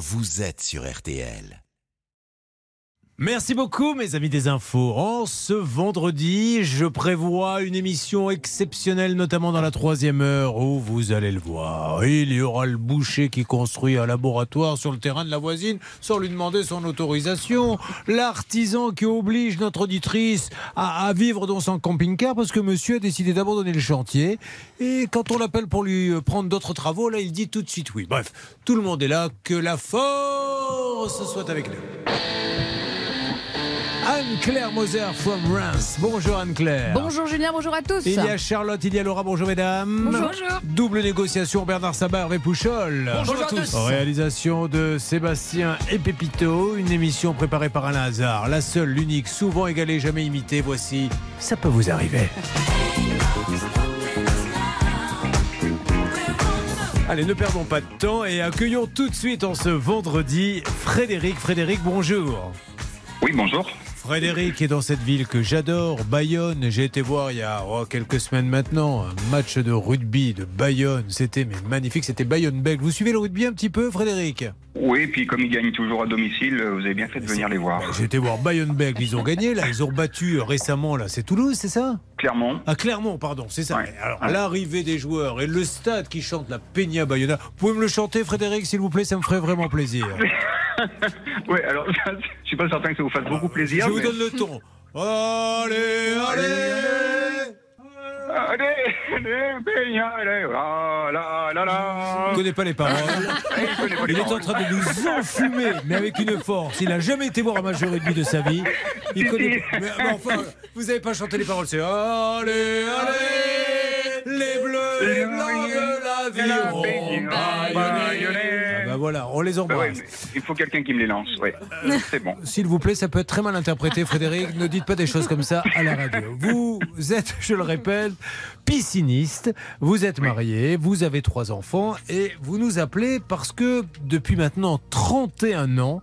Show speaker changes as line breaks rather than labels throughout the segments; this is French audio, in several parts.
vous êtes sur RTL.
Merci beaucoup, mes amis des infos. En ce vendredi, je prévois une émission exceptionnelle, notamment dans la troisième heure, où vous allez le voir. Il y aura le boucher qui construit un laboratoire sur le terrain de la voisine sans lui demander son autorisation. L'artisan qui oblige notre auditrice à, à vivre dans son camping-car parce que monsieur a décidé d'abandonner le chantier. Et quand on l'appelle pour lui prendre d'autres travaux, là, il dit tout de suite oui. Bref, tout le monde est là. Que la force soit avec nous. Anne-Claire Moser from Reims. Bonjour Anne-Claire.
Bonjour Julien, bonjour à tous.
Il y a Charlotte, il y a Laura, bonjour mesdames.
Bonjour.
Double négociation, Bernard Sabat, Hervé Pouchol.
Bonjour à tous.
Réalisation de Sébastien et Pépito, une émission préparée par Alain Hazard. La seule, l'unique, souvent égalée, jamais imitée. Voici, ça peut vous arriver. Allez, ne perdons pas de temps et accueillons tout de suite en ce vendredi Frédéric. Frédéric, bonjour.
Oui, bonjour.
Frédéric est dans cette ville que j'adore, Bayonne. J'ai été voir il y a oh, quelques semaines maintenant un match de rugby de Bayonne. C'était mais magnifique, c'était Bayonne-Bègles. Vous suivez le rugby un petit peu, Frédéric?
Oui, puis comme ils gagnent toujours à domicile, vous avez bien fait de venir les voir.
J'ai été voir Bayonne-Bègles, ils ont gagné là, ils ont battu récemment là, c'est Toulouse, c'est ça?
Clermont.
Ah Clermont, pardon, c'est ça.
Ouais.
Alors
Ouais.
l'arrivée des joueurs et le stade qui chante la Peña Bayona. Vous pouvez me le chanter, Frédéric, s'il vous plaît, ça me ferait vraiment plaisir.
Oui, alors je suis pas certain que ça vous fasse beaucoup plaisir.
Je vous
mais-
donne le ton. Allez, allez
Allez, allez, allez, la, la, la, la.
Je ne connais pas les paroles.
Il connaît
Il est en train de nous enfumer, mais avec une force. Il n'a jamais été voir un match de rugby de sa vie. Il connaît. mais enfin, vous n'avez pas chanté les paroles. C'est Allez, allez, les bleus, les blancs de la vie. Voilà, on les
Bah ouais,
embrasse.
il faut quelqu'un qui me les lance, oui. C'est bon.
S'il vous plaît, ça peut être très mal interprété, Frédéric. Ne dites pas des choses comme ça à la radio. Vous êtes, je le répète, pisciniste. Vous êtes marié, vous avez trois enfants et vous nous appelez parce que depuis maintenant 31 ans,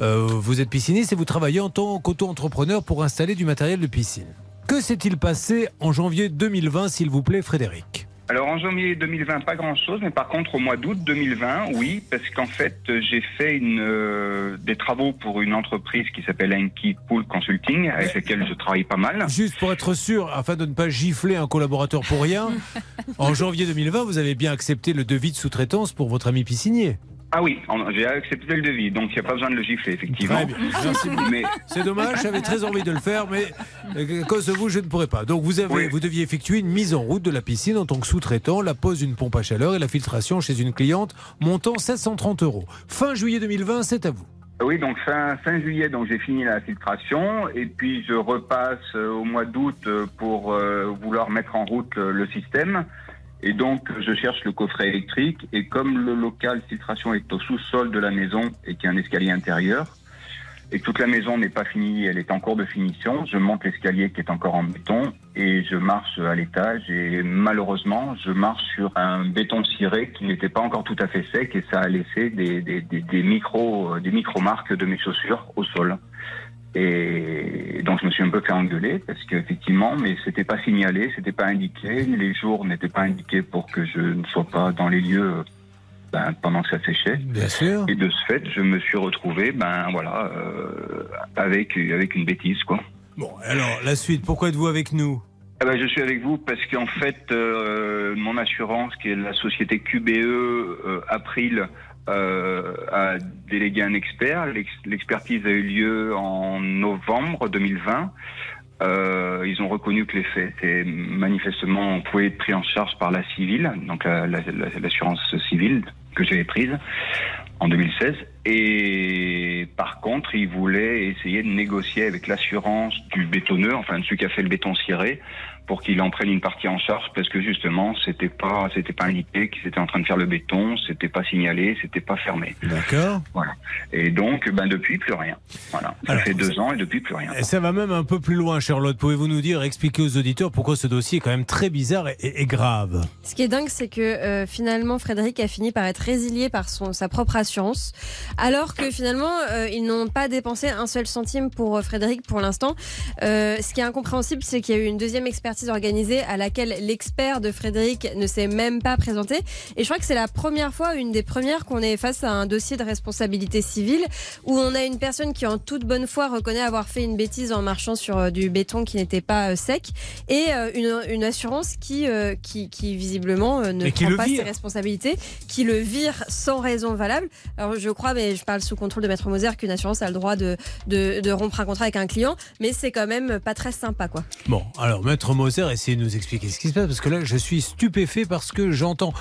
euh, vous êtes pisciniste et vous travaillez en tant qu'auto-entrepreneur pour installer du matériel de piscine. Que s'est-il passé en janvier 2020, s'il vous plaît, Frédéric?
Alors en janvier 2020, pas grand-chose, mais par contre au mois d'août 2020, oui, parce qu'en fait j'ai fait une, euh, des travaux pour une entreprise qui s'appelle Enki Pool Consulting, avec laquelle je travaille pas mal.
Juste pour être sûr, afin de ne pas gifler un collaborateur pour rien, en janvier 2020, vous avez bien accepté le devis de sous-traitance pour votre ami piscinier.
Ah oui, j'ai accepté le devis, donc il n'y a pas besoin de le gifler, effectivement.
Très bien. Merci beaucoup.
Mais
C'est dommage, j'avais très envie de le faire, mais euh, à cause de vous, je ne pourrais pas. Donc vous, avez,
Oui.
vous deviez effectuer une mise en route de la piscine en tant que sous-traitant, la pose d'une pompe à chaleur et la filtration chez une cliente montant 730 euros. Fin juillet 2020, c'est à vous.
oui, donc fin, fin juillet, donc j'ai fini la filtration, et puis je repasse euh, au mois d'août euh, pour euh, vouloir mettre en route le système. Et donc, je cherche le coffret électrique. Et comme le local filtration est au sous-sol de la maison et qu'il y a un escalier intérieur, et toute la maison n'est pas finie, elle est en cours de finition, je monte l'escalier qui est encore en béton et je marche à l'étage. Et malheureusement, je marche sur un béton ciré qui n'était pas encore tout à fait sec et ça a laissé des, des, des, des micro-marques de mes chaussures au sol. Et donc je me suis un peu fait engueuler parce qu'effectivement, mais c'était pas signalé, c'était pas indiqué, les jours n'étaient pas indiqués pour que je ne sois pas dans les lieux ben, pendant que ça séchait.
Bien sûr.
Et de ce fait, je me suis retrouvé, ben voilà, euh, avec avec une bêtise quoi.
Bon, alors la suite, pourquoi êtes-vous avec nous?
Ah ben, je suis avec vous parce qu'en fait, euh, mon assurance, qui est la société QBE euh, April, euh, a délégué un expert. L'ex- L'expertise a eu lieu en novembre 2020. Euh, ils ont reconnu que les faits étaient manifestement pouvaient être pris en charge par la civile, donc la- la- la- l'assurance civile que j'avais prise en 2016. Et par contre, ils voulaient essayer de négocier avec l'assurance du bétonneux, enfin celui qui a fait le béton ciré, pour qu'il en prenne une partie en charge, parce que justement, c'était pas, c'était pas indiqué qu'ils étaient en train de faire le béton, c'était pas signalé, c'était pas fermé.
D'accord.
Voilà. Et donc, ben depuis plus rien. Voilà. Ça
Alors,
fait deux ans et depuis plus rien.
Et ça va même un peu plus loin, Charlotte. Pouvez-vous nous dire, expliquer aux auditeurs pourquoi ce dossier est quand même très bizarre et, grave?
Ce qui est dingue, c'est que euh, finalement, Frédéric a fini par être résilié par son, sa propre assurance, alors que finalement, euh, ils n'ont pas dépensé un seul centime pour euh, Frédéric pour l'instant. Euh, ce qui est incompréhensible, c'est qu'il y a eu une deuxième expertise organisée à laquelle l'expert de Frédéric ne s'est même pas présenté. Et je crois que c'est la première fois, une des premières, qu'on est face à un dossier de responsabilité civile où on a une personne qui, en toute bonne foi, reconnaît avoir fait une bêtise en marchant sur euh, du béton qui n'était pas euh, sec et euh, une, une assurance qui, qui, qui visiblement ne prend pas
vire.
ses responsabilités, qui le vire sans raison valable. Alors je crois, mais je parle sous contrôle de Maître Moser, qu'une assurance a le droit de, de, de rompre un contrat avec un client, mais c'est quand même pas très sympa, quoi.
Bon, alors Maître Moser, essayez de nous expliquer ce qui se passe, parce que là, je suis stupéfait parce que j'entends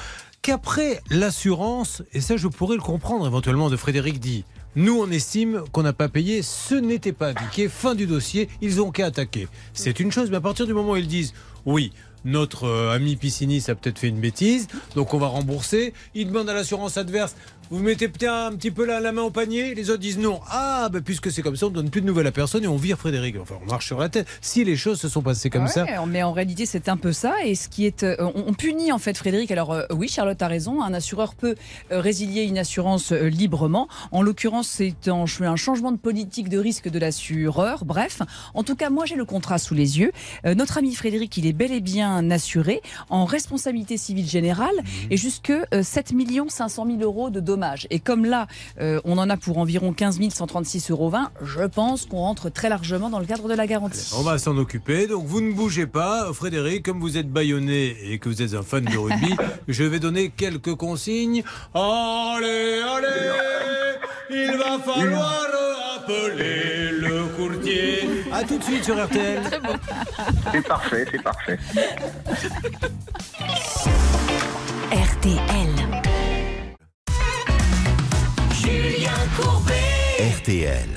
qu'après l'assurance, et ça je pourrais le comprendre éventuellement de Frédéric dit, nous on estime qu'on n'a pas payé, ce n'était pas indiqué, fin du dossier, ils ont qu'à attaquer. C'est une chose, mais à partir du moment où ils disent, oui, notre euh, ami pisciniste a peut-être fait une bêtise, donc on va rembourser, il demande à l'assurance adverse, vous mettez peut-être un petit peu la, la main au panier, les autres disent non. Ah, bah, puisque c'est comme ça, on ne donne plus de nouvelles à personne et on vire Frédéric. Enfin, on marche sur la tête. Si les choses se sont passées comme
Ouais,
ça,
Mais en réalité, c'est un peu ça. Et ce qui est, euh, on, on punit en fait Frédéric. Alors euh, oui, Charlotte a raison. Un assureur peut euh, résilier une assurance euh, librement. En l'occurrence, c'est un, un changement de politique de risque de l'assureur. Bref, en tout cas, moi j'ai le contrat sous les yeux. Notre ami Frédéric, il est bel et bien assuré en responsabilité civile générale et jusque euh, 7 500 000 euros de dommages. Et comme là, euh, on en a pour environ 15 136,20 euros, je pense qu'on rentre très largement dans le cadre de la garantie.
on va s'en occuper. Donc vous ne bougez pas. Frédéric, comme vous êtes baïonné et que vous êtes un fan de rugby, je vais donner quelques consignes. Allez, allez, il va falloir appeler le courtier. A tout de suite sur RTL.
C'est parfait, c'est parfait.
RTL.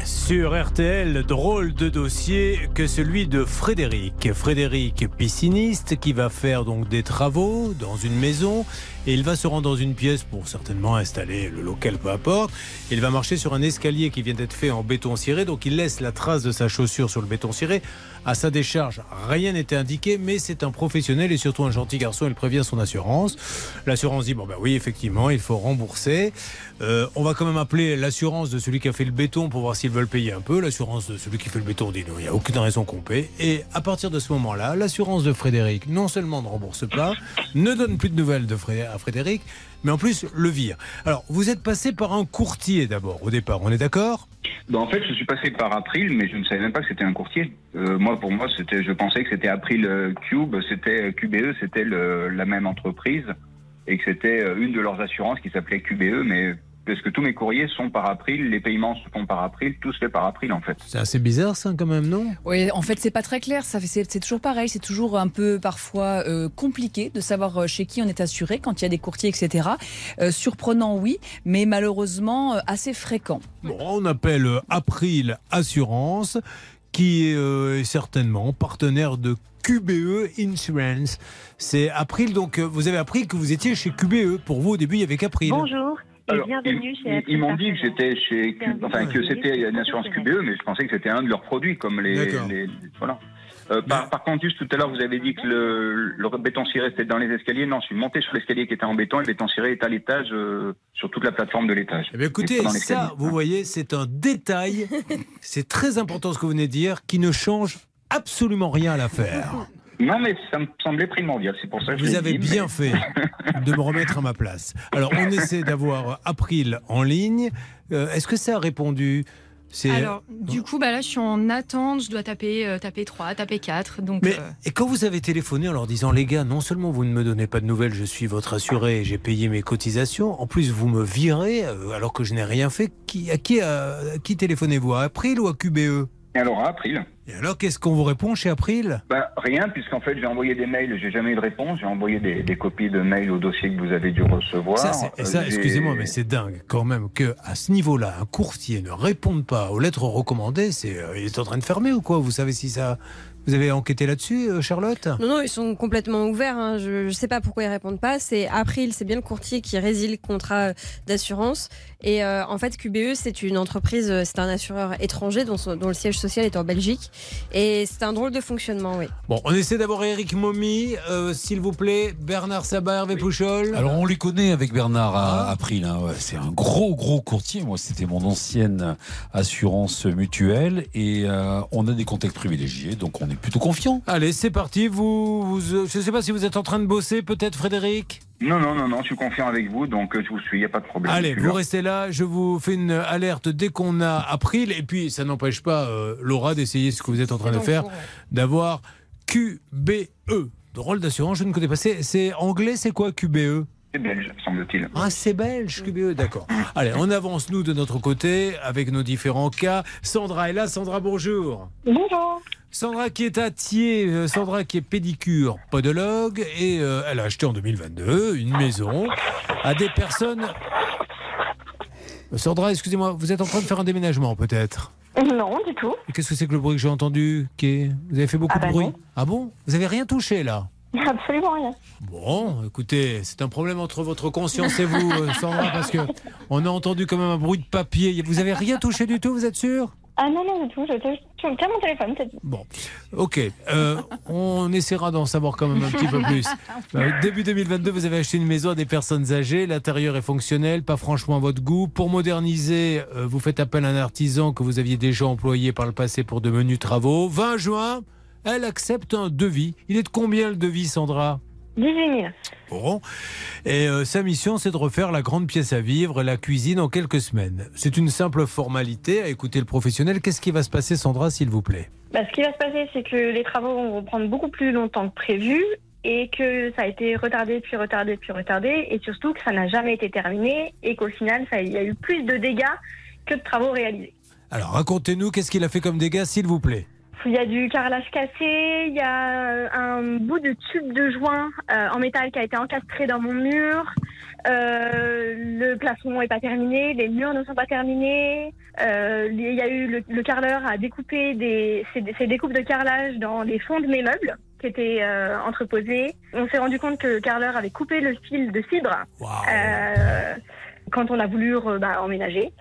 Sur RTL, drôle de dossier que celui de Frédéric. Frédéric, pisciniste, qui va faire donc des travaux dans une maison et il va se rendre dans une pièce pour certainement installer le local, peu importe. Il va marcher sur un escalier qui vient d'être fait en béton ciré, donc il laisse la trace de sa chaussure sur le béton ciré. À sa décharge, rien n'était indiqué, mais c'est un professionnel et surtout un gentil garçon. Il prévient son assurance. L'assurance dit bon ben oui, effectivement, il faut rembourser. Euh, on va quand même appeler l'assurance de celui qui a fait le béton pour voir s'ils veulent payer un peu. L'assurance de celui qui fait le béton dit non, il n'y a aucune raison qu'on paie. Et à partir de ce moment-là, l'assurance de Frédéric non seulement ne rembourse pas, ne donne plus de nouvelles de à Frédéric, mais en plus le vire. Alors, vous êtes passé par un courtier d'abord au départ, on est d'accord?
Ben, en fait, je suis passé par April, mais je ne savais même pas que c'était un courtier. Euh, moi, pour moi, c'était, je pensais que c'était April euh, Cube, c'était QBE, c'était la même entreprise et que c'était euh, une de leurs assurances qui s'appelait QBE, mais parce que tous mes courriers sont par April, les paiements se font par April, tout se fait par April en fait.
C'est assez bizarre ça quand même, non?
Oui, en fait, c'est pas très clair. Ça c'est, toujours pareil. C'est toujours un peu parfois euh, compliqué de savoir euh, chez qui on est assuré quand il y a des courtiers, etc. Euh, surprenant, oui, mais malheureusement euh, assez fréquent.
Bon, on appelle April Assurance, qui est certainement partenaire de QBE Insurance. C'est April, donc vous avez appris que vous étiez chez QBE. Pour vous, au début, il y avait qu'April.
Bonjour
Alors,
bienvenue
ils,
chez
ils-
April
ils m'ont dit que j'étais chez, enfin que c'était une assurance QBE, mais je pensais que c'était un de leurs produits, comme les, voilà. Euh, par, par contre, juste tout à l'heure, vous avez dit que le, le béton ciré était dans les escaliers. Non, je suis monté sur l'escalier qui était en béton et le béton ciré est à l'étage, euh, sur toute la plateforme de l'étage.
Eh écoutez, ça, vous voyez, c'est un détail. c'est très important ce que vous venez de dire, qui ne change absolument rien à l'affaire.
Non, mais ça me semblait primordial. C'est pour ça que je
Vous avez
dit,
bien
mais-
fait de me remettre à ma place. Alors, on essaie d'avoir April en ligne. Euh, Est-ce que ça a répondu? C'est-
Alors, du coup, bah là, je suis en attente. Je dois taper, euh, taper 3, taper 4. Donc,
Mais
euh,
et quand vous avez téléphoné en leur disant les gars, non seulement vous ne me donnez pas de nouvelles, je suis votre assuré, j'ai payé mes cotisations, en plus vous me virez euh, alors que je n'ai rien fait. Qui, à qui, à qui téléphonez-vous? À April ou à QBE
Et alors, à April
Et alors qu'est-ce qu'on vous répond chez April?
Bah, Rien, puisqu'en fait, j'ai envoyé des mails, j'ai jamais eu de réponse. J'ai envoyé des, des copies de mails au dossier que vous avez dû recevoir.
Ça, c'est- et ça,
Euh,
excusez-moi, mais c'est dingue quand même que à ce niveau-là, un courtier ne réponde pas aux lettres recommandées. C'est, euh, il est en train de fermer ou quoi? Vous savez si ça Vous avez enquêté là-dessus, euh, Charlotte?
Non, non, ils sont complètement ouverts. hein. Je ne sais pas pourquoi ils répondent pas. C'est April, c'est bien le courtier qui résilie le contrat d'assurance. Et euh, en fait, QBE, c'est une entreprise, euh, c'est un assureur étranger dont, le siège social est en Belgique. Et c'est un drôle de fonctionnement, oui.
Bon, on essaie d'abord Eric Momi, euh, s'il vous plaît, Bernard Sabat, Hervé Pouchol.
Alors on les connaît avec Bernard à
Ah.
April. hein, ouais, c'est un gros gros courtier. Moi, c'était mon ancienne assurance mutuelle et euh, on a des contacts privilégiés, donc on est plutôt confiant.
Allez, c'est parti. Vous, vous, je ne sais pas si vous êtes en train de bosser, peut-être, Frédéric?
Non, non, non, non, je suis confiant avec vous, donc euh, je vous suis, il n'y a pas de problème.
Allez, vous restez là. Je vous fais une alerte dès qu'on a April. Et puis, ça n'empêche pas euh, Laura d'essayer ce que vous êtes en train de faire, d'avoir QBE. Drôle d'assurance, je ne connais pas. C'est anglais, c'est quoi QBE
C'est belge, semble-t-il.
Ah, c'est belge, QBE, d'accord. Allez, on avance, nous, de notre côté, avec nos différents cas. Sandra est là. Sandra, bonjour.
Bonjour.
Sandra qui est à Thiers, euh, Sandra qui est pédicure, podologue, et euh, elle a acheté en 2022 une maison à des personnes. Sandra, excusez-moi, vous êtes en train de faire un déménagement peut-être?
Non, du tout.
Qu'est-ce que c'est que le bruit que j'ai entendu qui est- Vous avez fait beaucoup
Ah bah
de bruit?
non.
Ah bon? Vous avez rien touché là?
Absolument rien.
Bon, écoutez, c'est un problème entre votre conscience et vous, euh, Sandra, parce que on a entendu quand même un bruit de papier. Vous avez rien touché du tout, vous êtes sûr?
Ah non, non, du tout. Je, tiens mon téléphone, c'est tout.
Bon, ok. Euh, on essaiera d'en savoir quand même un petit peu plus. Euh, début 2022, vous avez acheté une maison à des personnes âgées. L'intérieur est fonctionnel, pas franchement à votre goût. Pour moderniser, euh, vous faites appel à un artisan que vous aviez déjà employé par le passé pour de menus travaux. 20 juin, elle accepte un devis. Il est de combien le devis, Sandra
18 000.
Bon. Et euh, sa mission, c'est de refaire la grande pièce à vivre, la cuisine, en quelques semaines. C'est une simple formalité à écouter le professionnel. Qu'est-ce qui va se passer, Sandra, s'il vous plaît?
Bah, ce qui va se passer, c'est que les travaux vont prendre beaucoup plus longtemps que prévu et que ça a été retardé, puis retardé, puis retardé, et surtout que ça n'a jamais été terminé et qu'au final, ça, il y a eu plus de dégâts que de travaux réalisés.
Alors, racontez-nous, qu'est-ce qu'il a fait comme dégâts, s'il vous plaît?
Il y a du carrelage cassé, il y a un bout de tube de joint euh, en métal qui a été encastré dans mon mur. Euh, le plafond n'est pas terminé, les murs ne sont pas terminés. Euh, il y a eu le, le carreleur a découpé des, ses, ses découpes de carrelage dans les fonds de mes meubles qui étaient euh, entreposés. On s'est rendu compte que le carreleur avait coupé le fil de fibre
Waouh.
euh, quand on a voulu euh, bah, emménager.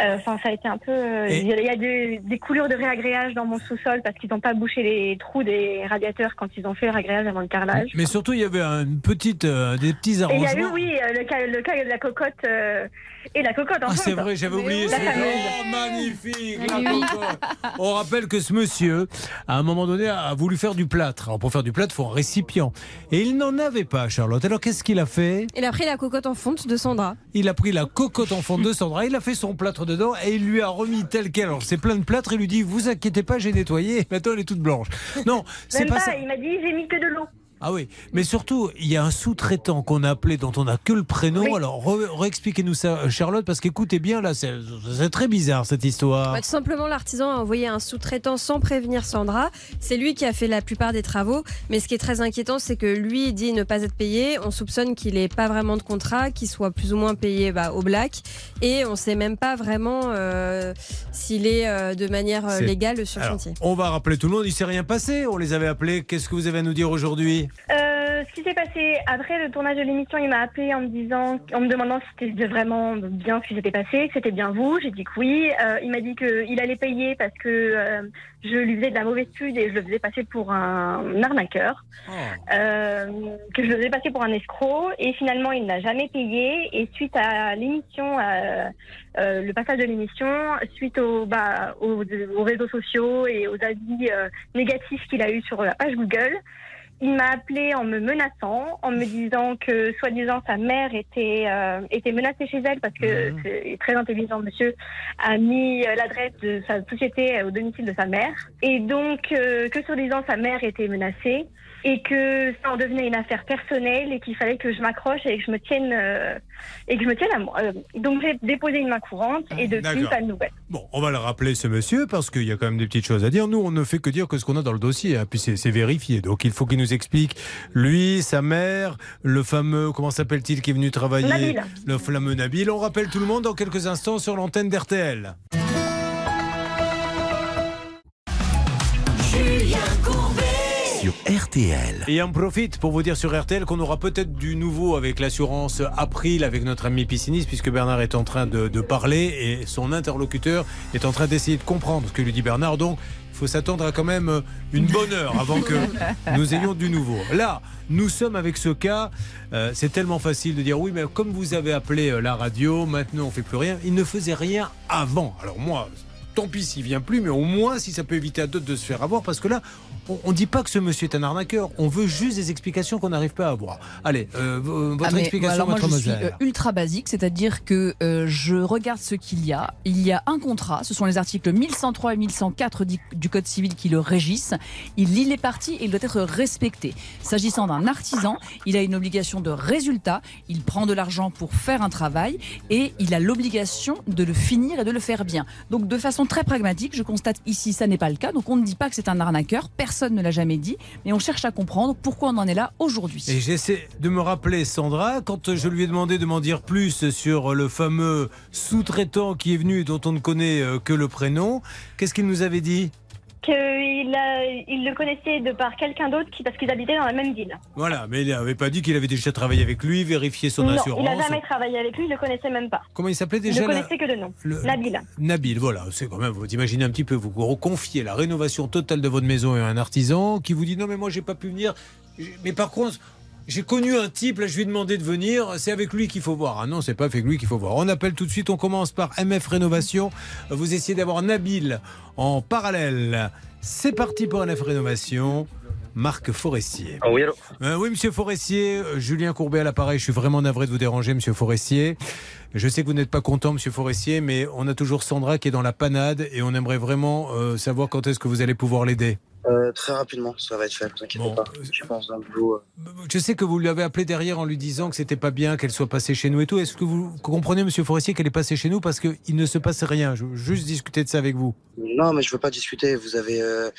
Euh, Enfin, ça a été un peu. euh,
Et-
Il y a, des, des coulures de réagréage dans mon sous-sol parce qu'ils n'ont pas bouché les trous des radiateurs quand ils ont fait le réagréage avant le carrelage.
Mais surtout, il y avait une petite, euh, des petits
Et il y
arrangements.
a eu, oui, le cas, le cas de la cocotte euh, et la cocotte en
Ah, c'est
fonte.
vrai, j'avais oublié.
Fameuse.
Oh, magnifique la
oui.
cocotte. On rappelle que ce monsieur, à un moment donné, a voulu faire du plâtre. Alors, pour faire du plâtre, il faut un récipient. Et il n'en avait pas, Charlotte. Alors, qu'est-ce qu'il a fait?
Il a pris la cocotte en fonte de Sandra.
Il a pris la cocotte en fond de Sandra, il a fait son plâtre dedans et il lui a remis tel quel. Alors, c'est plein de plâtre, il lui dit Vous inquiétez pas, j'ai nettoyé. Maintenant, elle est toute blanche. Non, c'est pas, ça.
il m'a dit j'ai mis que de l'eau.
Ah oui, mais surtout, il y a un sous-traitant qu'on a appelé, dont on n'a que le prénom.
Oui.
Alors, réexpliquez-nous ça, euh, Charlotte, parce qu'écoutez bien, là, c'est très bizarre cette histoire.
Bah, tout simplement, l'artisan a envoyé un sous-traitant sans prévenir Sandra. C'est lui qui a fait la plupart des travaux. Mais ce qui est très inquiétant, c'est que lui dit ne pas être payé. On soupçonne qu'il n'ait pas vraiment de contrat, qu'il soit plus ou moins payé bah, au black. Et on ne sait même pas vraiment euh, s'il est euh, de manière euh, légale sur
Alors,
chantier.
on va rappeler tout le monde, il s'est rien passé. On les avait appelés. Qu'est-ce que vous avez à nous dire aujourd'hui?
Euh, ce qui s'est passé après le tournage de l'émission, il m'a appelé en me disant, en me demandant si c'était vraiment bien ce qui s'était passé, que c'était bien vous. J'ai dit que oui. Euh, il m'a dit qu'il allait payer parce que euh, je lui faisais de la mauvaise pub et je le faisais passer pour un arnaqueur, euh, que je le faisais passer pour un escroc. Et finalement, il n'a jamais payé. Et suite à l'émission, euh, euh, le passage de l'émission, suite au, bah, aux, aux réseaux sociaux et aux avis négatifs qu'il a eu sur la page Google. Il m'a appelé en me menaçant, en me disant que soi-disant sa mère était euh, était menacée chez elle parce que
Mhm.
c'est très intelligent monsieur a mis euh, l'adresse de sa société au domicile de sa mère et donc euh, que soi-disant sa mère était menacée et que ça en devenait une affaire personnelle et qu'il fallait que je m'accroche et que je me tienne euh, et que je me tienne à moi. Euh, donc j'ai déposé une main courante et depuis pas de nouvelles.
Bon, on va le rappeler, ce monsieur, parce qu'il y a quand même des petites choses à dire. Nous, on ne fait que dire que ce qu'on a dans le dossier, hein, puis c'est vérifié. Donc, il faut qu'il nous explique, lui, sa mère, le fameux, comment s'appelle-t-il, qui est venu travailler?
Nabil.
Le fameux Nabil. On rappelle tout le monde dans quelques instants sur l'antenne d'RTL.
Sur RTL.
Et on profite pour vous dire sur RTL qu'on aura peut-être du nouveau avec l'assurance April, avec notre ami pisciniste, puisque Bernard est en train de, de parler et son interlocuteur est en train d'essayer de comprendre ce que lui dit Bernard. Donc, il faut s'attendre à quand même une bonne heure avant que nous ayons du nouveau. Là, nous sommes avec ce cas. euh, c'est tellement facile de dire oui, mais comme vous avez appelé euh, la radio, maintenant on fait plus rien. Il ne faisait rien avant. Alors moi, tant pis s'il vient plus, mais au moins si ça peut éviter à d'autres de se faire avoir, parce que là, on ne dit pas que ce monsieur est un arnaqueur. On veut juste des explications qu'on n'arrive pas à avoir. Allez, euh, votre
Ah,
explication,
moi,
votre
je suis euh, ultra basique, c'est-à-dire que euh, je regarde ce qu'il y a. Il y a un contrat, ce sont les articles 1103 et 1104 du, du Code civil qui le régissent. Il lit les parties et il doit être respecté. S'agissant d'un artisan, il a une obligation de résultat. Il prend de l'argent pour faire un travail et il a l'obligation de le finir et de le faire bien. Donc, de façon très pragmatique, je constate ici, ça n'est pas le cas. Donc, on ne dit pas que c'est un arnaqueur. Personne ne l'a jamais dit, mais on cherche à comprendre pourquoi on en est là aujourd'hui.
Et j'essaie de me rappeler, Sandra, quand je lui ai demandé de m'en dire plus sur le fameux sous-traitant qui est venu et dont on ne connaît euh, que le prénom, qu'est-ce qu'il nous avait dit?
Qu'il il le connaissait de par quelqu'un d'autre qui, parce qu'ils habitaient dans la même ville.
Voilà, mais il n'avait pas dit qu'il avait déjà travaillé avec lui, vérifié son
non,
assurance.
il n'a jamais travaillé avec lui, il le connaissait même pas.
Comment il s'appelait
Il
déjà
ne
là
connaissait que de nom.
Le-
Nabil.
Nabil, voilà, c'est quand même, vous imaginez un petit peu, vous confiez la rénovation totale de votre maison à un artisan qui vous dit non mais moi j'ai pas pu venir, mais par contre j'ai connu un type, là je lui ai demandé de venir, c'est avec lui qu'il faut voir. Ah non, c'est pas avec lui qu'il faut voir. On appelle tout de suite, on commence par MF Rénovation, vous essayez d'avoir Nabil en parallèle. C'est parti pour MF Rénovation. Marc Forestier.
Ah oui, allô
Euh, oui, monsieur Forestier, euh, Julien Courbet à l'appareil. Je suis vraiment navré de vous déranger, monsieur Forestier. Je sais que vous n'êtes pas content, monsieur Forestier, mais on a toujours Sandra qui est dans la panade et on aimerait vraiment euh, savoir quand est-ce que vous allez pouvoir l'aider.
Euh, Très rapidement, ça va être fait, ne vous inquiétez
Bon.
pas. Je pense dans le boulot. euh,
Je sais que vous lui avez appelé derrière en lui disant que c'était pas bien qu'elle soit passée chez nous et tout. Est-ce que vous comprenez, monsieur Forestier, qu'elle est passée chez nous parce qu'il ne se passe rien? Je veux juste discuter de ça avec vous.
Non, mais je veux pas discuter. Vous avez, euh,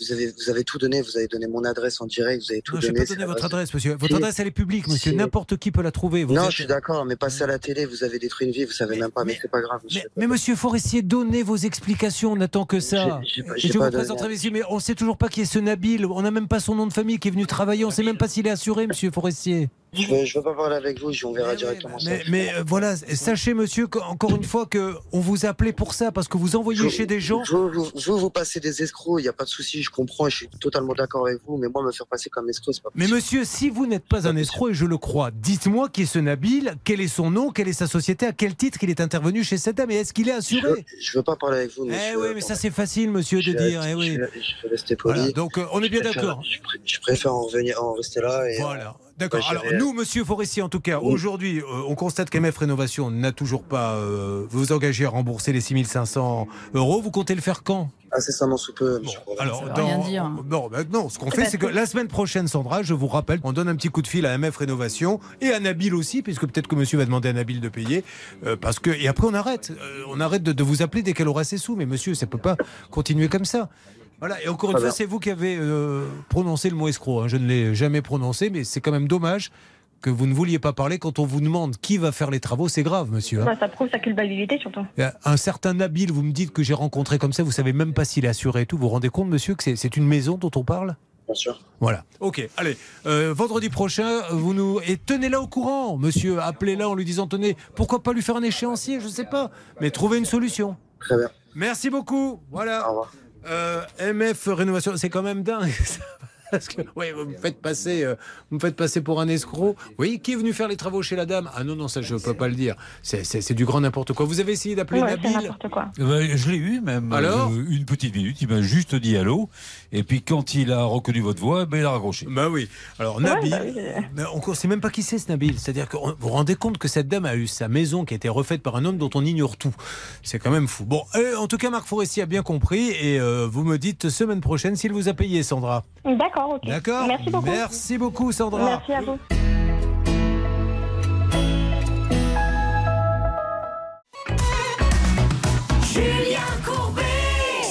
vous avez, vous avez tout donné. Vous avez donné mon adresse en direct. Vous avez tout
Non, je n'ai
donné.
pas donné votre adresse, monsieur. Votre
Si.
adresse, elle est publique, monsieur.
Si.
N'importe qui peut la trouver. Vous
non,
êtes-
je suis d'accord, mais passez à la télé. Vous avez détruit une vie. Vous savez même pas, mais,
mais-
c'est pas grave, monsieur.
Mais, mais monsieur Forestier, donnez vos explications. On n'attend que ça.
J'ai- j'ai pas-
Et
j'ai
je
pas
vous
donné.
présenterai ici, mais on sait toujours pas qui est ce Nabil. On n'a même pas son nom de famille qui est venu travailler. On sait même pas s'il est assuré, monsieur Forestier.
Je veux, je veux pas parler avec vous. On verra
Mais,
directement ça.
mais, mais, euh, voilà, sachez, monsieur, encore une fois, que on vous a appelé pour ça, parce que vous envoyez
Je-
chez des gens.
Vous, vous, vous, vous passez des escrocs, il n'y a pas de souci, je comprends, je suis totalement d'accord avec vous, mais moi, me faire passer comme escroc, c'est pas
Mais
possible.
monsieur, si vous n'êtes pas un escroc, et je le crois, dites-moi qui est ce Nabil, quel est son nom, quelle est sa société, à quel titre il est intervenu chez cette dame, et est-ce qu'il est
veux,
assuré
je veux pas parler avec vous,
Eh
monsieur.
oui, mais ça c'est facile, monsieur, de dire. Eh oui.
Je, vais rester poli.
Voilà, donc euh, on est bien d'accord.
Je, pr- je préfère en, revenir, en rester là. Et,
Voilà. D'accord.
Ouais,
Alors nous, Monsieur Forestier, en tout cas,
Oui.
aujourd'hui, euh, on constate qu'MF Rénovation n'a toujours pas euh, vous engagé à rembourser les 6500 euros. Vous comptez le faire quand?
Incessamment sous peu,
Bon,
monsieur. Corbin.
alors,
Ça veut rien
dans-
dire.
Non, ben non, ce qu'on fait, c'est que la semaine prochaine, Sandra, je vous rappelle, on donne un petit coup de fil à MF Rénovation et à Nabil aussi, puisque peut-être que monsieur va demander à Nabil de payer, euh, parce que et après on arrête, Euh, on arrête de, de vous appeler dès qu'elle aura ses sous, mais monsieur, ça peut pas continuer comme ça. Voilà, et encore une fois, c'est vous qui avez euh, prononcé le mot escroc. hein. Je ne l'ai jamais prononcé, mais c'est quand même dommage que vous ne vouliez pas parler quand on vous demande qui va faire les travaux. C'est grave, monsieur. hein.
Bah, ça prouve sa culpabilité surtout.
Un certain Nabil, vous me dites que j'ai rencontré comme ça, vous savez même pas s'il est assuré et tout. Vous vous rendez compte, monsieur, que c'est- une maison dont on parle?
Bien sûr.
Voilà. Ok. Allez. euh, vendredi prochain, vous nous et tenez-la au courant, monsieur. Appelez-la en lui disant tenez, pourquoi pas lui faire un échéancier, je sais pas, mais trouvez une solution.
Très bien.
Merci beaucoup.
Au
Voilà.
revoir.
Euh, MF Rénovation, c'est quand même dingue. Parce que, oui, vous me faites passer, euh, vous me faites passer pour un escroc. Oui, qui est venu faire les travaux chez la dame? Ah non, non, ça je peux pas le dire. C'est- C'est c'est du grand n'importe quoi. Vous avez essayé d'appeler
Ouais,
Nabil?
n'importe quoi.
Eh ben, je l'ai eu même
Alors?
euh, une petite minute. Il m'a juste dit allô. Et puis quand il a reconnu votre voix, ben, il a raccroché.
Bah oui. Alors
Ouais,
Nabil,
bah oui,
mais on ne sait même pas qui c'est ce Nabil. C'est-à-dire que vous vous rendez compte que cette dame a eu sa maison qui a été refaite par un homme dont on ignore tout. C'est quand même fou. Bon, en tout cas, Marc Forestier a bien compris et euh, vous me dites semaine prochaine s'il vous a payé, Sandra.
D'accord, ok.
D'accord
Merci beaucoup.
Merci beaucoup, Sandra.
Merci à vous.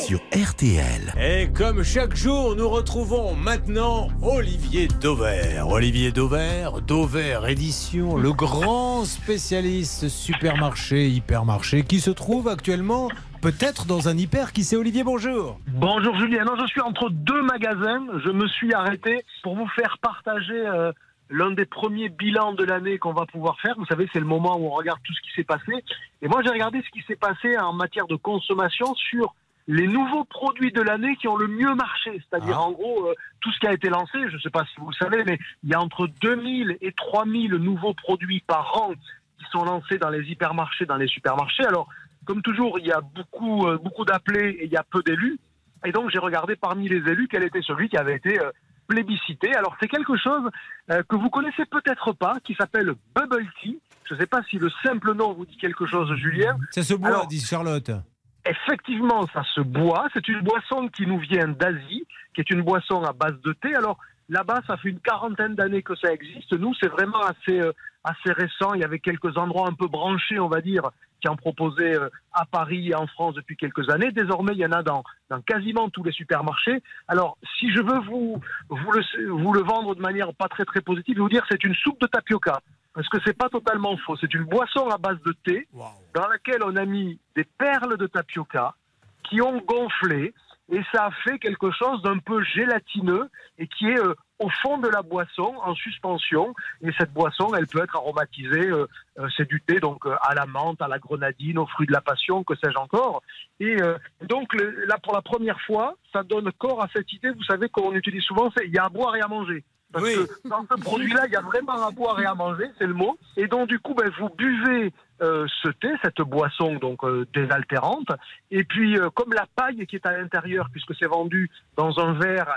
Sur RTL.
Et comme chaque jour, nous retrouvons maintenant Olivier Dauvert. Olivier Dauvert, Dauvert Édition, le grand spécialiste supermarché, hypermarché, qui se trouve actuellement peut-être dans un hyper qui c'est Olivier, bonjour.
Bonjour Julien, non, je suis entre deux magasins. Je me suis arrêté pour vous faire partager euh, l'un des premiers bilans de l'année qu'on va pouvoir faire. Vous savez, c'est le moment où on regarde tout ce qui s'est passé. Et moi, j'ai regardé ce qui s'est passé en matière de consommation sur les nouveaux produits de l'année qui ont le mieux marché. C'est-à-dire,
Ah.
en gros, euh, tout ce qui a été lancé, je ne sais pas si vous le savez, mais il y a entre 2000 et 3000 nouveaux produits par an qui sont lancés dans les hypermarchés, dans les supermarchés. Alors, comme toujours, il y a beaucoup, euh, beaucoup d'appelés et il y a peu d'élus. Et donc, j'ai regardé parmi les élus quel était celui qui avait été euh, plébiscité. Alors, c'est quelque chose euh, que vous connaissez peut-être pas, qui s'appelle Bubble Tea. Je ne sais pas si le simple nom vous dit quelque chose, Julien.
Ça se boit,
Alors-
dit Charlotte.
Effectivement, ça se boit. C'est une boisson qui nous vient d'Asie, qui est une boisson à base de thé. Alors là-bas, ça fait une quarantaine d'années que ça existe. Nous, c'est vraiment assez, assez récent. Il y avait quelques endroits un peu branchés, on va dire, qui en proposaient euh, à Paris et en France depuis quelques années. Désormais, il y en a dans, dans quasiment tous les supermarchés. Alors, si je veux vous, vous, le, vous le vendre de manière pas très très positive, je vais vous dire c'est une soupe de tapioca. Parce que c'est pas totalement faux. C'est une boisson à base de thé dans laquelle on a mis des perles de tapioca qui ont gonflé et ça a fait quelque chose d'un peu gélatineux et qui est euh, au fond de la boisson en suspension. Et cette boisson elle peut être aromatisée euh, euh, c'est du thé donc à la menthe à la grenadine aux fruits de la passion que sais-je encore. Et donc là pour la première fois ça donne corps à cette idée. Vous savez qu'on utilise souvent c'est il y a à boire et à manger parce
Oui.
que dans ce produit-là, il y a vraiment à boire et à manger, c'est le mot. Et donc, du coup, ben, vous buvez euh, ce thé, cette boisson donc euh, désaltérante. Et puis, euh, comme la paille qui est à l'intérieur, puisque c'est vendu dans un verre,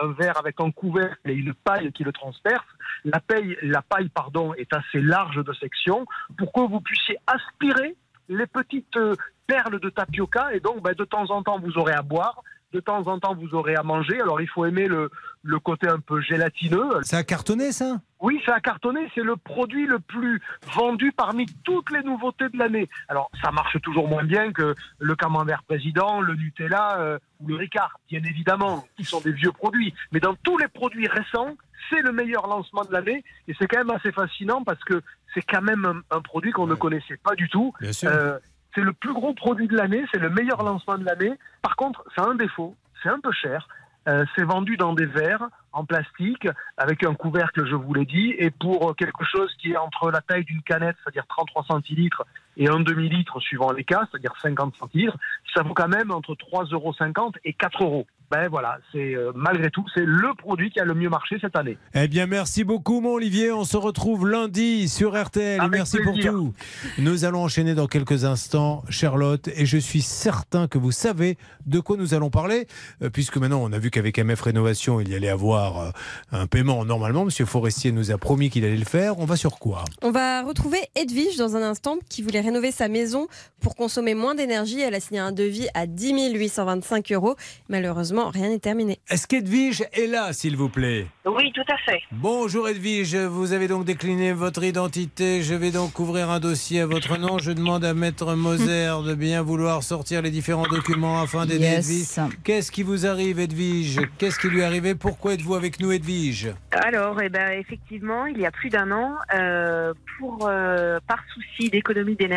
un verre avec un couvercle et une paille qui le transperce, la paille, la paille pardon, est assez large de section pour que vous puissiez aspirer les petites perles de tapioca. Et donc, ben, de temps en temps, vous aurez à boire. De temps en temps, vous aurez à manger. Alors, il faut aimer le, le côté un peu gélatineux.
Ça a cartonné, ça?
Oui, ça a cartonné. C'est le produit le plus vendu parmi toutes les nouveautés de l'année. Alors, ça marche toujours moins bien que le camembert président, le Nutella euh, ou le Ricard, bien évidemment, qui sont des vieux produits. Mais dans tous les produits récents, c'est le meilleur lancement de l'année. Et c'est quand même assez fascinant parce que c'est quand même un, un produit qu'on ne connaissait pas du tout.
Bien sûr.
Euh, c'est le plus gros produit de l'année, c'est le meilleur lancement de l'année. Par contre, ça a un défaut, c'est un peu cher. Euh, c'est vendu dans des verres en plastique avec un couvercle, je vous l'ai dit, et pour quelque chose qui est entre la taille d'une canette, c'est-à-dire 33 centilitres, et un demi-litre suivant les cas, c'est-à-dire 50 centilitres, ça vaut quand même entre 3,50 euros et 4 euros. Ben voilà, c'est euh, malgré tout, c'est le produit qui a le mieux marché cette année.
Eh bien, merci beaucoup, mon Olivier. On se retrouve lundi sur RTL.
Avec
merci
plaisir.
pour tout. Nous allons enchaîner dans quelques instants, Charlotte, et je suis certain que vous savez de quoi nous allons parler, euh, puisque maintenant on a vu qu'avec MF Rénovation, il y allait avoir euh, un paiement normalement. Monsieur Forestier nous a promis qu'il allait le faire. On va sur quoi?
On va retrouver Edwige dans un instant qui voulait rénover sa maison pour consommer moins d'énergie. Elle a signé un devis à 10 825 euros. Malheureusement, rien n'est terminé.
Est-ce qu'Edwige est là, s'il vous plaît?
Oui, tout à fait.
Bonjour Edwige, vous avez donc décliné votre identité. Je vais donc ouvrir un dossier à votre nom. Je demande à Maître Moser de bien vouloir sortir les différents documents afin d'aider
Yes.
Edwige. Qu'est-ce qui vous arrive, Edwige? Qu'est-ce qui lui est arrivé? Pourquoi êtes-vous avec nous, Edwige?
Alors, eh ben, effectivement, il y a plus d'un an, euh, pour euh, par souci d'économie d'énergie,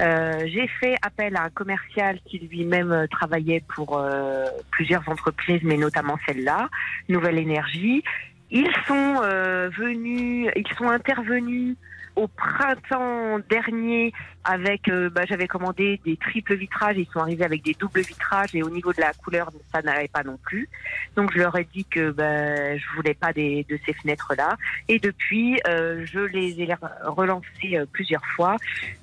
euh, j'ai fait appel à un commercial qui lui-même euh, travaillait pour euh, plusieurs entreprises, mais notamment celle-là, Nouvelle Énergie. Ils sont venus, ils sont intervenus au printemps dernier avec, euh, bah, j'avais commandé des triples vitrages, ils sont arrivés avec des doubles vitrages et au niveau de la couleur, ça n'allait pas non plus. Donc je leur ai dit que bah, je voulais pas des, de ces fenêtres-là. Et depuis, euh, je les ai relancées euh, plusieurs fois,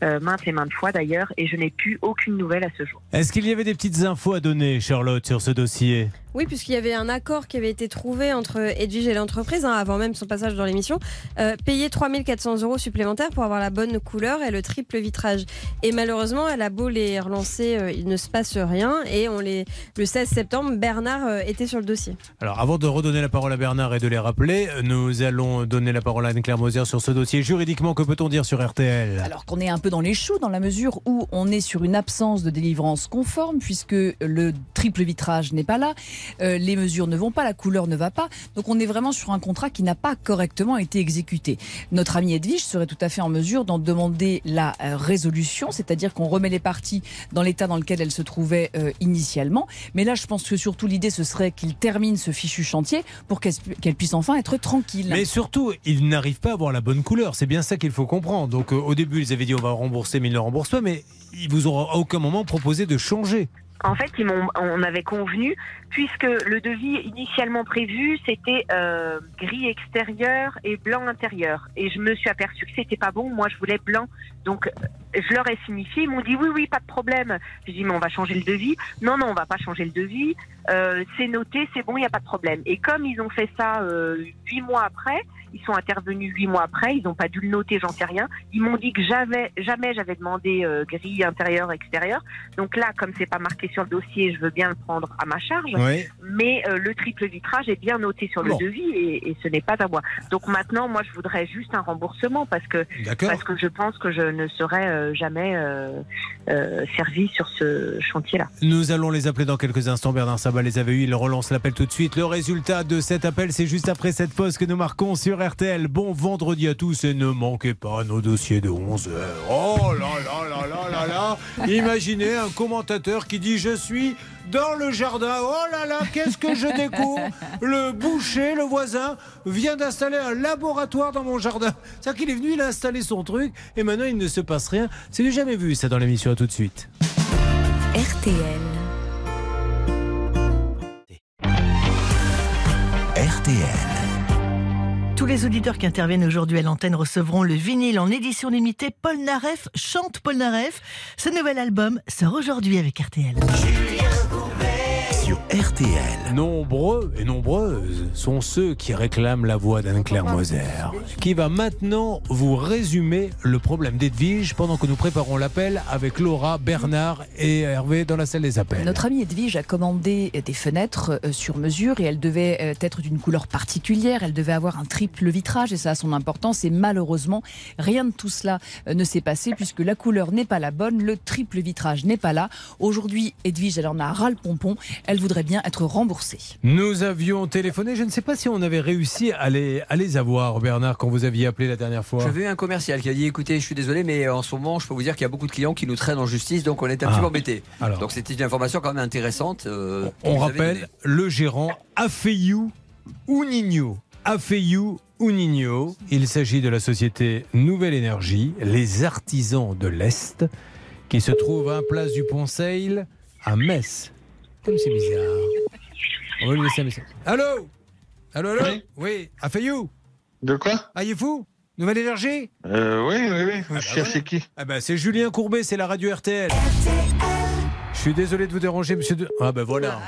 euh, maintes et maintes fois d'ailleurs, et je n'ai plus aucune nouvelle à ce jour.
Est-ce qu'il y avait des petites infos à donner, Charlotte, sur ce dossier?
Oui, puisqu'il y avait un accord qui avait été trouvé entre Edwige et l'entreprise, hein, avant même son passage dans l'émission, euh, payer 3400 euros supplémentaires pour avoir la bonne couleur et le triple vitrage. Et malheureusement, elle a beau les relancer, euh, il ne se passe rien. Et on les, le 16 septembre, Bernard euh, était sur le dossier.
Alors, avant de redonner la parole à Bernard et de les rappeler, nous allons donner la parole à Anne-Claire Moser sur ce dossier. Juridiquement, que peut-on dire sur RTL
Alors qu'on est un peu dans les choux, dans la mesure où on est sur une absence de délivrance conforme, puisque le triple vitrage n'est pas là, euh, les mesures ne vont pas, la couleur ne va pas. Donc on est vraiment sur un contrat qui n'a pas correctement été exécuté. Notre ami Edwige serait tout à fait en mesure d'en demander la euh, résolution, c'est-à-dire qu'on remet les parties dans l'état dans lequel elles se trouvaient euh, initialement. Mais là, je pense que surtout l'idée, ce serait qu'il termine ce fichu chantier pour qu'elle qu'elle puisse enfin être tranquille.
Mais surtout, ils n'arrivent pas à avoir la bonne couleur. C'est bien ça qu'il faut comprendre. Donc, euh, au début, ils avaient dit on va rembourser, mais ils ne remboursent pas. Mais ils vous ont à aucun moment proposé de changer.
En fait, ils on avait convenu, puisque le devis initialement prévu, c'était euh, gris extérieur et blanc intérieur. Et je me suis aperçue que c'était pas bon. Moi, je voulais blanc. Donc, euh, je leur ai signifié. Ils m'ont dit oui, oui, pas de problème. J'ai dit mais on va changer le devis. Non, non, on va pas changer le devis. Euh, c'est noté, c'est bon, il n'y a pas de problème. Et comme ils ont fait ça euh, huit mois après, ils sont intervenus huit mois après, ils n'ont pas dû le noter, j'en sais rien. Ils m'ont dit que j'avais jamais j'avais demandé euh, grille intérieur extérieur. Donc là, comme c'est pas marqué sur le dossier, je veux bien le prendre à ma charge.
Oui.
Mais euh, le triple vitrage est bien noté sur le devis et, et ce n'est pas à moi. Donc maintenant, moi, je voudrais juste un remboursement parce que parce que je pense que je ne serai euh, jamais euh, euh, servi sur ce chantier-là.
Nous allons les appeler dans quelques instants. Bernard Sabat les avait eu. Il relance l'appel tout de suite. Le résultat de cet appel, c'est juste après cette pause que nous marquons sur RTL. Bon vendredi à tous et ne manquez pas nos dossiers de 11h. Oh là là là là là là Imaginez un commentateur qui dit Je suis dans le jardin. Oh là là, qu'est-ce que je découvre Le boucher, le voisin, vient d'installer un laboratoire dans mon jardin. C'est-à-dire qu'il est venu, il a installé son truc et maintenant il ne se passe rien. C'est du jamais vu ça dans l'émission. À tout de suite.
RTL.
RTL.
Tous les auditeurs qui interviennent aujourd'hui à l'antenne recevront le vinyle en édition limitée Paul Naref chante Paul Naref. Ce nouvel album sort aujourd'hui avec RTL.
RTL.
Nombreux et nombreuses sont ceux qui réclament la voix d'Anne-Claire Moser, qui va maintenant vous résumer le problème d'Edwige pendant que nous préparons l'appel avec Laura, Bernard et Hervé dans la salle des appels.
Notre amie Edwige a commandé des fenêtres euh, sur mesure et elles devaient euh, être d'une couleur particulière. Elles devaient avoir un triple vitrage et ça a son importance. Et malheureusement, rien de tout cela euh, ne s'est passé puisque la couleur n'est pas la bonne, le triple vitrage n'est pas là. Aujourd'hui, Edwige, elle en a ras le pompon. Elle voudrait bien être remboursée.
Nous avions téléphoné, je ne sais pas si on avait réussi à les, à les avoir, Bernard, quand vous aviez appelé la dernière fois.
J'avais eu un commercial qui a dit écoutez, je suis désolé, mais en ce moment, je peux vous dire qu'il y a beaucoup de clients qui nous traînent en justice, donc on est un
Ah.
petit peu embêtés.
Alors.
Donc c'était une information quand même intéressante. euh,
On rappelle le gérant Afeyou Unigno. Afeyou Unigno. Il s'agit de la société Nouvelle Énergie, les artisans de l'Est, qui se trouve à Place du Pont-Seil, à Metz. Comme c'est bizarre. On va lui laisser un message. Allô? Allô, allô?
Oui.
Oui, Afeyou
De quoi?
Ah, il est fou? Nouvelle Énergie?
Euh, Oui, oui, oui. Vous
bah
cherchez qui
Ah ben c'est Julien Courbet, c'est la radio RTL. Je suis désolé de vous déranger, monsieur. De... Ah ben voilà.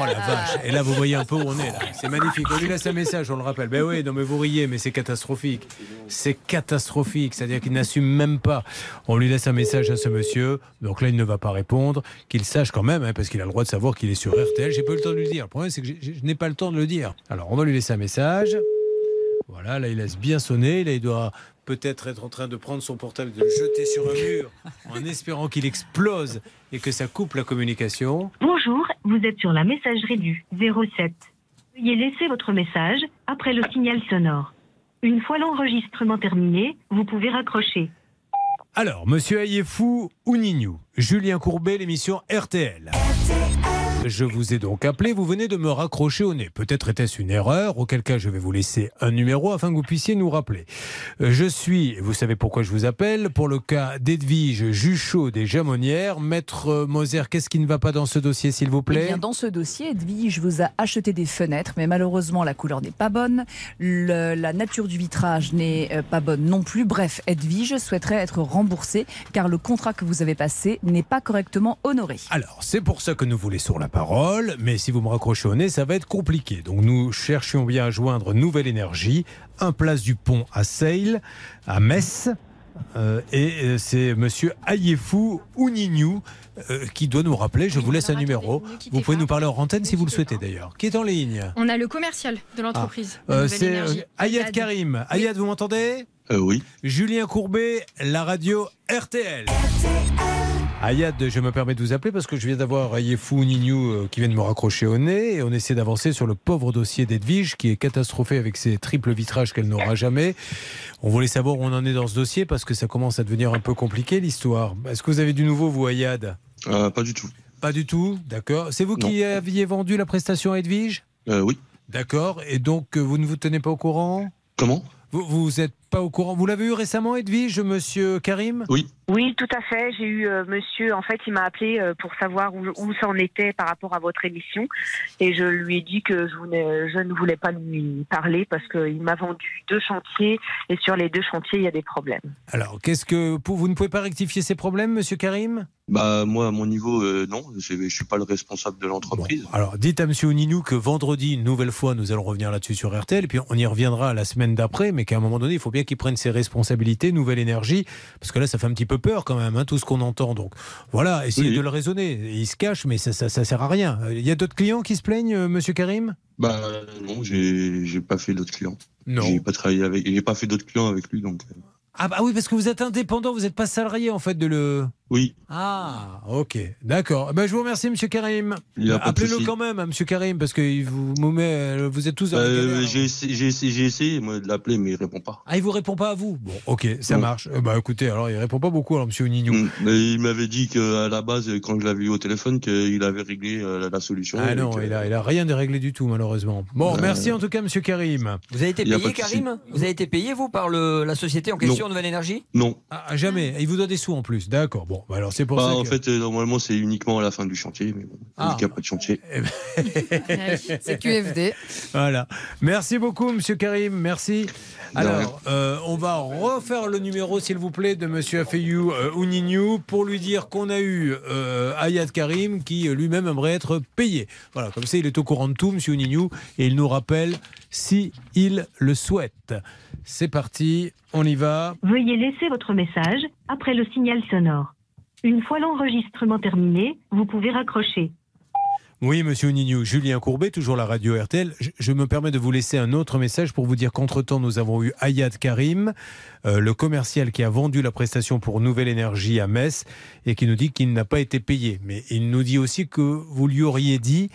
Oh la vache. Et là, vous voyez un peu où on est. C'est magnifique. On lui laisse un message, on le rappelle. Ben oui, non mais vous riez, mais c'est catastrophique. C'est catastrophique. C'est-à-dire qu'il n'assume même pas. On lui laisse un message à ce monsieur. Donc là, il ne va pas répondre. Qu'il sache quand même, hein, parce qu'il a le droit de savoir qu'il est sur RTL. J'ai pas le temps de lui dire. Le problème, c'est que je n'ai pas le temps de le dire. Alors, on va lui laisser un message. Voilà, là, il laisse bien sonner. Là, il doit peut-être être en train de prendre son portable, de le jeter sur un mur, en espérant qu'il explose et que ça coupe la communication.
Bonjour, vous êtes sur la messagerie du 07. Veuillez laisser votre message après le signal sonore. Une fois l'enregistrement terminé, vous pouvez raccrocher.
Alors, monsieur Ayefou Ouninou, Julien Courbet, l'émission RTL. Je vous ai donc appelé, vous venez de me raccrocher au nez. Peut-être était-ce une erreur, auquel cas je vais vous laisser un numéro afin que vous puissiez nous rappeler. Euh, Je suis, vous savez pourquoi je vous appelle, pour le cas d'Edwige Juchot des Jamonnières. Maître Moser, qu'est-ce qui ne va pas dans ce dossier, s'il vous
Eh
plaît
bien, dans ce dossier, Edwige vous a acheté des fenêtres, mais malheureusement, la couleur n'est pas bonne. Le- la nature du vitrage n'est euh, pas bonne non plus. Bref, Edwige souhaiterait être remboursée car le contrat que vous avez passé n'est pas correctement honoré.
Alors, c'est pour ça que nous vous laissons la parole, mais si vous me raccrochez au nez, ça va être compliqué. Donc, nous cherchions bien à joindre Nouvelle Énergie, un place du pont à Seil, à Metz. Euh, et euh, c'est monsieur Ayefou Ouninou euh, qui doit nous rappeler. Je vous laisse un numéro. Vous pouvez nous parler en antenne si vous le souhaitez d'ailleurs. Qui est en ligne
On a le commercial de l'entreprise.
Ah. Euh,
Nouvelle
C'est Ayad Karim. Ayad, vous m'entendez?
Euh, Oui.
Julien Courbet, la radio RTL. Ayad, je me permets de vous appeler parce que je viens d'avoir Yefou Nignou euh, qui vient de me raccrocher au nez et on essaie d'avancer sur le pauvre dossier d'Edwige qui est catastrophé avec ses triples vitrages qu'elle n'aura jamais. On voulait savoir où on en est dans ce dossier parce que ça commence à devenir un peu compliqué l'histoire. Est-ce que vous avez du nouveau, vous, Ayad?
Euh, Pas du tout.
Pas du tout, d'accord. C'est vous qui aviez vendu la prestation à Edwige?
Euh, oui.
D'accord. Et donc, vous ne vous tenez pas au courant?
Comment?
Vous vous êtes pas au courant Vous l'avez eu récemment, Edwige, monsieur Karim?
Oui.
Oui, tout à fait. J'ai eu euh, monsieur, en fait, il m'a appelé euh, pour savoir où, où ça en était par rapport à votre émission. Et je lui ai dit que je, voulais- je ne voulais pas lui parler parce qu'il m'a vendu deux chantiers et sur les deux chantiers, il y a des problèmes.
Alors, qu'est-ce que. Vous ne pouvez pas rectifier ces problèmes, monsieur Karim?
Bah moi à mon niveau euh, non, je, je suis pas le responsable de l'entreprise.
Alors, dites à monsieur Oninou que vendredi, une nouvelle fois, nous allons revenir là-dessus sur RTL, et puis on y reviendra la semaine d'après, mais qu'à un moment donné, il faut bien qu'il prenne ses responsabilités, nouvelle énergie, parce que là, ça fait un petit peu peur quand même, hein, tout ce qu'on entend. Donc, voilà, essayez
Oui.
de le raisonner. Il se cache, mais ça, ça, ça sert à rien. Euh, Il y a d'autres clients qui se plaignent, euh, monsieur Karim?
Bah non, j'ai j'ai pas fait d'autres clients.
Non.
J'ai pas travaillé avec, j'ai pas fait d'autres clients avec lui donc. euh,
Ah, bah oui, parce que vous êtes indépendant, vous n'êtes pas salarié, en fait, de le.
Oui.
Ah, ok, d'accord. Ben, je vous remercie, Monsieur Karim. Appelez-le quand même, hein, Monsieur Karim, parce que il vous, vous, met, euh, vous êtes tous dans
Euh,
galère.
j'ai essayé, moi, de l'appeler mais il répond pas.
Ah, il vous répond pas à vous? Bon, ok, ça
Non.
marche. Euh, bah écoutez, alors il répond pas beaucoup, alors Monsieur Nignou.
Mm. Mais il m'avait dit qu'à la base quand je l'avais eu au téléphone qu'il avait réglé euh, la, la solution.
Ah
et
non,
que-
il a, il a rien déréglé du tout, malheureusement. Bon,
Euh,
merci en tout cas, Monsieur Karim.
Vous avez été payé. Karim? Vous avez été payé, vous, par le, la société en question, Nouvelle Énergie?
Non.
Ah, jamais. Il vous donne des sous en plus. D'accord. Bon, bah alors c'est pour
Bah,
ça
en
que.
fait, euh, normalement, c'est uniquement à la fin du chantier, mais bon,
Ah.
qu'il n'y a pas de chantier.
C'est QFD.
Voilà. Merci beaucoup, Monsieur Karim. Merci. Alors, euh, on va refaire le numéro, s'il vous plaît, de Monsieur Afeyou euh, Ounignou pour lui dire qu'on a eu euh, Ayad Karim qui lui-même aimerait être payé. Voilà, comme ça, il est au courant de tout, Monsieur Ounignou, et il nous rappelle si il le souhaite. C'est parti, on y va.
Veuillez laisser votre message après le signal sonore. Une fois l'enregistrement terminé, vous pouvez raccrocher.
Oui, monsieur Nignou, Julien Courbet, toujours la radio RTL. Je, je me permets de vous laisser un autre message pour vous dire qu'entre-temps, nous avons eu Ayad Karim, euh, le commercial qui a vendu la prestation pour Nouvelle Énergie à Metz et qui nous dit qu'il n'a pas été payé. Mais il nous dit aussi que vous lui auriez dit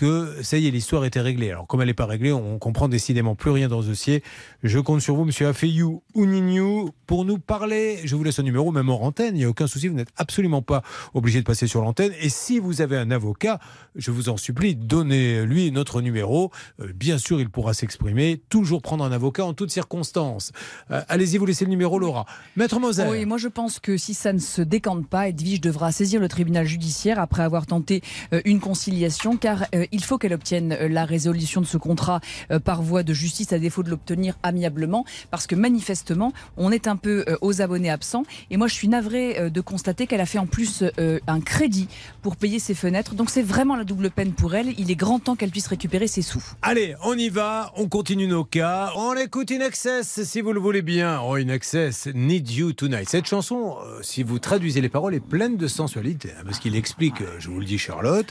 que ça y est, l'histoire était réglée. Alors, comme elle n'est pas réglée, on comprend décidément plus rien dans ce dossier. Je compte sur vous, monsieur Afeyou Ounignou, pour nous parler. Je vous laisse un numéro, même hors antenne. Il n'y a aucun souci, vous n'êtes absolument pas obligé de passer sur l'antenne. Et si vous avez un avocat, je vous en supplie, donnez-lui notre numéro. Euh, bien sûr, il pourra s'exprimer. Toujours prendre un avocat en toutes circonstances. Euh, Allez-y, vous laissez le numéro, Laura. Maître Moser.
Oui, moi je pense que si ça ne se décante pas, Edwige devra saisir le tribunal judiciaire après avoir tenté euh, une conciliation, car il faut qu'elle obtienne euh, la résolution de ce contrat euh, par voie de justice à défaut de l'obtenir amiablement, parce que manifestement, on est un peu euh, aux abonnés absents. Et moi je suis navrée de constater qu'elle a fait en plus un crédit pour payer ses fenêtres. Donc c'est vraiment la double peine pour elle. Il est grand temps qu'elle puisse récupérer ses sous.
Allez, on y va, on continue nos cas. On écoute In Excess, si vous le voulez bien. Oh, In Excess, Need You Tonight. Cette chanson, si vous traduisez les paroles, est pleine de sensualité. hein, parce qu'il explique, je vous le dis Charlotte,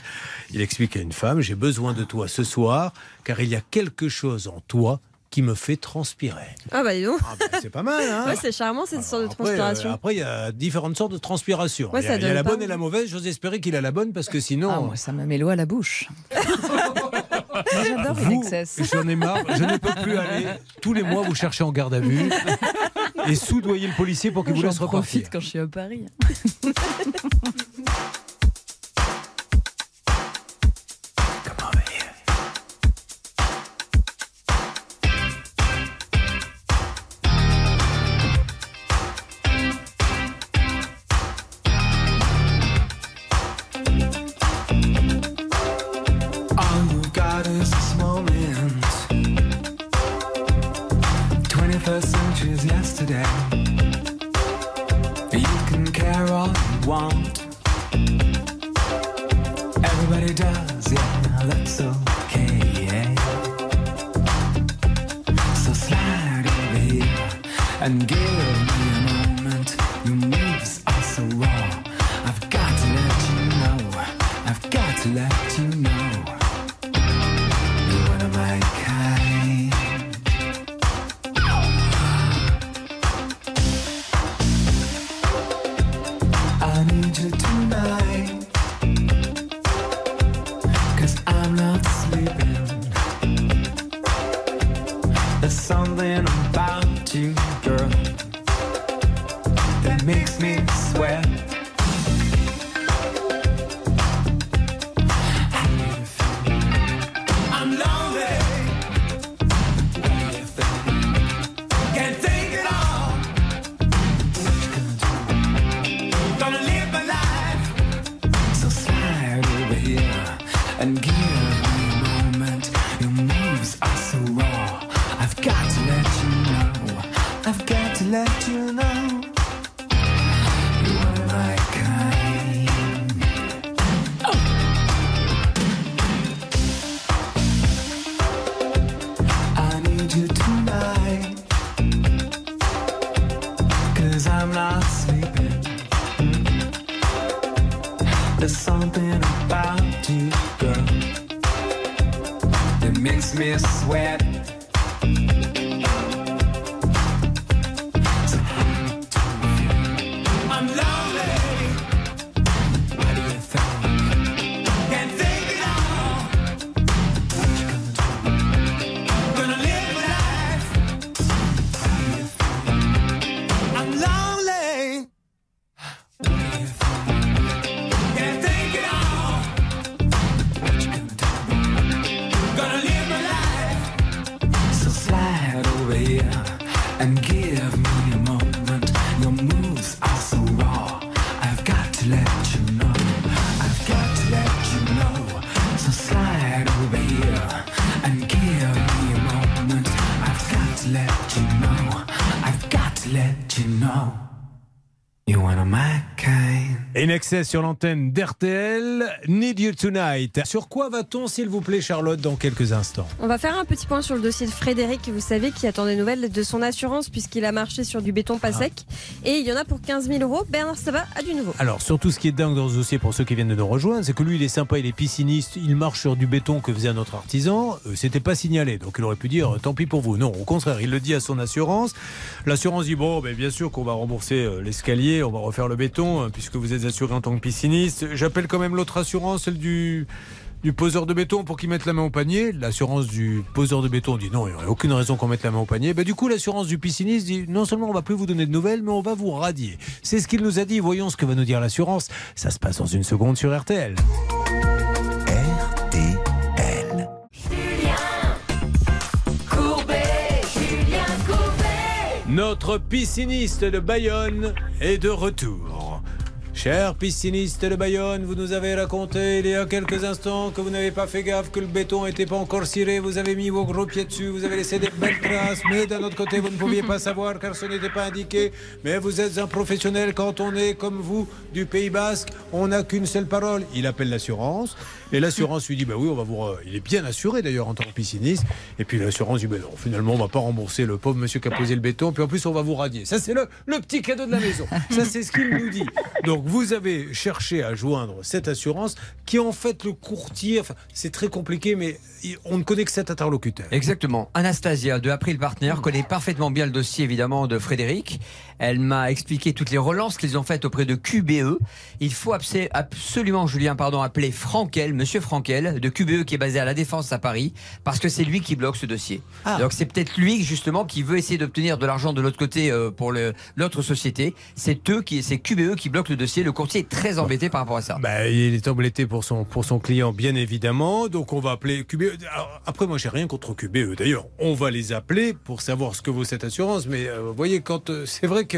il explique à une femme, j'ai besoin de toi ce soir, car il y a quelque chose en toi qui me fait transpirer.
Ah bah dis donc.
C'est pas mal, hein
Ouais, c'est charmant cette sorte de
Après,
transpiration.
euh, après, il y a différentes sortes de transpiration.
Ouais,
il y a, il y a
donne
la bonne et la mauvaise. J'ose espérer qu'il a la bonne parce que sinon.
Ah, moi, ça me met l'eau à la bouche. J'adore
j'en ai marre, je ne peux plus aller. Tous les mois, vous cherchez en garde à vue et soudoyer le policier pour qu'il vous
J'en
laisse repartir.
profite quand je suis à Paris.
In excès sur l'antenne d'RTL, Need You Tonight. Sur quoi va-t-on, s'il vous plaît, Charlotte, dans quelques instants?
On va faire un petit point sur le dossier de Frédéric, vous savez, qui attend des nouvelles de son assurance puisqu'il a marché sur du béton pas sec. Et il y en a pour 15 000 euros. Bernard Sabat a du nouveau.
Alors, surtout, ce qui est dingue dans ce dossier pour ceux qui viennent de nous rejoindre, c'est que lui, il est sympa, il est pisciniste, il marche sur du béton que faisait un autre artisan. Euh, C'était pas signalé, donc il aurait pu dire tant pis pour vous. Non, au contraire, il le dit à son assurance. L'assurance dit bon, ben, bien sûr qu'on va rembourser euh, l'escalier, on va refaire le béton, euh, puisque vous êtes assuré en tant que pisciniste. J'appelle quand même l'autre assurance, celle du du poseur de béton pour qu'il mette la main au panier. L'assurance du poseur de béton dit non, il n'y a aucune raison qu'on mette la main au panier. Ben, du coup, l'assurance du pisciniste dit non seulement on va plus vous donner de nouvelles, mais on va vous radier. C'est ce qu'il nous a dit. Voyons ce que va nous dire l'assurance. Ça se passe dans une seconde sur RTL.
Courbet, Julien Courbet.
Notre pisciniste de Bayonne est de retour. Cher pisciniste de Bayonne, vous nous avez raconté il y a quelques instants que vous n'avez pas fait gaffe, que le béton n'était pas encore ciré, vous avez mis vos gros pieds dessus, vous avez laissé des belles traces, mais d'un autre côté, vous ne pouviez pas savoir car ce n'était pas indiqué. Mais vous êtes un professionnel quand on est comme vous du Pays Basque, on n'a qu'une seule parole. Il appelle l'assurance et l'assurance lui dit bah oui, on va vous. Il est bien assuré d'ailleurs en tant que pisciniste. Et puis l'assurance dit bah non, finalement, on va pas rembourser le pauvre monsieur qui a posé le béton, puis en plus, on va vous radier. Ça, c'est le, le petit cadeau de la maison. Ça, c'est ce qu'il nous dit. Donc, vous avez cherché à joindre cette assurance qui en fait le courtier. C'est très compliqué, mais on ne connaît que cet interlocuteur.
Exactement. Anastasia de April Partner connaît parfaitement bien le dossier évidemment de Frédéric. Elle m'a expliqué toutes les relances qu'ils ont faites auprès de QBE. Il faut abs- absolument, Julien, pardon, appeler Frankel, Monsieur Frankel de QBE qui est basé à la Défense à Paris, parce que c'est lui qui bloque ce dossier. Donc c'est peut-être lui justement qui veut essayer d'obtenir de l'argent de l'autre côté euh, pour l'autre société. C'est eux qui, c'est QBE qui bloque le dossier. Le courtier est très embêté par rapport à ça.
Bah, il est embêté pour son, pour son client, bien évidemment. Donc, on va appeler QBE. Alors, après, moi, j'ai rien contre QBE. D'ailleurs, on va les appeler pour savoir ce que vaut cette assurance. Mais euh, vous voyez, quand euh, c'est vrai que.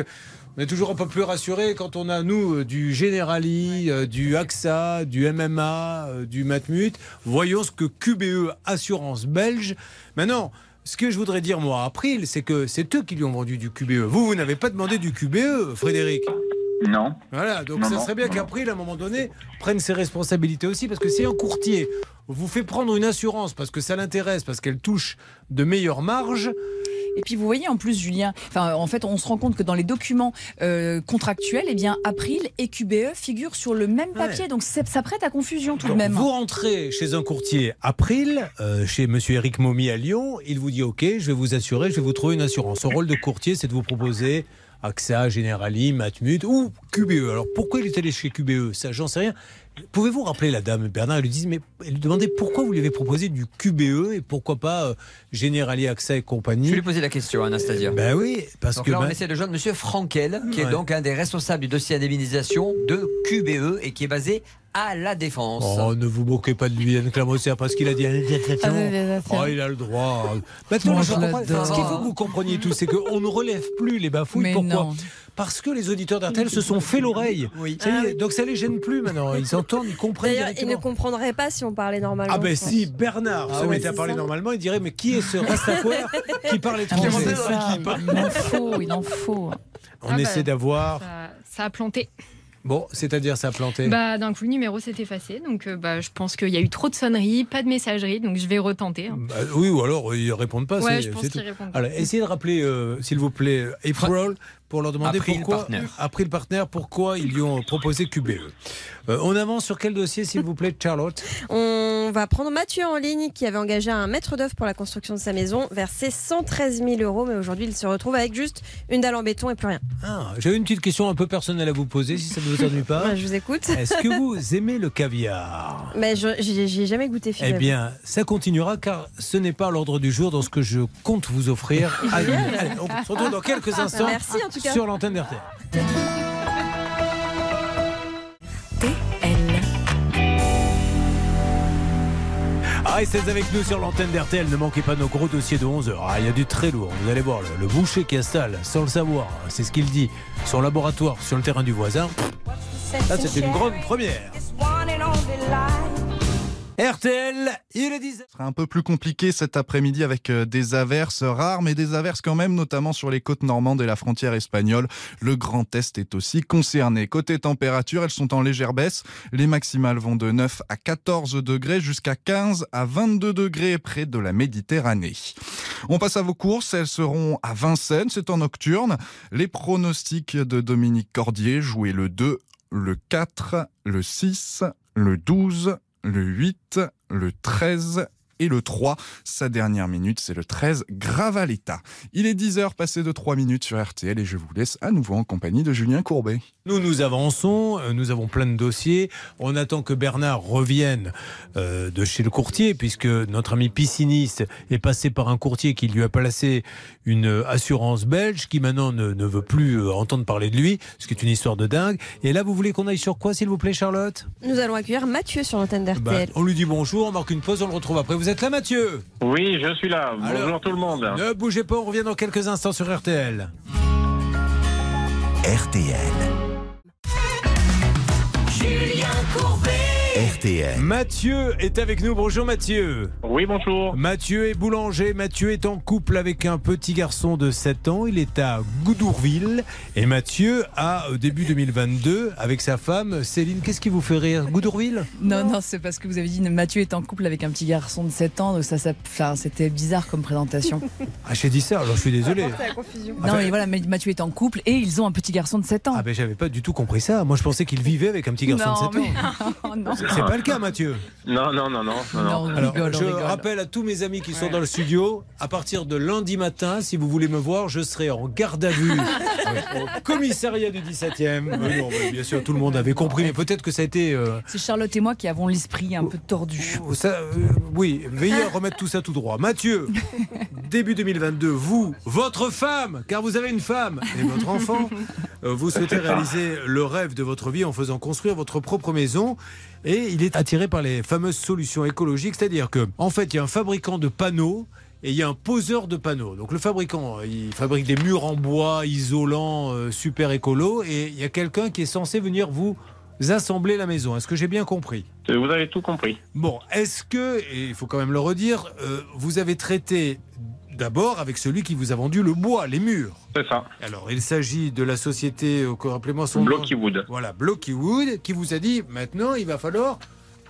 On est toujours un peu plus rassuré quand on a, nous, euh, du Generali, euh, du AXA, du MMA, euh, du Matmut. Voyons ce que QBE, assurance belge. Maintenant, ce que je voudrais dire, moi, à April, c'est que c'est eux qui lui ont vendu du QBE. Vous, vous n'avez pas demandé du QBE, Frédéric.
Non.
Voilà, donc
Non,
ça
non,
serait bien qu'April, à un moment donné, prenne ses responsabilités aussi, parce que si un courtier vous fait prendre une assurance parce que ça l'intéresse, parce qu'elle touche de meilleures marges,
Et puis vous voyez en plus, Julien, enfin, en fait, on se rend compte que dans les documents euh, contractuels, eh bien, April et QBE figurent sur le même papier. Donc ça prête à confusion tout de même.
Vous rentrez chez un courtier April, euh, chez Monsieur Eric Momi à Lyon, il vous dit OK, je vais vous assurer, je vais vous trouver une assurance. Son rôle de courtier, c'est de vous proposer AXA, Generali, Matmut ou QBE. Alors pourquoi il est allé chez QBE Ça, j'en sais rien. Pouvez-vous rappeler la dame Bernard Elle lui dit mais elle lui demandait pourquoi vous lui avez proposé du QBE et pourquoi pas euh, Generali, AXA et compagnie.
Je lui ai posé la question, Anastasia.
Ben oui, parce
donc
que
là, on
ben-
essaie de joindre Monsieur Frankel, qui est donc un des responsables du dossier indemnisation de QBE et qui est basé à la défense.
Oh, ne vous moquez pas de lui, Anne Clamosser, parce qu'il a dit. Oh, il a le droit. Maintenant,
Moi,
je comprends- ce qu'il faut que vous compreniez tous, c'est qu'on ne relève plus les bafouilles.
Mais
Pourquoi
non.
Parce que les auditeurs d'RTL se sont fait l'oreille. Est, Donc ça les gêne plus maintenant. Ils entendent, ils comprennent
D'ailleurs, il ne comprendraient pas si on parlait normalement.
Ah ben si, Bernard
Ah
se
ouais,
mettait à parler
ça.
normalement, il dirait mais qui est ce rastaquaire qui parle
Ah,
étranger
ça, Il en faut, il en faut.
On
Ah bah,
essaie d'avoir...
Ça, ça a planté.
Bon, c'est-à-dire ça a planté.
Bah, d'un coup, le numéro s'est effacé. Donc, euh, bah, je pense qu'il y a eu trop de sonneries, pas de messagerie. Donc, je vais retenter. hein.
Bah, oui, ou alors ils répondent pas.
Ouais, je pense qu'ils répondent pas.
Alors, essayez de rappeler, euh, s'il vous plaît, April pour leur demander
April
pourquoi, après le partenaire, pourquoi ils lui ont proposé QBE. Euh, on avance sur quel dossier, s'il vous plaît, Charlotte
On va prendre Mathieu en ligne qui avait engagé un maître d'œuvre pour la construction de sa maison, versé 113 000 euros, mais aujourd'hui il se retrouve avec juste une dalle en béton et plus rien.
ah, J'avais une petite question un peu personnelle à vous poser, si ça ne vous ennuie pas.
Ouais, je vous écoute.
Est-ce que vous aimez le caviar?
Mais je j'y ai jamais goûté.
Eh bien, ça continuera car ce n'est pas l'ordre du jour dans ce que je compte vous offrir. Allez, allez, on se retrouve dans quelques instants
Merci, en tout cas.
sur l'antenne d'RTL. Ah, et c'est avec nous sur l'antenne d'RTL. Ne manquez pas nos gros dossiers de 11h. Ah, il y a du très lourd. Vous allez voir, le, le boucher qui installe, sans le savoir, c'est ce qu'il dit, son laboratoire sur le terrain du voisin. Ça, c'est une grande première. RTL, il est 10
Ce sera un peu plus compliqué cet après-midi avec euh, des averses rares, mais des averses quand même, notamment sur les côtes normandes et la frontière espagnole. Le Grand Est est aussi concerné. Côté température, elles sont en légère baisse. Les maximales vont de 9 à 14 degrés jusqu'à 15 à 22 degrés près de la Méditerranée. On passe à vos courses. Elles seront à Vincennes. C'est en nocturne. Les pronostics de Dominique Cordier, joués le 2, le 4, le 6, le 12, le 8, le 13 et le 3. Sa dernière minute, c'est le 13, Gravaletta. Il est 10h passé de 3 minutes sur RTL et je vous laisse à nouveau en compagnie de Julien Courbet.
Nous, nous avançons, euh, nous avons plein de dossiers. On attend que Bernard revienne euh, de chez le courtier, puisque notre ami pisciniste est passé par un courtier qui lui a placé une euh, assurance belge, qui maintenant ne, ne veut plus entendre parler de lui, ce qui est une histoire de dingue. Et là, vous voulez qu'on aille sur quoi, s'il vous plaît, Charlotte?
Nous allons accueillir Mathieu sur l'antenne
Bah,
d'RTL.
On lui dit bonjour, on marque une pause, on le retrouve après. Vous êtes là, Mathieu
Oui, je suis là. Bonjour tout le monde.
Ne bougez pas, on revient dans quelques instants sur RTL.
RTL.
Julien Courbet.
RTL.
Mathieu est avec nous. Bonjour Mathieu.
Oui, bonjour.
Mathieu est boulanger. Mathieu est en couple avec un petit garçon de 7 ans. Il est à Goudourville. Et Mathieu a, au début 2022, avec sa femme, Céline, qu'est-ce qui vous fait rire Goudourville
Non, non, c'est parce que vous avez dit Mathieu est en couple avec un petit garçon de 7 ans, donc ça, ça enfin, c'était bizarre comme présentation.
Ah, j'ai dit ça, alors je suis désolé.
non, mais voilà, Mathieu est en couple et ils ont un petit garçon de 7 ans.
Ah ben j'avais pas du tout compris ça. Moi je pensais qu'il vivait avec un petit garçon
non,
de 7 ans.
mais... non.
C'est pas le cas Mathieu.
Non, non, non, non. non, non.
on
Alors,
rigole,
je
rigole.
rappelle à tous mes amis qui sont dans le studio, à partir de lundi matin, si vous voulez me voir, je serai en garde à vue au commissariat du 17e. Mais non, mais bien sûr, tout le monde avait compris, mais peut-être que ça a été... euh,
C'est Charlotte et moi qui avons l'esprit un peu tordu.
ça, euh, oui, veillez à remettre tout ça tout droit. Mathieu, début 2022, vous, votre femme, car vous avez une femme, et votre enfant, euh, vous souhaitez réaliser le rêve de votre vie en faisant construire votre propre maison. Et il est attiré par les fameuses solutions écologiques, c'est-à-dire que, en fait, il y a un fabricant de panneaux et il y a un poseur de panneaux. Donc le fabricant, il fabrique des murs en bois isolants, euh, super écolo, et il y a quelqu'un qui est censé venir vous assembler la maison. Est-ce que j'ai bien compris?
Vous avez tout compris.
Bon, est-ce que, et il faut quand même le redire, euh, vous avez traité d'abord avec celui qui vous a vendu le bois, les murs
C'est ça.
Alors, il s'agit de la société, euh, rappelez-moi son nom.
Blockywood.
Voilà, Blockywood, qui vous a dit maintenant il va falloir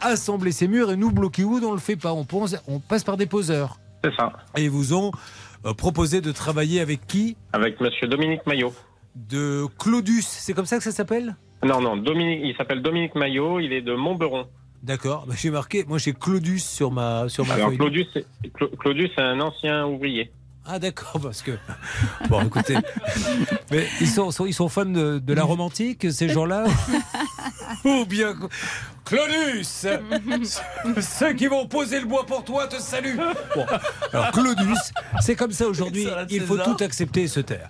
assembler ces murs et nous, Blockywood, on le fait pas, on, pense- on passe par des poseurs.
C'est ça.
Et ils vous ont euh, proposé de travailler avec qui?
Avec monsieur Dominique Maillot.
De Claudus, c'est comme ça que ça s'appelle?
Non, non, Dominique, il s'appelle Dominique Maillot, il est de Montberon.
D'accord, bah, j'ai marqué, moi j'ai Claudus sur ma, sur ma
Alors,
feuille.
Claudius, c'est- Cla- Claudius, c'est un ancien ouvrier.
Ah d'accord, parce que... Bon, écoutez, mais ils sont, sont- ils sont fans de, de la romantique, ces gens-là? Ou bien... Claudius Ceux qui vont poser le bois pour toi te saluent Bon, alors Claudius, c'est comme ça aujourd'hui, il faut tout accepter et se taire.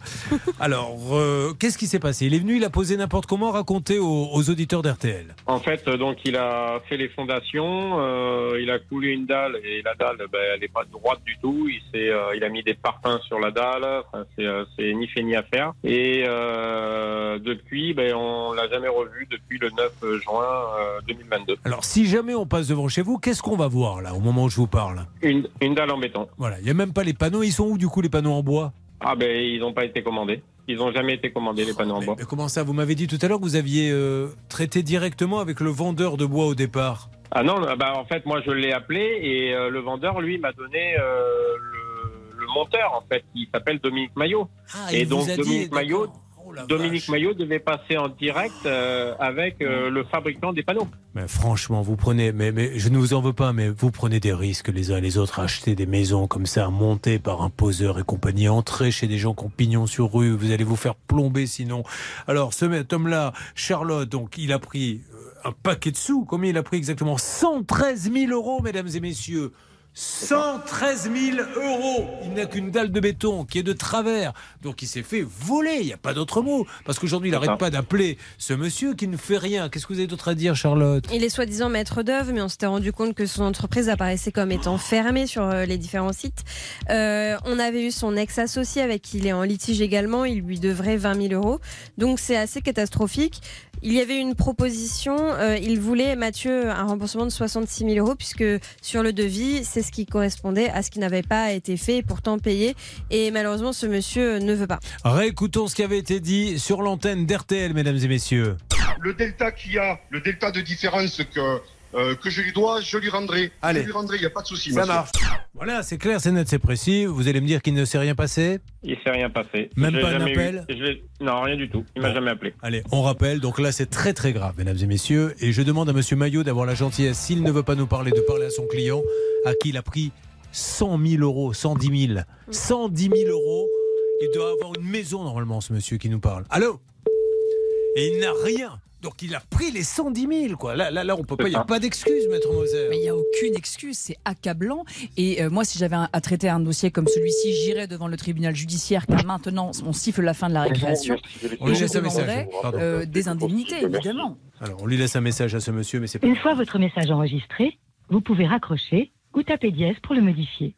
Alors, euh, qu'est-ce qui s'est passé? Il est venu, il a posé n'importe comment, raconter aux, aux auditeurs d'RTL.
En fait, euh, donc il a fait les fondations, euh, il a coulé une dalle et la dalle, ben, elle n'est pas droite du tout. Il, s'est, euh, il a mis des parpaings sur la dalle. Enfin, c'est, euh, ni fait ni à faire. Et euh, depuis, ben, on l'a jamais revu depuis le 9 juin euh, 2022.
Alors, si jamais on passe devant chez vous, qu'est-ce qu'on va voir là, au moment où je vous parle?
Une, une dalle en béton.
Voilà, il n'y a même pas les panneaux. Ils sont où du coup les panneaux en bois?
Ah ben ils n'ont pas été commandés. Ils n'ont jamais été commandés les panneaux en bois.
Mais comment ça Vous m'avez dit tout à l'heure que vous aviez euh, traité directement avec le vendeur de bois au départ?
Ah non, bah en fait moi je l'ai appelé et euh, le vendeur lui m'a donné euh, le, le monteur en fait qui s'appelle Dominique Maillot.
Ah,
et donc
dit,
Dominique Maillot, Dominique Maillot devait passer en direct euh, avec euh, le fabricant des panneaux.
Mais franchement, vous prenez, mais, mais je ne vous en veux pas, mais vous prenez des risques les uns et les autres, à acheter des maisons comme ça, montées par un poseur et compagnie, entrer chez des gens qui ont pignon sur rue, vous allez vous faire plomber sinon. Alors, ce homme-là, Charlotte, donc, il a pris euh, un paquet de sous. Combien il a pris exactement? 113 000 euros, mesdames et messieurs. 113 000 euros. Il n'a qu'une dalle de béton qui est de travers. Donc il s'est fait voler. Il n'y a pas d'autre mot. Parce qu'aujourd'hui, il n'arrête pas d'appeler ce monsieur qui ne fait rien. Qu'est-ce que vous avez d'autre à dire, Charlotte?
Il est soi-disant maître d'œuvre, mais on s'était rendu compte que son entreprise apparaissait comme étant fermée sur euh, les différents sites. Euh, on avait eu son ex-associé avec qui il est en litige également. Il lui devrait 20 000 euros. Donc c'est assez catastrophique. Il y avait une proposition. euh, il voulait, Mathieu, un remboursement de 66 000 euros, puisque sur le devis, c'est ce qui correspondait à ce qui n'avait pas été fait et pourtant payé. Et malheureusement, ce monsieur ne veut pas.
Réécoutons ce qui avait été dit sur l'antenne d'RTL, mesdames et messieurs.
le delta qu'il y a, le delta de différence que, euh, que je lui dois, je lui rendrai.
Allez.
Je lui rendrai, il n'y a pas de souci.
Ça
monsieur.
marche. Voilà, c'est clair, c'est net, c'est précis. Vous allez me dire qu'il ne s'est rien passé
Il s'est rien passé.
Même pas un appel.
Je Non, rien du tout. Il m'a
Bon.
jamais appelé.
Allez, on rappelle. Donc là, c'est très très grave, mesdames et messieurs. Et je demande à Monsieur Maillot d'avoir la gentillesse, s'il ne veut pas nous parler, de parler à son client, à qui il a pris 100 000 euros, 110 000, 110 000 euros. Il doit avoir une maison normalement, ce monsieur qui nous parle. Allô? Et il n'a rien. Donc il a pris les 110 000, quoi. Là, là, là on peut pas. Il n'y a pas d'excuse, maître Moser.
Mais il n'y a aucune excuse, c'est accablant. Et euh, moi, si j'avais à traiter un dossier comme celui-ci, j'irais devant le tribunal judiciaire, car maintenant, on siffle la fin de la récréation.
On lui laisse un message. Pardon.
euh, des indemnités, évidemment.
Alors, on lui laisse un message à ce monsieur, mais c'est pas.
Une fois votre message enregistré, vous pouvez raccrocher ou taper dièse pour le modifier.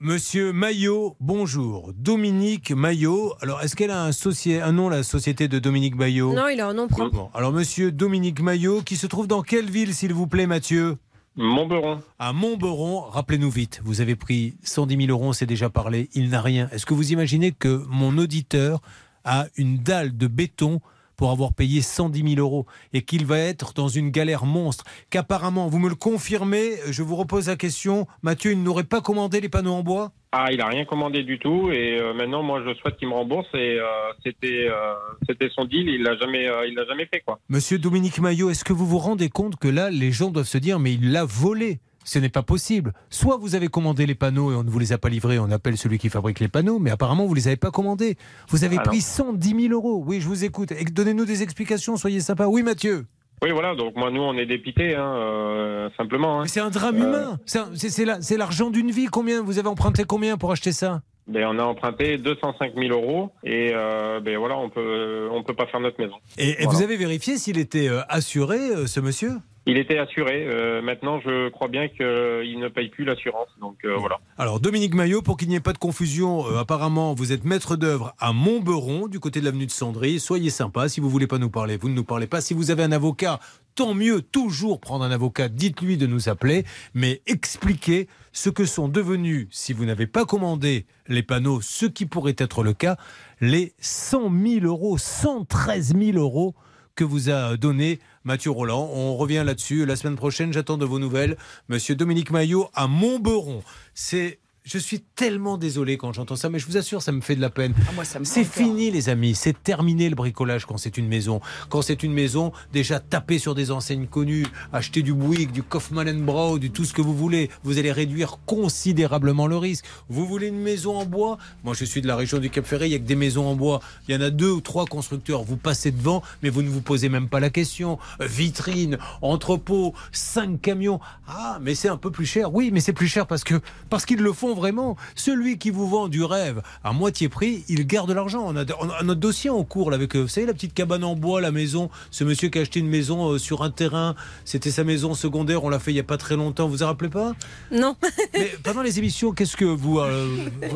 Monsieur Maillot, bonjour. Dominique Maillot. Alors, est-ce qu'elle a un, nom, la société de Dominique Maillot?
Non, il a un nom propre.
Bon, alors, monsieur Dominique Maillot, qui se trouve dans quelle ville, s'il vous plaît, Mathieu?
Montberon.
À Montberon, rappelez-nous vite, vous avez pris 110 000 euros, on s'est déjà parlé, il n'a rien. Est-ce que vous imaginez que mon auditeur a une dalle de béton pour avoir payé 110 000 euros et qu'il va être dans une galère monstre Qu'apparemment, vous me le confirmez, je vous repose la question, Mathieu, il n'aurait pas commandé les panneaux en bois?
Ah, il a rien commandé du tout et euh, maintenant moi je souhaite qu'il me rembourse et euh, c'était euh, c'était son deal, il l'a jamais il l'a jamais fait quoi.
Monsieur Dominique Maillot, est-ce que vous vous rendez compte que là, les gens doivent se dire, mais il l'a volé? Ce n'est pas possible. Soit vous avez commandé les panneaux et on ne vous les a pas livrés, on appelle celui qui fabrique les panneaux, mais apparemment vous ne les avez pas commandés. Vous avez
Ah
pris
non.
110 000 euros. Oui, je vous écoute. Donnez-nous des explications, soyez sympa. Oui, Mathieu.
Oui voilà, donc moi nous on est dépités hein, euh, simplement. Hein.
C'est un drame humain. C'est l'argent d'une vie. Combien Vous avez emprunté combien pour acheter ça?
Ben, on a emprunté 205 000 euros et euh, ben voilà on peut on peut pas faire notre maison.
Et, et
Voilà.
vous avez vérifié s'il était euh, assuré, euh, ce monsieur?
Il était assuré. euh, maintenant je crois bien qu'il ne paye plus l'assurance donc euh, voilà.
Alors Dominique Maillot, pour qu'il n'y ait pas de confusion, euh, apparemment vous êtes maître d'œuvre à Montberon, du côté de l'avenue de Sandry. Soyez sympa, si vous voulez pas nous parler, vous ne nous parlez pas. Si vous avez un avocat, tant mieux, toujours prendre un avocat, dites-lui de nous appeler, mais expliquez ce que sont devenus, si vous n'avez pas commandé les panneaux, ce qui pourrait être le cas, les 100 000 euros, 113 000 euros que vous a donné Mathieu Roland. On revient là-dessus. La semaine prochaine, j'attends de vos nouvelles. Monsieur Dominique Maillot à Montberon. C'est je suis tellement désolé quand j'entends ça, mais je vous assure, ça me fait de la peine.
Ah,
C'est fini, les amis. C'est terminé le bricolage quand c'est une maison. Quand c'est une maison, déjà taper sur des enseignes connues, acheter du Bouygues, du Kaufmann Brown, du tout ce que vous voulez. Vous allez réduire considérablement le risque. Vous voulez une maison en bois? Moi, je suis de la région du Cap Ferré. Il y a que des maisons en bois. Il y en a deux ou trois constructeurs. Vous passez devant, mais vous ne vous posez même pas la question. Euh, Vitrine, entrepôt, cinq camions. Ah, mais c'est un peu plus cher. Oui, mais c'est plus cher parce que parce qu'ils le font vraiment. Celui qui vous vend du rêve à moitié prix, il garde l'argent. On a, on a notre dossier en cours là, avec, euh, vous savez, la petite cabane en bois, la maison. Ce monsieur qui a acheté une maison euh, sur un terrain, c'était sa maison secondaire. On l'a fait il y a pas très longtemps. Vous vous en rappelez pas?
Non.
Mais pendant les émissions, qu'est-ce que vous euh,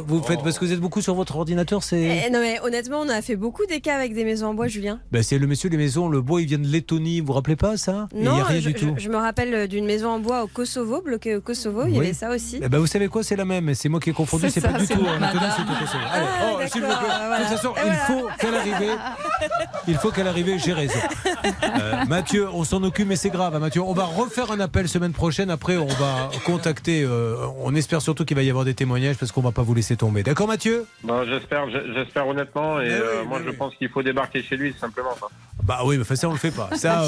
vous faites? Parce que vous êtes beaucoup sur votre ordinateur, c'est.
Eh, non mais honnêtement, on a fait beaucoup des cas avec des maisons en bois, Julien.
Ben, c'est le monsieur des maisons, le bois il vient de Lettonie, vous vous rappelez pas ça? Il
Non,
n'y a rien
je,
du tout.
je- je me rappelle d'une maison en bois au Kosovo, bloquée au Kosovo, il y
Oui.
avait ça aussi.
Eh ben, vous savez quoi, c'est la même, mais c'est moi qui ai confondu,
C'est
pas
ça,
du tout.
le
en
même.
Lettonie, c'est au Kosovo. Allez, oh, s'il vous
d'accord,
plaît,
voilà.
de toute façon,
Et
il faut qu'à l'arrivée, il faut qu'à l'arrivée, j'ai raison. Euh, Mathieu, on s'en occupe, mais c'est grave, hein, Mathieu. On va refaire un appel semaine prochaine. Après, on va contacter. euh, on espère surtout qu'il va y avoir des témoignages parce qu'on va pas vous laisser tomber. D'accord, Mathieu?
Bon, j'espère, j'espère honnêtement, et euh, moi je pense qu'il faut débarquer chez lui simplement.
Bah oui, mais enfin, ça on le fait pas. Ça,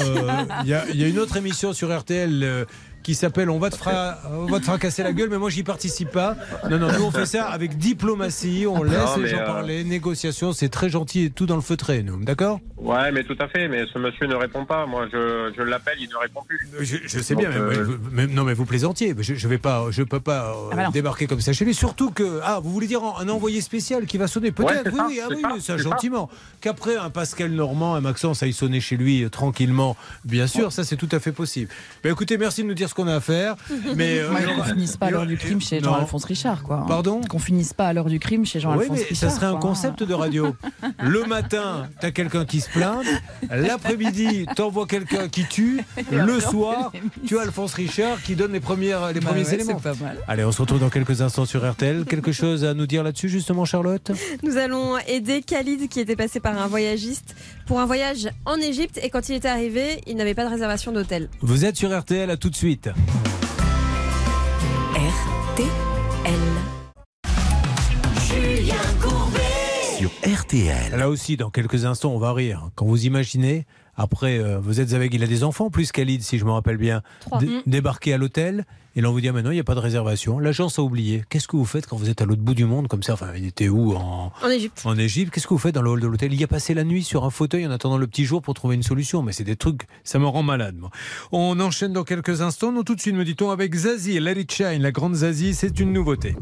il y, a- il y a une autre émission sur RTL qui s'appelle On va te fra- on va te fracasser la gueule, mais moi j'y participe pas. Non, non, nous on fait ça avec diplomatie, on laisse
Non,
les
mais,
gens
euh,
parler, négociation, c'est très gentil et tout dans le feutré, nous, d'accord?
Ouais, mais tout à fait, mais ce monsieur ne répond pas. Moi je, je l'appelle, il ne répond plus.
Je, je sais
Donc,
bien, mais,
euh,
mais- non mais vous plaisantiez, je, je vais pas, je peux pas euh,
Ah bah
débarquer comme ça chez lui. Surtout que, ah, vous voulez dire un envoyé spécial qui va sonner?
Ouais,
peut-être,
c'est
oui,
ça,
oui, ah oui,
ça,
mais gentiment. Qu'après un Pascal Normand, un Maxence aille sonner chez lui euh, tranquillement, bien sûr, ça c'est tout à fait possible. Ben écoutez, merci de nous dire ce qu'on a à faire, mais euh,
qu'on finisse pas à l'heure du crime chez. Jean-Alphonse Richard, quoi. hein.
Pardon
Qu'on finisse pas à l'heure du crime chez
Oui,
Jean-Alphonse
mais
Richard.
ça serait un concept de radio. Le matin, t'as quelqu'un qui se plaint. L'après-midi, t'envoies quelqu'un qui tue. Le soir, tu as Alphonse Richard qui donne les, premières, les
Bah
premiers
ouais,
éléments.
c'est pas mal.
Allez, on se retrouve dans quelques instants sur RTL. Quelque chose à nous dire là-dessus, justement, Charlotte?
Nous allons aider Khalid qui était passé par un voyagiste pour un voyage en Égypte et quand il était arrivé, il n'avait pas de réservation d'hôtel.
Vous êtes sur RTL, à tout de suite.
RTL.
Julien Courbet.
Sur RTL. Là aussi, dans quelques instants, on va rire. Quand vous imaginez, après, euh, vous êtes avec, il a des enfants, plus Khalid, si je me rappelle bien. Dé-
Mm.
débarquer à l'hôtel. Et là, on vous dit, ah, maintenant, il n'y a pas de réservation. L'agence a oublié. Qu'est-ce que vous faites quand vous êtes à l'autre bout du monde, comme ça? Enfin, il était où En,
En Égypte.
en Égypte? Qu'est-ce que vous faites dans le hall de l'hôtel? Il y a passé la nuit sur un fauteuil en attendant le petit jour pour trouver une solution. Mais c'est des trucs, ça me rend malade. moi. On enchaîne dans quelques instants. Non, tout de suite, me dit-on, avec Zazie, Let It Shine, la grande Zazie, c'est une nouveauté.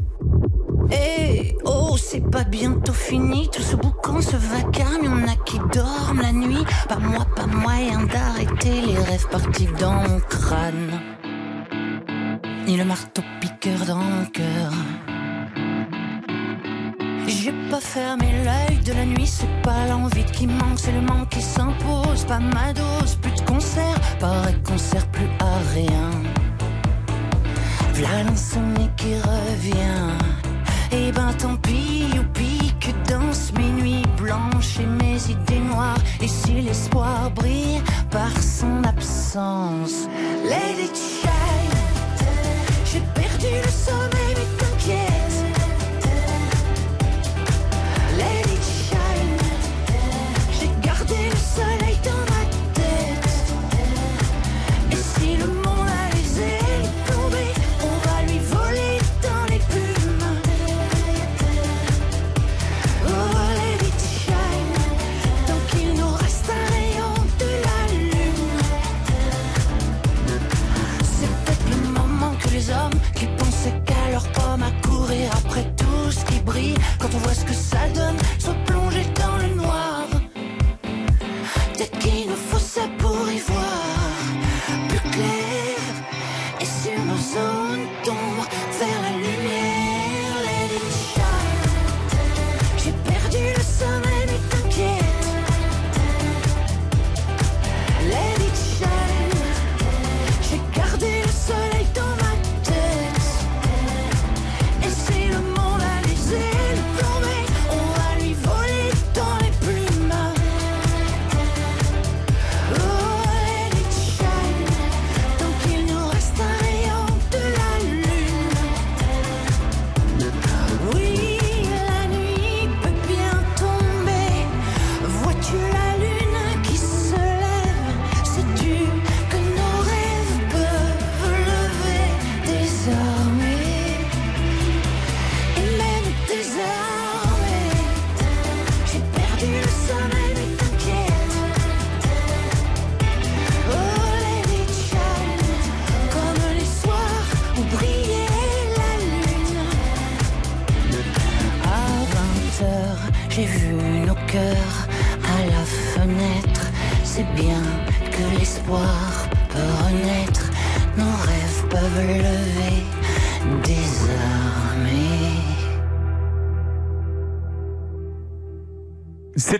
Eh oh, c'est pas bientôt fini, tout ce boucan, ce vacarme, y'en a qui dorment la nuit. Pas moi, pas moyen d'arrêter les rêves partis dans mon crâne. Ni le marteau piqueur dans mon cœur. J'ai pas fermé l'œil de la nuit, c'est pas l'envie qui manque, c'est le manque qui s'impose. Pas ma dose, plus de concert, pareil qu'on sert plus à rien. V'là l'insomnie qui revient. Et ben tant pis,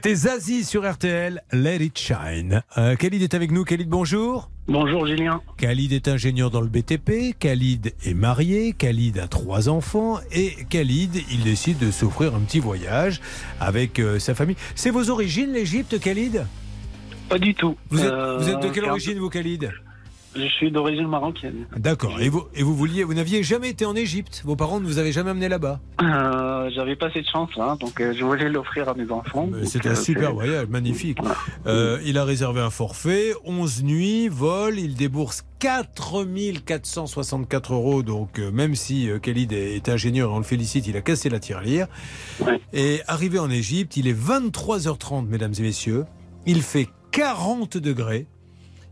C'était Zazie sur RTL, Let It Shine. Euh, Khalid est avec nous. Khalid, bonjour.
Bonjour Julien.
Khalid est ingénieur dans le BTP, Khalid est marié, Khalid a trois enfants et Khalid, il décide de s'offrir un petit voyage avec euh, sa famille. C'est vos origines l'Égypte, Khalid?
Pas du tout.
vous êtes,
Euh,
vous êtes de quelle origine vous, Khalid?
Je suis d'origine marocaine.
D'accord. Et vous, et vous vouliez, vous n'aviez jamais été en Égypte? Vos parents ne vous avaient jamais amené là-bas?
Euh, J'avais pas cette chance là, donc euh, je voulais l'offrir à mes enfants.
C'est
euh,
un super voyage, magnifique. Euh, il a réservé un forfait, 11 nuits, vol, il débourse 4464 euros. Donc, euh, même si euh, Khalid est, est ingénieur, on le félicite, il a cassé la tirelire. Et arrivé en Égypte, il est 23h30, mesdames et messieurs. Il fait 40 degrés.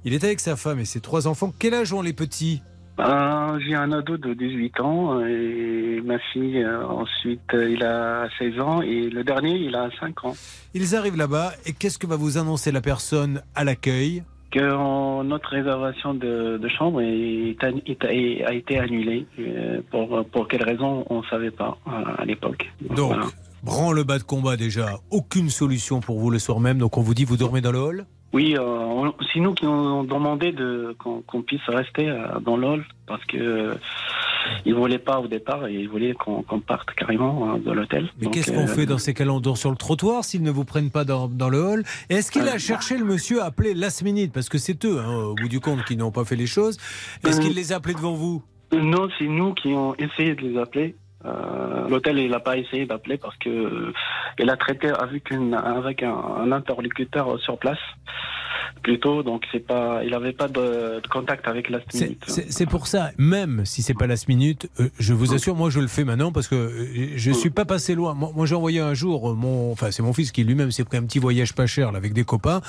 Il est avec sa femme et ses trois enfants. Quel âge ont les petits?
Euh, J'ai un ado de 18 ans et ma fille euh, ensuite euh, il a 16 ans et le dernier il a 5 ans.
Ils arrivent là-bas et qu'est-ce que va vous annoncer la personne à l'accueil?
Que notre réservation de, de chambre est, an- est- est- a été annulée. Euh, pour, pour quelle raison on ne savait pas à l'époque.
Donc,
Voilà.
branle bas de combat déjà, aucune solution pour vous le soir même. Donc on vous dit, vous dormez dans le hall?
Oui, euh, c'est nous qui ont demandé de, qu'on, puisse rester euh, dans l'hall parce que euh, ils voulaient pas au départ et ils voulaient qu'on, parte carrément euh, de l'hôtel.
Mais qu'est-ce qu'on
euh,
fait dans ces cas-là? On dort sur le trottoir s'ils ne vous prennent pas dans, dans le hall? Est-ce qu'il a cherché le monsieur appelé last minute? Parce que c'est eux, hein, au bout du compte, qui n'ont pas fait les choses. Est-ce qu'il les a appelés devant vous?
Non, c'est nous qui ont essayé de les appeler. Euh, L'hôtel, il n'a pas essayé d'appeler parce que euh, il a traité avec, une, avec un, un interlocuteur sur place plutôt. Donc c'est pas, il n'avait pas de, de contact avec la
C'est- C'est pour ça, même si c'est pas last minute, euh, je vous assure, moi je le fais maintenant parce que euh, je suis pas passé loin. Moi, moi, j'ai envoyé un jour euh, mon, enfin c'est mon fils qui lui-même s'est pris un petit voyage pas cher là, avec des copains.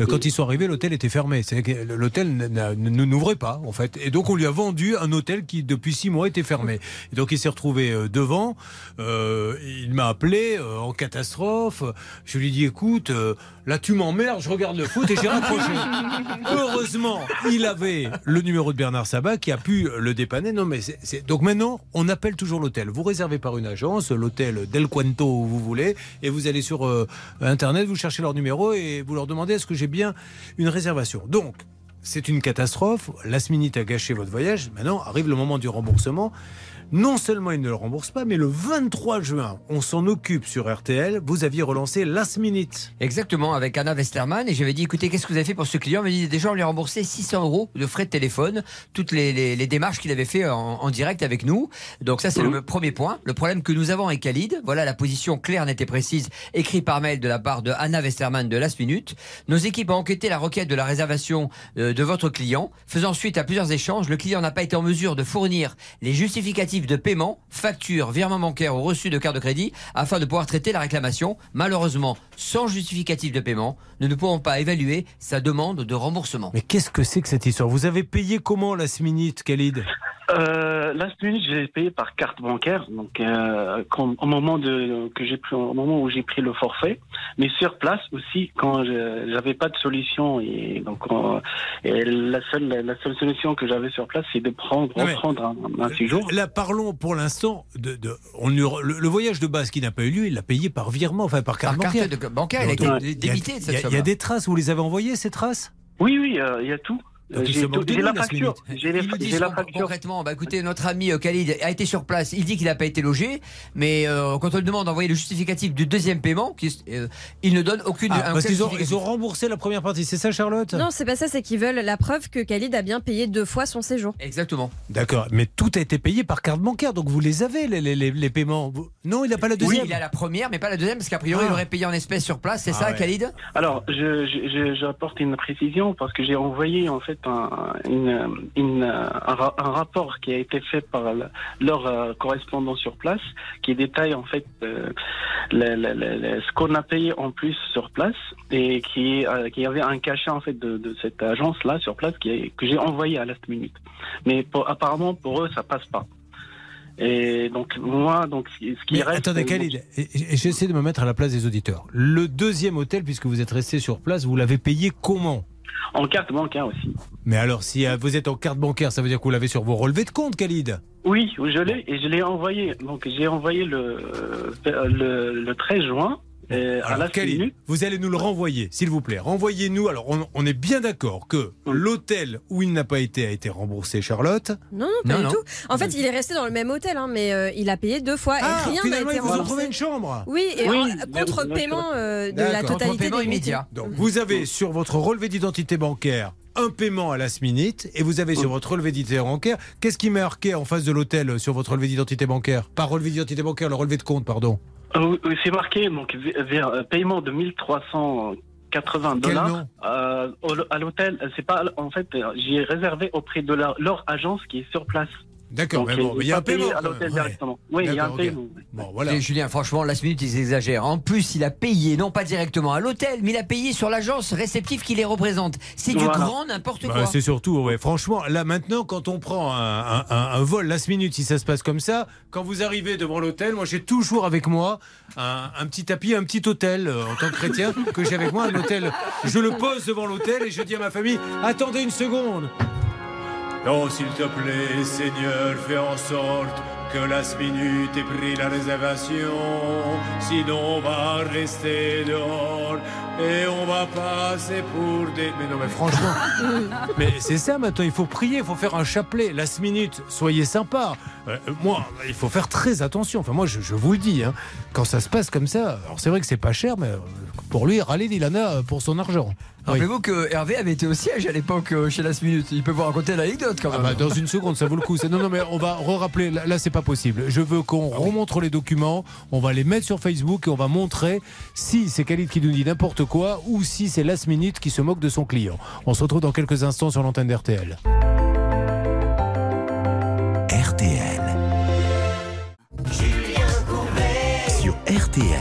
Euh, Quand ils sont arrivés, l'hôtel était fermé. C'est l'hôtel ne n'ouvrait pas en fait, et donc on lui a vendu un hôtel qui depuis six mois était fermé. Et donc il s'est retrouvé devant. Euh, il m'a appelé en catastrophe. Je lui ai dit écoute, là tu m'emmerdes, je regarde le foot et j'ai raccroché. Heureusement, il avait le numéro de Bernard Sabat qui a pu le dépanner. Non, mais c'est- donc maintenant, on appelle toujours l'hôtel. Vous réservez par une agence, l'hôtel Del Cuento où vous voulez, et vous allez sur euh, internet, vous cherchez leur numéro et vous leur demandez est-ce que j'ai bien une réservation? Donc. C'est une catastrophe. Last minute a gâché votre voyage. Maintenant arrive le moment du remboursement. Non seulement il ne le rembourse pas, mais le 23 juin, on s'en occupe sur RTL. Vous aviez relancé Last Minute.
Exactement, avec Anna Westerman. Et j'avais dit, écoutez, qu'est-ce que vous avez fait pour ce client? Il m'a dit, déjà, on lui a remboursé 600 euros de frais de téléphone, toutes les, les- les démarches qu'il avait fait en, en direct avec nous. Donc ça, c'est le premier point. Le problème que nous avons avec Khalid, voilà la position claire, nette et précise, écrite par mail de la part de Anna Westerman de Last Minute. Nos équipes ont enquêté la requête de la réservation euh, de votre client. Faisant suite à plusieurs échanges, le client n'a pas été en mesure de fournir les justificatifs de paiement, facture, virement bancaire ou reçu de carte de crédit afin de pouvoir traiter la réclamation. Malheureusement, sans justificatif de paiement, nous ne pouvons pas évaluer sa demande de remboursement.
Mais qu'est-ce que c'est que cette histoire? Vous avez payé comment Last Minute, Khalid?
Euh, last minute, j'ai payé par carte bancaire, donc euh, quand- au moment de que j'ai pris, au moment où j'ai pris le forfait, mais sur place aussi quand je- j'avais pas de solution et donc euh, et la seule la seule solution que j'avais sur place, c'est de prendre reprendre un, un séjour.
Là, parlons pour l'instant de, de- on lui- le, le voyage de base qui n'a pas eu lieu, il l'a payé par virement, enfin par carte
Par
bancaire.
carte de- bancaire, il a été
y a-
de cette
il y des traces, vous les avez envoyées ces traces?
Oui, oui, il y a tout.
Donc, il
J'ai
se moque
tout-
de
j'ai
nous,
la facture. J'ai les-
Ils
la facture.
concrètement, bah écoutez, notre ami euh, Khalid a été sur place, il dit qu'il n'a pas été logé, mais euh, quand on lui demande d'envoyer le justificatif du deuxième paiement, euh, il ne donne aucune...
Ah, Parce qu'ils ont, ils ont remboursé la première partie, c'est ça Charlotte?
Non, c'est pas ça, c'est qu'ils veulent la preuve que Khalid a bien payé deux fois son séjour.
Exactement.
D'accord, mais tout a été payé par carte bancaire, donc vous les avez, les, les- les- les paiements. Non, il n'a pas la
Oui,
deuxième
il a la première, mais pas la deuxième, parce qu'a priori,
Ah.
il aurait payé en espèces sur place, c'est
Ah
ça,
ouais.
Khalid?
Alors, je, je- je- j'apporte une précision parce que j'ai envoyé en fait un, une, une, un, ra- un rapport qui a été fait par le- leur euh, correspondant sur place, qui détaille en fait euh, le- le- le- le- ce qu'on a payé en plus sur place et qui, euh, qui avait un cachet en fait de, de cette agence là sur place qui que j'ai envoyé à last minute. Mais pour- apparemment pour eux ça passe pas. Et donc moi donc ce qui
Mais
reste.
attendez, Khalid, j'essaie de me mettre à la place des auditeurs. Le deuxième hôtel, puisque vous êtes resté sur place, vous l'avez payé comment?
En carte bancaire aussi.
Mais alors, si euh, vous êtes en carte bancaire, ça veut dire que vous l'avez sur vos relevés de compte, Khalid?
Oui, je l'ai et je l'ai envoyé. Donc j'ai envoyé le, euh, le, le 13 juin. Euh, à
Alors,
la
vous allez nous le renvoyer, s'il vous plaît. Renvoyez-nous. Alors, on, on est bien d'accord que l'hôtel où il n'a pas été a été remboursé, Charlotte.
Non, non, pas
Non,
du
non.
tout. En fait, il est resté dans le même hôtel, hein, mais euh, il a payé deux fois
Ah,
et rien n'a
finalement,
été
ils vous ont trouvé une chambre.
Oui, et
Oui,
en-
bien-
contre
bien
paiement
sûr.
euh, de la totalité des montants.
Donc, vous avez sur votre relevé d'identité bancaire un paiement à last minute et vous avez sur votre relevé d'identité bancaire, qu'est-ce qui marqué en face de l'hôtel sur votre relevé d'identité bancaire? Pas relevé d'identité bancaire, le relevé de compte, pardon.
Euh, oui, oui, c'est marqué donc vers euh, paiement de 1380
Quel
dollars euh, à l'hôtel. C'est pas en fait, euh, j'ai réservé auprès de leur, leur agence qui est sur place.
D'accord, mais bon, mais il y a un paiement,
à l'hôtel directement. Oui, il y a un paiement.
Bon, voilà.
Et Julien, franchement, last minute, ils exagèrent. En plus, il a payé, non pas directement à l'hôtel, mais il a payé sur l'agence réceptive qui les représente. C'est du
Voilà.
grand n'importe
Bah,
quoi.
c'est surtout, ouais, franchement, là maintenant, quand on prend un, un- un- un vol last minute, si ça se passe comme ça, quand vous arrivez devant l'hôtel, moi j'ai toujours avec moi un, un petit tapis, un petit hôtel euh, en tant que chrétien que j'ai avec moi, un hôtel. Je le pose devant l'hôtel et je dis à ma famille attendez une seconde. Non, s'il te plaît, Seigneur, fais en sorte que last minute ait pris la réservation. Sinon, on va rester dehors et on va passer pour des. Mais non, mais franchement. mais c'est ça maintenant, il faut prier, il faut faire un chapelet. Last minute, soyez sympa. Euh, moi, il faut faire très attention. Enfin, moi, je, je vous le dis, hein, quand ça se passe comme ça, alors c'est vrai que c'est pas cher, mais euh, pour lui, râler Dilana euh, pour son argent. Oui.
Rappelez-vous que Hervé avait été au siège à l'époque euh, chez Last Minute. Il peut vous raconter l'anecdote quand
Ah
même.
bah, dans une seconde, ça vaut le coup. Non, non, mais on va re-rappeler. Là, là, c'est pas possible. Je veux qu'on remontre les documents. On va les mettre sur Facebook et on va montrer si c'est Khalid qui nous dit n'importe quoi ou si c'est Last Minute qui se moque de son client. On se retrouve dans quelques instants sur l'antenne d'RTL.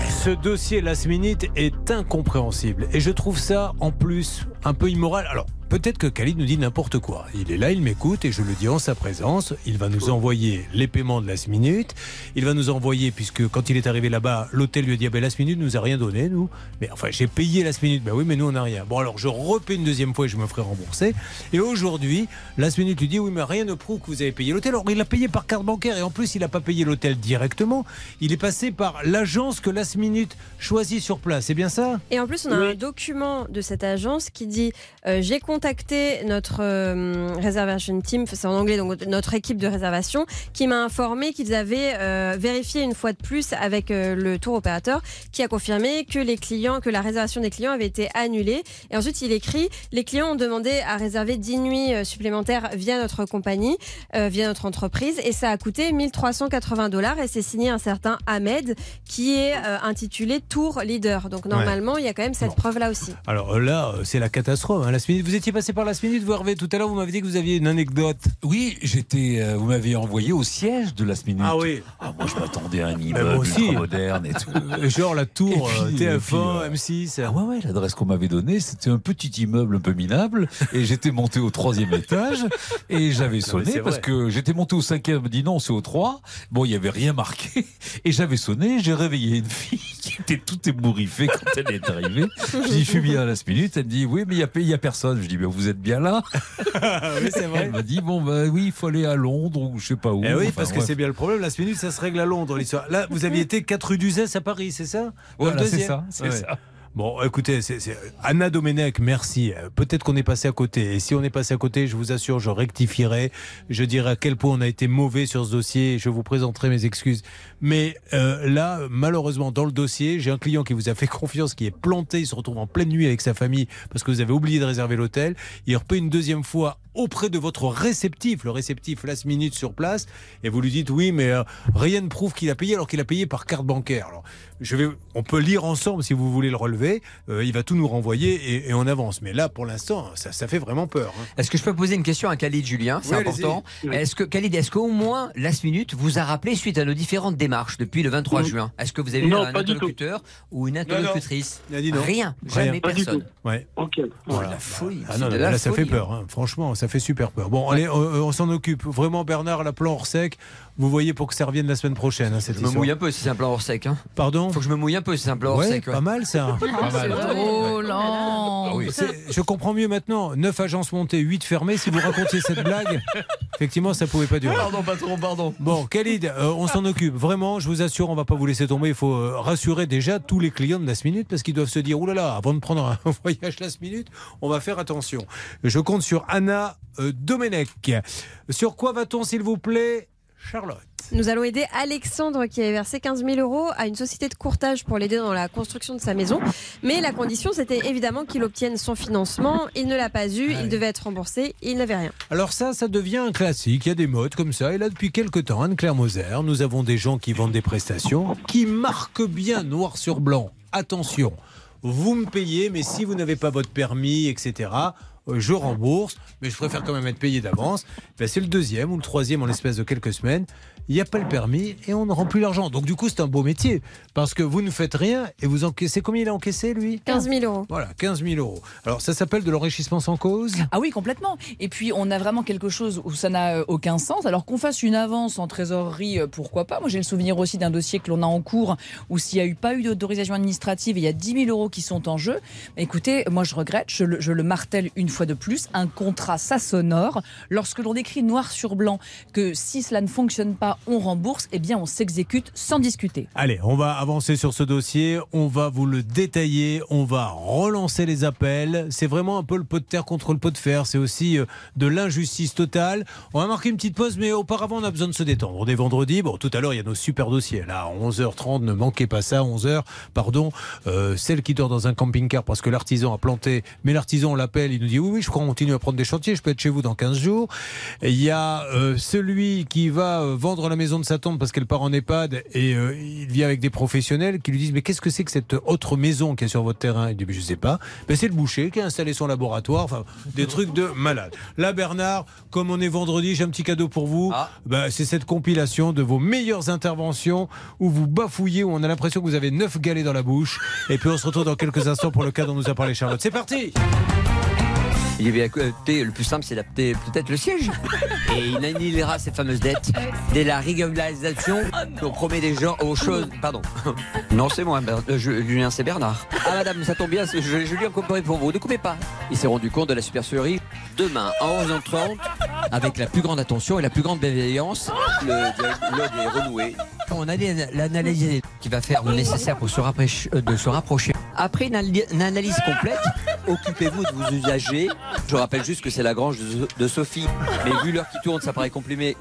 Ce dossier Last Minute est incompréhensible et je trouve ça en plus un peu immoral. Alors. Peut-être que Khalid nous dit n'importe quoi. Il est là, il m'écoute et je le dis en sa présence. Il va nous envoyer les paiements de Last Minute. Il va nous envoyer, puisque quand il est arrivé là-bas, l'hôtel lui a dit ah ben, Last Minute nous a rien donné, nous. Mais enfin, j'ai payé Last Minute. Ben oui, mais nous, on n'a rien. Bon, alors je repaie une deuxième fois et je me ferai rembourser. Et aujourd'hui, Last Minute lui dit oui, mais rien ne prouve que vous avez payé l'hôtel. Alors il a payé par carte bancaire et en plus, il n'a pas payé l'hôtel directement. Il est passé par l'agence que Last Minute choisit sur place. C'est bien ça?
Et en plus, on a un document de cette agence qui dit euh, J'ai contacté notre euh, reservation team, c'est en anglais, donc notre équipe de réservation, qui m'a informé qu'ils avaient euh, vérifié une fois de plus avec euh, le tour opérateur, qui a confirmé que les clients, que la réservation des clients avait été annulée. Et ensuite, il écrit Les clients ont demandé à réserver 10 nuits supplémentaires via notre compagnie, via notre entreprise, et ça a coûté 1380 dollars. Et c'est signé un certain Ahmed, qui est intitulé Tour Leader. Donc normalement, il y a quand même cette preuve-là aussi.
Alors là, c'est la catastrophe. hein. Vous étiez passé par Last Minute, vous Hervé, tout à l'heure, vous m'avez dit que vous aviez une anecdote.
Oui, j'étais. euh, vous m'aviez envoyé au siège de Last Minute.
Ah oui.
Ah, moi, je m'attendais à un immeuble
aussi.
moderne et tout.
Genre la tour
puis,
euh,
et
TF1,
puis, euh,
M6.
Ah ouais, ouais, l'adresse qu'on m'avait donnée, c'était un petit immeuble un peu minable. Et j'étais monté au troisième étage et j'avais
Non,
sonné parce
vrai.
que j'étais monté au cinquième. Me dit non, c'est au 3. Bon, il y avait rien marqué. Et j'avais sonné, j'ai réveillé une fille qui était toute ébouriffée quand elle est arrivée. Je dis, je suis bien à la minute. Elle me dit, oui, mais il y a, il y a personne. Je dis, vous êtes bien là.
oui, c'est vrai.
Elle m'a dit, bon, bah oui, il faut aller à Londres ou je sais pas où.
Eh oui,
Enfin,
parce que c'est bien le problème. Last Minute, ça se règle à Londres, l'histoire. Là, vous aviez été 4 rue d'Uzès à Paris, c'est ça? Dans
Voilà, c'est
deuxième
ça, c'est ça.
Bon, écoutez, c'est Anna Domenech, merci. Peut-être qu'on est passé à côté. Et si on est passé à côté, je vous assure, je rectifierai. Je dirai à quel point on a été mauvais sur ce dossier. Je vous présenterai mes excuses. Mais euh, là, malheureusement, dans le dossier, j'ai un client qui vous a fait confiance, qui est planté. Il se retrouve en pleine nuit avec sa famille parce que vous avez oublié de réserver l'hôtel. Il repaie une deuxième fois auprès de votre réceptif, le réceptif last minute sur place, et vous lui dites oui, mais euh, rien ne prouve qu'il a payé alors qu'il a payé par carte bancaire. Alors, je vais, on peut lire ensemble si vous voulez le relever. Euh, il va tout nous renvoyer et, et on avance. Mais là, pour l'instant, ça, ça fait vraiment peur. hein.
Est-ce que je peux poser une question à Khalid Julien? C'est
Oui,
important. Est-ce que Khalid, est-ce qu'au moins Last Minute vous a rappelé suite à nos différentes démarches depuis le 23
Non.
juin Est-ce que vous avez eu un interlocuteur ou une interlocutrice?
Il a dit non.
Rien, jamais personne.
Ouais.
Ok.
Voilà.
la folie.
Ah non,
la
là, ça
folie.
fait peur. hein. Franchement, ça fait super peur. Bon, allez, on, on s'en occupe. Vraiment, Bernard Laplan hors sec. Vous voyez pour que ça revienne la semaine prochaine, hein, cette
Je me
histoire.
mouille un peu si c'est un plan hors sec. Hein.
Pardon
Faut que je me mouille un peu si c'est un plan hors
Ouais,
sec.
pas mal ça. Pas mal.
Oh.
C'est- Je comprends mieux maintenant. 9 agences montées, 8 fermées. Si vous racontiez cette blague, effectivement, ça pouvait pas durer.
Pardon, patron, pardon.
Bon, Khalid, euh, on s'en occupe. Vraiment, je vous assure, on va pas vous laisser tomber. Il faut euh, rassurer déjà tous les clients de Last Minute parce qu'ils doivent se dire, oulala, là là, avant de prendre un voyage Last Minute, on va faire attention. Je compte sur Anna euh, Domenech. Sur quoi va-t-on, s'il vous plaît, Charlotte
Nous allons aider Alexandre qui avait versé 15 000 euros à une société de courtage pour l'aider dans la construction de sa maison. Mais la condition, c'était évidemment qu'il obtienne son financement. Il ne l'a pas eu, il devait être remboursé, il n'avait rien.
Alors ça, ça devient un classique. Il y a des modes comme ça. Et là, depuis quelques temps, Anne-Claire Moser, nous avons des gens qui vendent des prestations qui marquent bien noir sur blanc. Attention, vous me payez, mais si vous n'avez pas votre permis, etc., je rembourse, mais je préfère quand même être payé d'avance. Ben, c'est le deuxième ou le troisième en l'espace de quelques semaines. Il n'y a pas le permis et on ne rend plus l'argent. Donc du coup, c'est un beau métier parce que vous ne faites rien et vous encaissez. Combien il a encaissé, lui?
15 000 euros.
Voilà, 15 000 euros. Alors ça s'appelle de l'enrichissement sans cause?
Ah oui, complètement. Et puis, on a vraiment quelque chose où ça n'a euh, aucun sens. Alors qu'on fasse une avance en trésorerie, euh, pourquoi pas? Moi, j'ai le souvenir aussi d'un dossier que l'on a en cours où s'il n'y a eu pas eu d'autorisation administrative, il y a 10 000 euros qui sont en jeu. Écoutez, moi, je regrette, je le, je le martèle une fois de plus, un contrat, ça s'honore. Lorsque l'on écrit noir sur blanc que si cela ne fonctionne pas, on rembourse, eh bien, on s'exécute sans discuter.
Allez, on va avancer sur ce dossier, on va vous le détailler, on va relancer les appels. C'est vraiment un peu le pot de terre contre le pot de fer, c'est aussi euh, de l'injustice totale. On va marquer une petite pause, mais auparavant, on a besoin de se détendre. On est vendredi, bon, tout à l'heure, il y a nos super dossiers. Là, à 11h30, ne manquez pas ça, 11h, pardon. Euh, celle qui dort dans un camping-car parce que l'artisan a planté, mais l'artisan, l'appelle, il nous dit oui, oui, je continue à prendre des chantiers, je peux être chez vous dans 15 jours. Et il y a euh, celui qui va euh, la maison de sa tante parce qu'elle part en EHPAD et euh, il vient avec des professionnels qui lui disent mais qu'est-ce que c'est que cette autre maison qui est sur votre terrain? Il dit mais je sais pas. Ben, c'est le boucher qui a installé son laboratoire. Enfin des trucs de malade. Là Bernard, comme on est vendredi, j'ai un petit cadeau pour vous. Ben, c'est cette compilation de vos meilleures interventions où vous bafouillez où on a l'impression que vous avez neuf galets dans la bouche. Et puis on se retrouve dans quelques instants pour le cas dont nous a parlé Charlotte. C'est parti.
Il y avait le plus simple, c'est d'adapter peut-être le siège. Et il annihilera ces fameuses dettes dès la régularisation. On promet des gens aux choses. Pardon. Non, c'est moi, euh, je- Julien, c'est Bernard. Ah, madame, ça tombe bien, je- Julien comparé pour vous. Ne coupez pas. Il s'est rendu compte de la supercherie demain à 11h30 avec la plus grande attention et la plus grande bienveillance. Le dialogue est renoué. On a l'analyse qui va faire le nécessaire pour se rapprocher, euh, de se rapprocher. Après une, une analyse complète, occupez-vous de vos usagers. Je rappelle juste que c'est la grange de, Sophie. Mais vu l'heure qui tourne, ça paraît compliqué.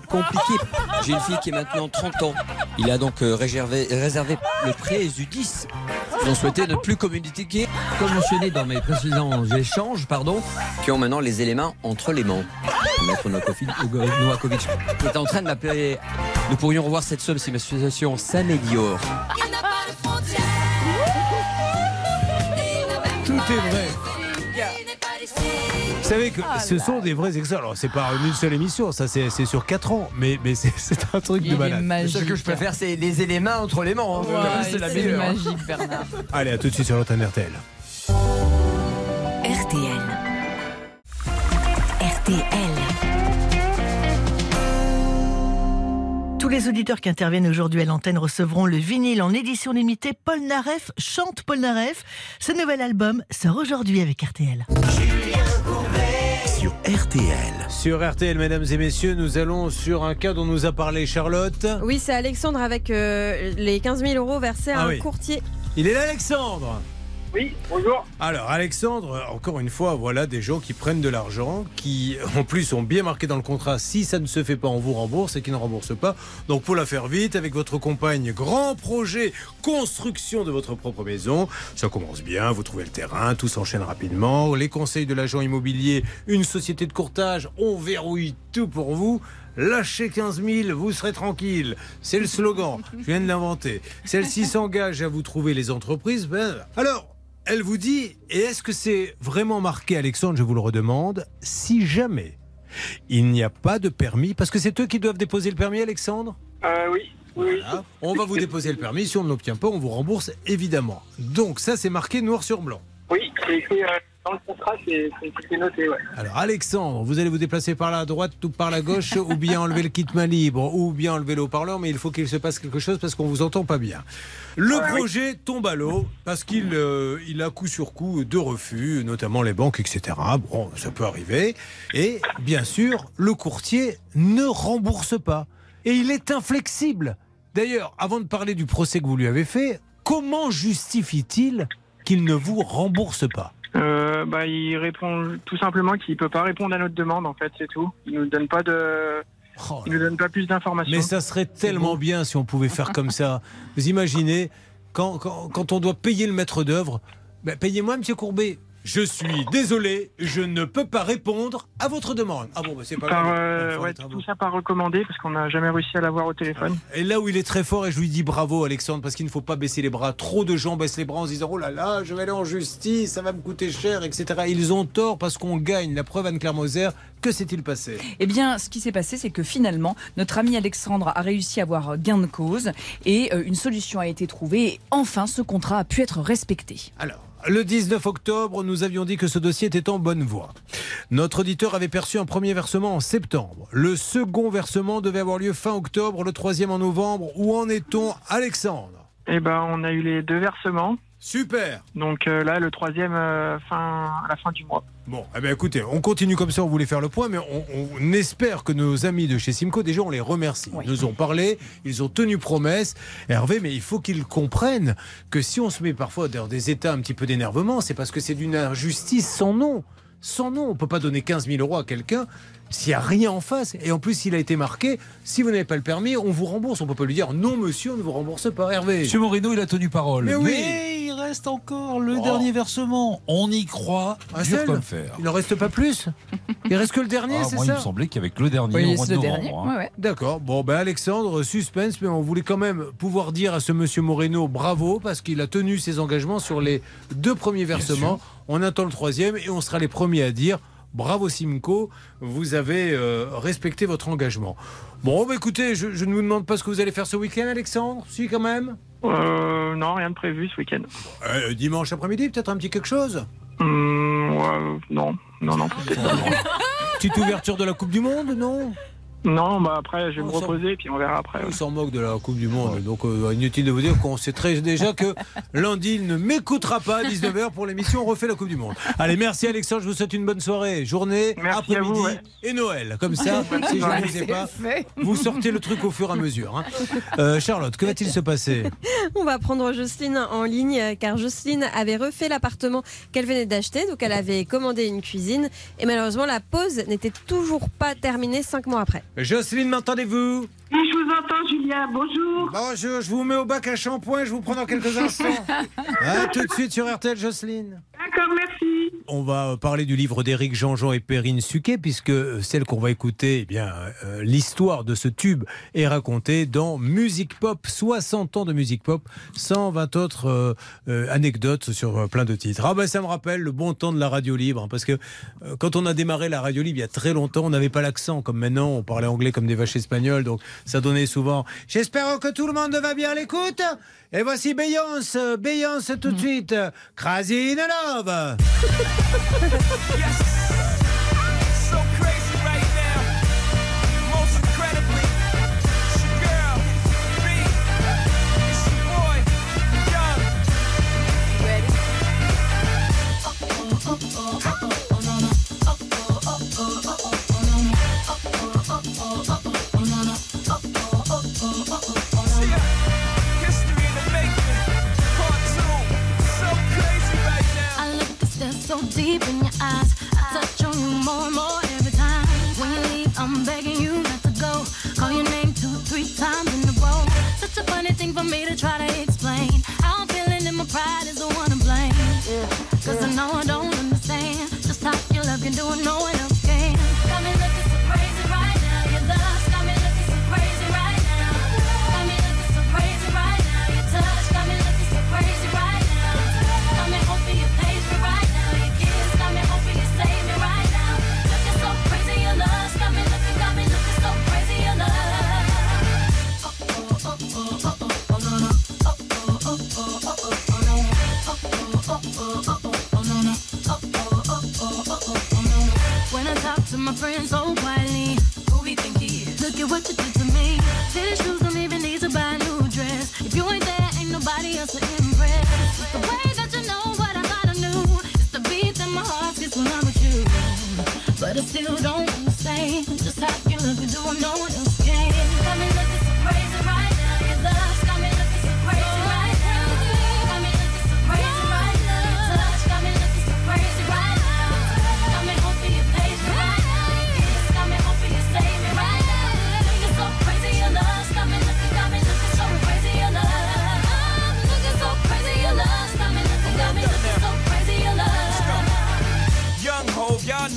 J'ai une fille qui est maintenant 30 ans. Il a donc euh, réservé, réservé le prêt Zudis. Ils ont souhaité ne plus communiquer, comme mentionné dans mes précédents échanges, pardon, qui ont maintenant les éléments entre les mains. Maître Novakovic Novakovic est en train de m'appeler. Nous pourrions revoir cette somme si ma situation s'améliore.
Tout est vrai. Vous savez que ce sont des vrais extraits. Alors, c'est pas une seule émission, ça c'est sur 4 ans, mais, mais c'est un truc de malade.
Le seul que je préfère, c'est les éléments entre les mains. hein. c'est la meilleure.
magique, Bernard.
Allez, à tout de suite sur l'antenne RTL.
RTL. RTL.
Tous les auditeurs qui interviennent aujourd'hui à l'antenne recevront le vinyle en édition limitée Paul Naref chante Paul Naref. Ce nouvel album sort aujourd'hui avec RTL.
RTL.
Sur RTL, mesdames et messieurs, nous allons sur un cas dont nous a parlé Charlotte.
Oui, c'est Alexandre avec euh, les 15 000 euros versés à
Ah
un
oui.
courtier.
Il est là, Alexandre
Oui, bonjour.
Alors, Alexandre, encore une fois, voilà des gens qui prennent de l'argent, qui en plus ont bien marqué dans le contrat si ça ne se fait pas, on vous rembourse et qui ne remboursent pas. Donc, pour la faire vite, avec votre compagne, grand projet, construction de votre propre maison. Ça commence bien, vous trouvez le terrain, tout s'enchaîne rapidement. Les conseils de l'agent immobilier, une société de courtage, on verrouille tout pour vous. Lâchez 15 000, vous serez tranquille. C'est le slogan. Je viens de l'inventer. Celle-ci s'engage à vous trouver les entreprises. Ben, alors, elle vous dit, et est-ce que c'est vraiment marqué, Alexandre, je vous le redemande, si jamais il n'y a pas de permis, parce que c'est eux qui doivent déposer le permis, Alexandre?
Euh, oui.
Voilà. On va vous déposer le permis, si on ne l'obtient pas, on vous rembourse, évidemment. Donc ça, c'est marqué noir sur blanc.
Oui, c'est écrit euh, dans le contrat, c'est noté, ouais.
Alors Alexandre, vous allez vous déplacer par la droite ou par la gauche, ou bien enlever le kit main libre, ou bien enlever le haut-parleur, mais il faut qu'il se passe quelque chose parce qu'on vous entend pas bien. Le projet tombe à l'eau parce qu'il euh, il a coup sur coup de refus, notamment les banques, etc. Bon, ça peut arriver. Et bien sûr, le courtier ne rembourse pas. Et il est inflexible. D'ailleurs, avant de parler du procès que vous lui avez fait, comment justifie-t-il qu'il ne vous rembourse pas?
Euh, bah, il répond tout simplement qu'il peut pas répondre à notre demande, en fait, c'est tout. Il nous donne pas de. il nous donne pas plus d'informations.
Mais ça serait tellement bien si on pouvait faire comme ça. Vous imaginez, quand, quand, quand on doit payer le maître d'œuvre, ben, payez-moi, monsieur Courbet. Je suis désolé, je ne peux pas répondre à votre demande. Ah bon, ben, c'est pas
Par,
grave.
euh, ouais, tout ça par recommandé parce qu'on n'a jamais réussi à l'avoir au téléphone.
Et là où il est très fort, et je lui dis bravo Alexandre, parce qu'il ne faut pas baisser les bras. Trop de gens baissent les bras en se disant oh là là, je vais aller en justice, ça va me coûter cher, etc. Ils ont tort parce qu'on gagne. La preuve Anne-Claire Moser, que s'est-il passé?
Eh bien, ce qui s'est passé, c'est que finalement, notre ami Alexandre a réussi à avoir gain de cause et euh, une solution a été trouvée. Et enfin, ce contrat a pu être respecté.
Alors, le 19 octobre, nous avions dit que ce dossier était en bonne voie. Notre auditeur avait perçu un premier versement en septembre. Le second versement devait avoir lieu fin octobre, le troisième en novembre. Où en est-on, Alexandre?
Eh ben, on a eu les deux versements.
Super.
Donc euh, là, le troisième euh, fin à la fin du mois.
Bon, eh bien écoutez, on continue comme ça, on voulait faire le point, mais on, on espère que nos amis de chez Simco, déjà on les remercie. Ils nous ont parlé, ils ont tenu promesse. Hervé, mais il faut qu'ils comprennent que si on se met parfois dans des états un petit peu d'énervement, c'est parce que c'est d'une injustice sans nom. Sans nom, on peut pas donner 15 000 euros à quelqu'un s'il n'y a rien en face. Et en plus, s'il a été marqué, si vous n'avez pas le permis, on vous rembourse. On peut pas lui dire non, monsieur, on ne vous rembourse pas, Hervé.
Monsieur Moreno, il a tenu parole.
Mais oui.
il reste encore le
Oh.
dernier versement. On y croit.
Un
dur
seul
comme fer.
Il n'en reste pas plus? Il reste que le dernier,
Ah,
c'est ça
il me semblait qu'avec le dernier, au mois de novembre. hein.
D'accord. Bon, ben Alexandre, suspense, mais on voulait quand même pouvoir dire à ce monsieur Moreno bravo parce qu'il a tenu ses engagements sur les deux premiers versements. On attend le troisième et on sera les premiers à dire bravo Simco, vous avez euh, respecté votre engagement. Bon, bah, écoutez, je, je ne vous demande pas ce que vous allez faire ce week-end, Alexandre. Si, quand même?
Euh, non, rien de prévu ce week-end.
Euh, dimanche après-midi, peut-être un petit quelque chose?
Hum, ouais, non, non, non. peut-être pas.
Petite ouverture de la Coupe du Monde, non?
Non, bah après, je vais
On
me reposer puis on verra après.
On s'en moque de la Coupe du Monde, donc euh, inutile de vous dire qu'on sait très déjà que lundi il ne m'écoutera pas à 19h pour l'émission On refait la Coupe du Monde. Allez, merci Alexandre, je vous souhaite une bonne soirée, journée, après-midi
ouais.
et Noël. Comme ça, si je ne vous ai pas,
fait.
vous sortez le truc au fur et à mesure. hein. Euh, Charlotte, que va-t-il se passer?
On va prendre Jocelyne en ligne euh, car Jocelyne avait refait l'appartement qu'elle venait d'acheter. Donc elle avait commandé une cuisine et malheureusement la pause n'était toujours pas terminée cinq mois après.
Jocelyne, m'entendez-vous?
Oui, je vous entends, Julien. Bonjour.
Bonjour, je vous mets au bac à shampoing, je vous prends dans quelques instants. À tout de suite sur RTL, Jocelyne.
D'accord, merci.
On va parler du livre d'Éric Jean-Jean et Perrine Suquet, puisque celle qu'on va écouter, eh bien, euh, l'histoire de ce tube est racontée dans Musique Pop, 60 ans de musique pop, 120 autres euh, euh, anecdotes sur euh, plein de titres. Ah ben ça me rappelle le bon temps de la radio libre, hein, parce que euh, quand on a démarré la radio libre il y a très longtemps, on n'avait pas l'accent comme maintenant, on parlait anglais comme des vaches espagnoles, donc ça donnait souvent. J'espère que tout le monde va bien à l'écoute. Et voici Beyoncé, Beyoncé tout de suite, Crazy in Love.
Deep in your eyes. I touch on you more and more every time. When you leave, I'm begging you not to go. Call your name two, three times in a row. Such a funny thing for me to try to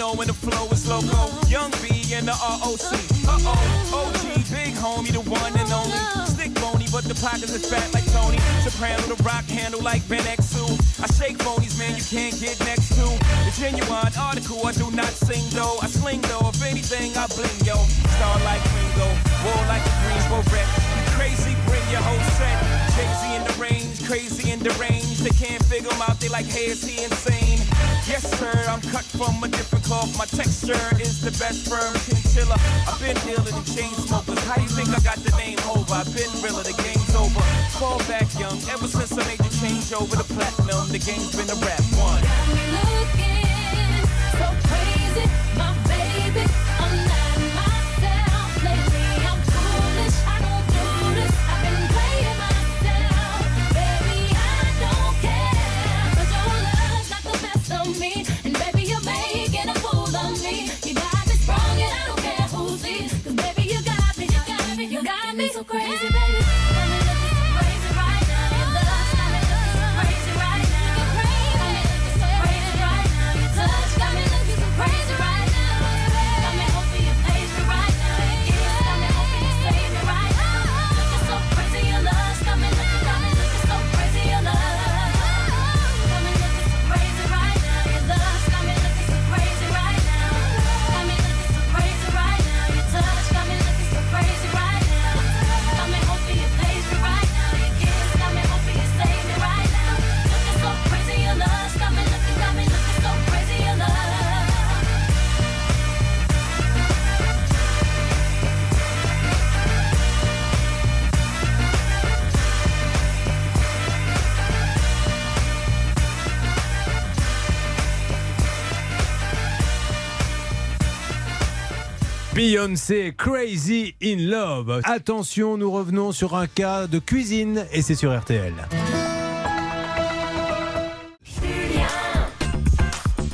know when
the flow is loco. Young B and the ROC. OG, big homie, the one and only. Stick bony, but the pockets is fat like Tony. Soprano, the rock handle like Ben X2. I shake phonies, man, you can't get next to. The genuine article, I do not sing though. I sling though, if anything, I bling yo. Star like Ringo, war like a Greensboro wreck. Crazy, bring your whole set. Crazy in the range, crazy in the range. They can't figure out, they like, hey, is he insane? Yes, sir, I'm cut from a different cloth. My texture is the best firm chinchilla. I've been dealing in chain smokers. How you think I got the name over? I've been realer, the game's over. Fall back young, ever since I made the change over to platinum, the game's been a rap one.
Got me Looking
Beyoncé, Crazy in Love. Attention, nous revenons sur un cas de cuisine et c'est sur RTL.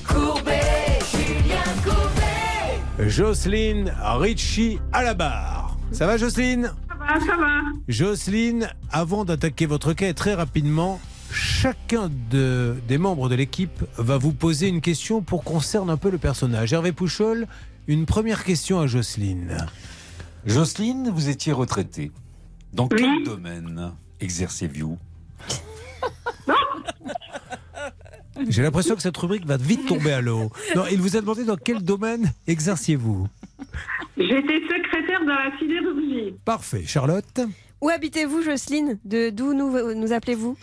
Courbet, Julien Courbet.
Jocelyne Ritchie à la barre. Ça va Jocelyne?
Ça va, ça va.
Jocelyne, avant d'attaquer votre cas, et très rapidement, chacun de- des membres de l'équipe va vous poser une question pour concerne un peu le personnage. Hervé Pouchol, une première question à Jocelyne.
Jocelyne, vous étiez retraitée. Dans quel domaine exercez-vous
J'ai l'impression que cette rubrique va vite tomber à l'eau. Non, il vous a demandé dans quel domaine exerciez-vous?
J'étais secrétaire dans la sidérurgie.
Parfait. Charlotte?
Où habitez-vous, Jocelyne? De d'où nous, nous appelez-vous?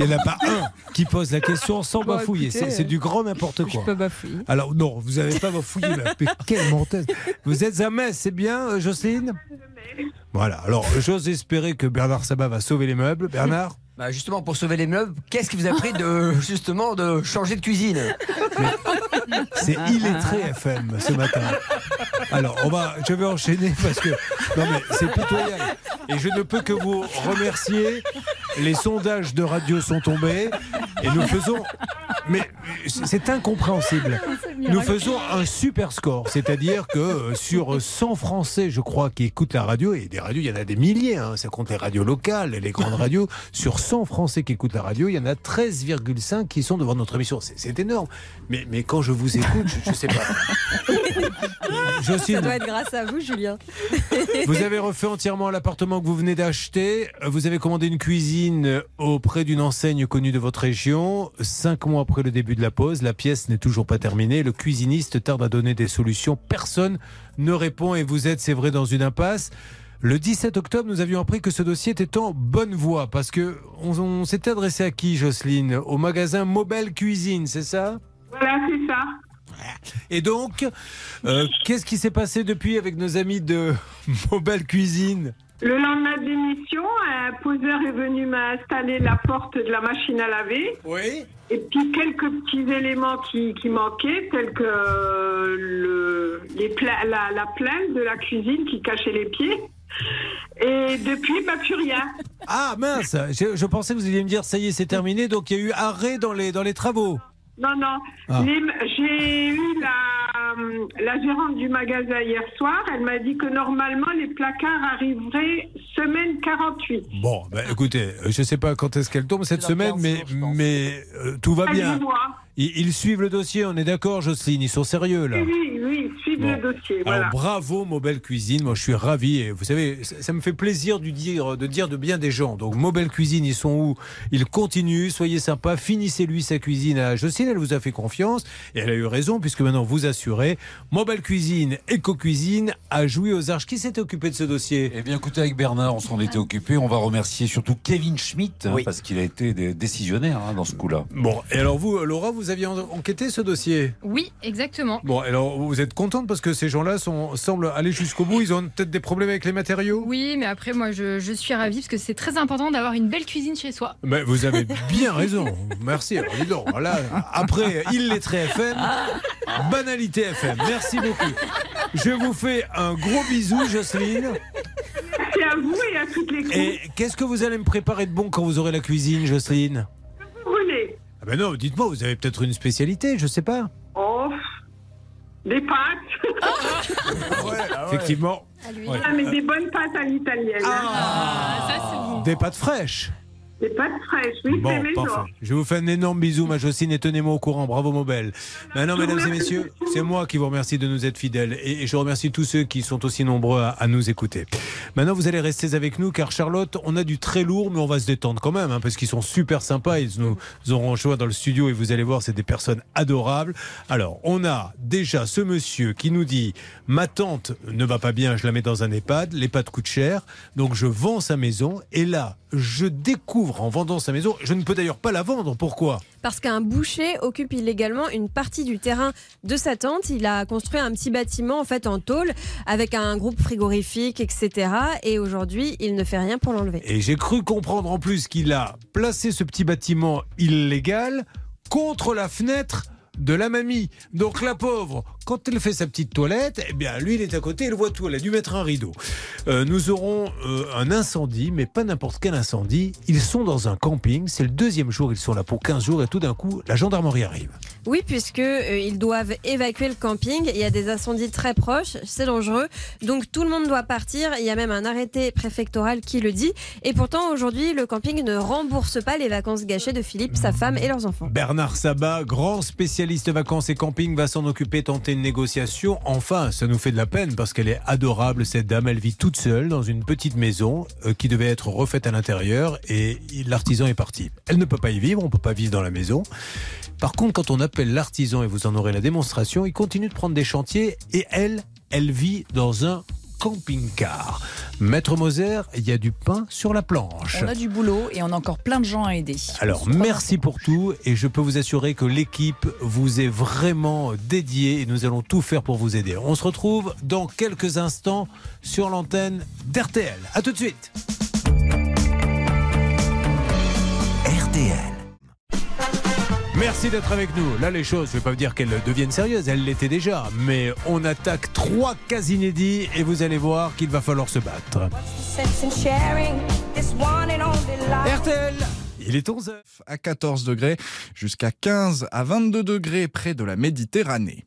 Il n'y en a pas un qui pose la question sans
Bon,
bafouiller. C'est du grand n'importe quoi.
Je peux bafouiller.
Alors non, vous n'avez pas bafouillé. là. Mais quelle menteuse. Vous êtes à Metz, c'est bien, euh, Jocelyne? Voilà. Alors, j'ose espérer que Bernard Sabat va sauver les meubles. Bernard?
Bah justement, pour sauver les meubles, qu'est-ce qui vous a pris de justement de changer de cuisine
C'est illettré FM ce matin. Alors, on va, je vais enchaîner parce que non mais c'est pitoyable. Et je ne peux que vous remercier. Les sondages de radio sont tombés et nous faisons. Mais c'est incompréhensible. Nous faisons un super score, c'est-à-dire que euh, sur 100 Français, je crois, qui écoutent la radio, et des radios, il y en a des milliers, hein, ça compte les radios locales, les grandes radios, sur 100 Français qui écoutent la radio, il y en a 13,5 qui sont devant notre émission. C'est- C'est énorme. Mais, mais quand je vous écoute, je ne sais pas. Jocelyne,
Ça doit être grâce à vous, Julien.
vous avez refait entièrement l'appartement que vous venez d'acheter. Vous avez commandé une cuisine auprès d'une enseigne connue de votre région. Cinq mois après le début de la pause, la pièce n'est toujours pas terminée. Le cuisiniste tarde à donner des solutions. Personne ne répond et vous êtes, c'est vrai, dans une impasse. Le 17 octobre, nous avions appris que ce dossier était en bonne voie parce que on, on s'était adressé à qui, Jocelyne? Au magasin Mobile Cuisine, c'est ça?
Voilà, c'est ça.
Et donc, euh, qu'est-ce qui s'est passé depuis avec nos amis de Mobile Cuisine?
Le lendemain de l'émission, un poseur est venu m'installer la porte de la machine à laver.
Oui.
Et puis quelques petits éléments qui, qui manquaient, tels que euh, le, les pla- la, la plainte de la cuisine qui cachait les pieds. Et depuis, bah, plus rien.
Ah mince, je, je pensais que vous alliez me dire ça y est, c'est terminé, donc il y a eu arrêt dans les, dans les travaux.
Non, non.
Ah.
J'ai eu la, la gérante du magasin hier soir. Elle m'a dit que normalement, les placards arriveraient semaine 48.
Bon, bah, écoutez, je ne sais pas quand est-ce qu'elle tombe cette semaine, mais, mais euh, tout va bien. Ils, ils suivent le dossier, on est d'accord, Jocelyne, ils sont sérieux là.
Oui, oui, oui, suivre
Bon.
le dossier.
Alors bravo Mobile Cuisine, moi je suis ravi et vous savez ça, ça me fait plaisir de dire, de dire de bien des gens. Donc Mobile Cuisine ils sont où? Ils continuent, soyez sympas, finissez lui sa cuisine à Jocelyne, elle vous a fait confiance et elle a eu raison puisque maintenant vous assurez Mobile Cuisine, Eco Cuisine a joué aux arches. Qui s'était occupé de ce dossier?
Eh bien, écoutez, avec Bernard, on s'en était occupé. On va remercier surtout Kevin Schmitt, hein,
Oui.
parce qu'il a été dé- décisionnaire hein, dans ce coup-là.
Bon, et alors vous Laura, vous aviez en- enquêté ce dossier
Oui, exactement.
Bon, alors vous êtes contente parce que ces gens-là semblent aller jusqu'au bout, ils ont peut-être des problèmes avec les matériaux?
Oui, mais après, moi, je, je suis ravie parce que c'est très important d'avoir une belle cuisine chez soi.
Mais vous avez bien raison. Merci. Alors, dis donc, là, après, il lettré FM, banalité FM. Merci beaucoup. Je vous fais un gros bisou, Jocelyne.
Merci à vous et à toutes les
Et qu'est-ce que vous allez me préparer de bon quand vous aurez la cuisine, Jocelyne?
vous
ben non, dites-moi, vous avez peut-être une spécialité, je sais pas.
Oh, des pâtes.
Effectivement. Ouais.
Ah, mais des bonnes pâtes à l'italienne.
Ah,
Des pâtes fraîches.
Des pâtes fraîches, oui, c'est
Bon,
maison.
parfait. Je vous fais un énorme bisou, ma Jocelyne, et tenez-moi au courant. Bravo, Mobile. Maintenant, mesdames et messieurs, c'est moi qui vous remercie de nous être fidèles. Et je remercie tous ceux qui sont aussi nombreux à, à nous écouter. Maintenant, vous allez rester avec nous, car Charlotte, on a du très lourd, mais on va se détendre quand même, hein, parce qu'ils sont super sympas. Ils nous auront joie dans le studio, et vous allez voir, c'est des personnes adorables. Alors, on a déjà ce monsieur qui nous dit Ma tante ne va pas bien, je la mets dans un EHPAD, l'EHPAD coûte cher, donc je vends sa maison, et là, je découvre en vendant sa maison, je ne peux d'ailleurs pas la vendre. Pourquoi?
Parce qu'un boucher occupe illégalement une partie du terrain de sa tante. Il a construit un petit bâtiment en fait en tôle avec un groupe frigorifique, etc. Et aujourd'hui, il ne fait rien pour l'enlever.
Et j'ai cru comprendre en plus qu'il a placé ce petit bâtiment illégal contre la fenêtre de la mamie. Donc la pauvre, quand elle fait sa petite toilette, eh bien lui il est à côté, il voit tout, elle a dû mettre un rideau. Euh, nous aurons euh, un incendie, mais pas n'importe quel incendie. Ils sont dans un camping, c'est le deuxième jour, ils sont là pour 15 jours et tout d'un coup la gendarmerie arrive.
Oui, puisque euh, ils doivent évacuer le camping. Il y a des incendies très proches, c'est dangereux. Donc tout le monde doit partir. Il y a même un arrêté préfectoral qui le dit. Et pourtant aujourd'hui, le camping ne rembourse pas les vacances gâchées de Philippe, sa femme et leurs enfants.
Bernard Sabat, grand spécialiste vacances et camping, va s'en occuper, tenter une négociation. Enfin, ça nous fait de la peine parce qu'elle est adorable, cette dame. Elle vit toute seule dans une petite maison euh, qui devait être refaite à l'intérieur et l'artisan est parti. Elle ne peut pas y vivre, on ne peut pas vivre dans la maison. Par contre, quand on appelle l'artisan, et vous en aurez la démonstration, il continue de prendre des chantiers et elle, elle vit dans un camping-car. Maître Moser, il y a du pain sur la planche.
On a du boulot et on a encore plein de gens à aider.
Alors, merci pour tout et je peux vous assurer que l'équipe vous est vraiment dédiée et nous allons tout faire pour vous aider. On se retrouve dans quelques instants sur l'antenne d'RTL. A tout de suite.
RTL.
Merci d'être avec nous. Là, les choses, je ne vais pas vous dire qu'elles deviennent sérieuses, elles l'étaient déjà, mais on attaque trois cas inédits et vous allez voir qu'il va falloir se battre. RTL il est 11h.
à 14 degrés jusqu'à 15 à 22 degrés près de la Méditerranée.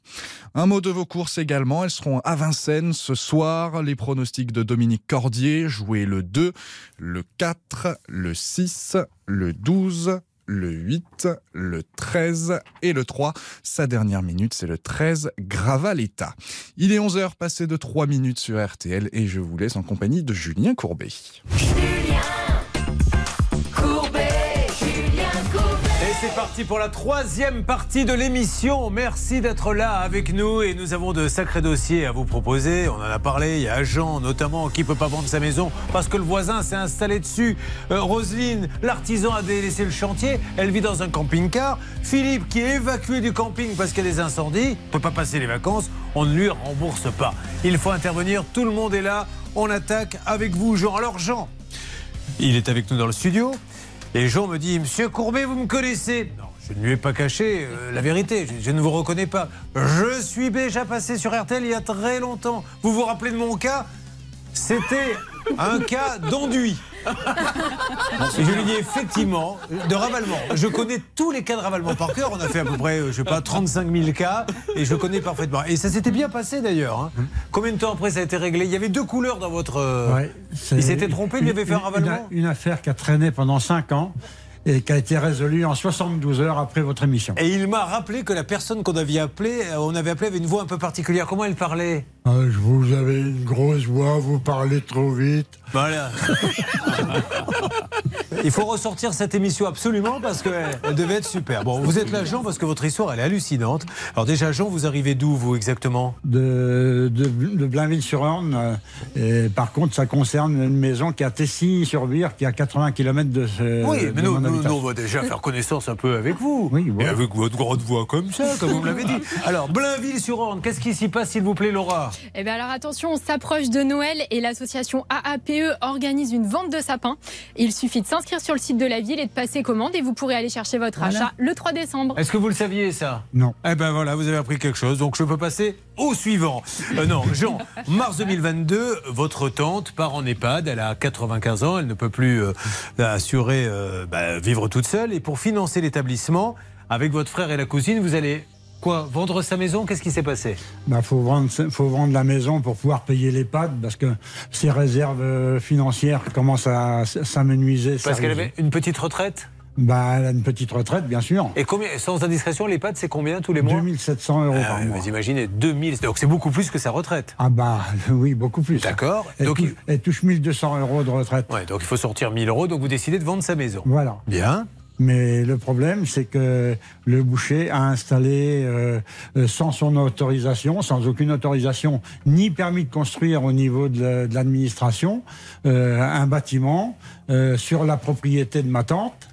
Un mot de vos courses également, elles seront à Vincennes ce soir. Les pronostics de Dominique Cordier, jouer le 2, le 4, le 6, le 12, le 8, le 13 et le 3. Sa dernière minute, c'est le 13, Gravaletta. Il est 11h passé de 3 minutes sur RTL et je vous laisse en compagnie de Julien Courbet.
Julien
c'est parti pour la troisième partie de l'émission. Merci d'être là avec nous et nous avons de sacrés dossiers à vous proposer. On en a parlé, il y a Jean notamment qui peut pas vendre sa maison parce que le voisin s'est installé dessus. Euh, Roselyne, l'artisan a délaissé le chantier, elle vit dans un camping-car. Philippe qui est évacué du camping parce qu'il y a des incendies, peut pas passer les vacances, on ne lui rembourse pas. Il faut intervenir, tout le monde est là. On attaque avec vous Jean. Alors Jean, il est avec nous dans le studio. Et Jean me dit Monsieur Courbet, vous me connaissez Non, je ne lui ai pas caché euh, la vérité. Je, je ne vous reconnais pas. Je suis déjà passé sur RTL il y a très longtemps. Vous vous rappelez de mon cas? C'était un cas d'enduit. Et je lui dis effectivement, de ravalement. Je connais tous les cas de ravalement par cœur. On a fait à peu près, euh, je sais pas, 35 000 cas et je connais parfaitement. Et ça s'était bien passé d'ailleurs. hein. Combien de temps après ça a été réglé? Il y avait deux couleurs dans votre. euh,
Ouais,
il s'était trompé, il lui avait fait un ravalement
une, une affaire qui a traîné pendant 5 ans et qui a été résolue en 72 heures après votre émission.
Et il m'a rappelé que la personne qu'on avait appelée, euh, on avait appelé avait une voix un peu particulière. Comment elle parlait?
Ah, je vous avez une grosse voix, vous parlez trop vite.
Voilà. Il faut ressortir cette émission absolument parce qu'elle elle devait être super. Bon, vous êtes là, Jean, parce que votre histoire, elle est hallucinante. Alors déjà, Jean, vous arrivez d'où, vous, exactement?
De, de, de Blainville-sur-Orne. par contre, ça concerne une maison qui est à Tessigny-sur-Vire, qui est à 80 km de ce.
Oui, mais nous, nous, on va déjà faire connaissance un peu avec vous.
Oui,
Et avec votre grande voix comme ça, comme vous me l'avez dit. Alors, Blainville-sur-Orne, qu'est-ce qui s'y passe, s'il vous plaît, Laura?
Eh bien alors attention, on s'approche de Noël et l'association AAPE organise une vente de sapins. Il suffit de s'inscrire sur le site de la ville et de passer commande et vous pourrez aller chercher votre
Voilà.
achat le 3 décembre.
Est-ce que vous le saviez, ça?
Non.
Eh ben voilà, vous avez appris quelque chose, donc je peux passer au suivant. Euh, non, Jean, mars 2022, votre tante part en EHPAD, elle a 95 ans, elle ne peut plus euh, assurer euh, bah, vivre toute seule, et pour financer l'établissement, avec votre frère et la cousine, vous allez quoi Vendre sa maison Qu'est-ce qui s'est passé?
Bah, faut vendre, faut vendre la maison pour pouvoir payer les pattes parce que ses réserves euh, financières commencent à s'amenuiser.
Parce qu'elle avait une petite retraite?
Bah, elle a une petite retraite, bien sûr.
Et combien, sans indiscrétion, l'EHPAD, c'est combien tous les mois?
2700 euros
Ah
par mois.
Vous imaginez, 2000, donc c'est beaucoup plus que sa retraite.
Ah bah oui, beaucoup plus.
D'accord.
Elle,
Donc,
touche, elle touche 1200 euros de retraite.
Ouais, donc il faut sortir 1000 euros, donc vous décidez de vendre sa maison.
Voilà.
Bien.
Mais le problème, c'est que le boucher a installé, euh, euh, sans son autorisation, sans aucune autorisation, ni permis de construire au niveau de la- de l'administration, euh, un bâtiment euh, sur la propriété de ma tante.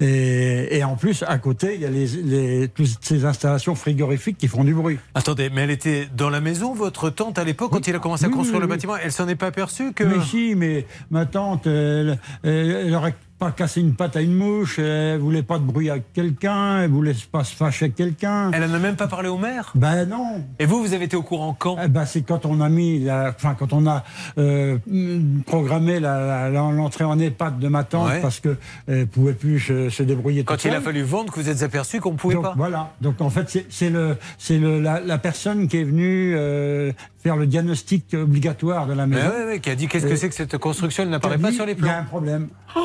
Et, et en plus, à côté, il y a les, les- toutes ces installations frigorifiques qui font du bruit.
Attendez, mais elle était dans la maison, votre tante, à l'époque, quand il a commencé à construire
oui,
le bâtiment? Elle s'en est pas aperçue que.
Mais si, mais ma tante, elle, elle, elle aurait pas cassé une patte à une mouche, elle voulait pas de bruit avec quelqu'un, elle voulait pas se fâcher avec quelqu'un.
Elle n'a même pas parlé au maire
Ben non.
Et vous, vous avez été au courant quand
Eh ben, c'est quand on a mis, la, enfin quand on a euh, mm, programmé l'entrée en EHPAD de ma tante
Ouais.
parce que elle pouvait plus se, se débrouiller.
Quand il a fallu vendre, que vous êtes aperçu qu'on ne pouvait
Donc,
pas
Voilà. Donc en fait, c'est- la personne qui est venue euh, faire le diagnostic obligatoire de la
Mais
maison.
ouais, ouais, qui a dit qu'est-ce que c'est que cette construction Elle n'apparaît pas sur les
Il y a un
plans.
problème.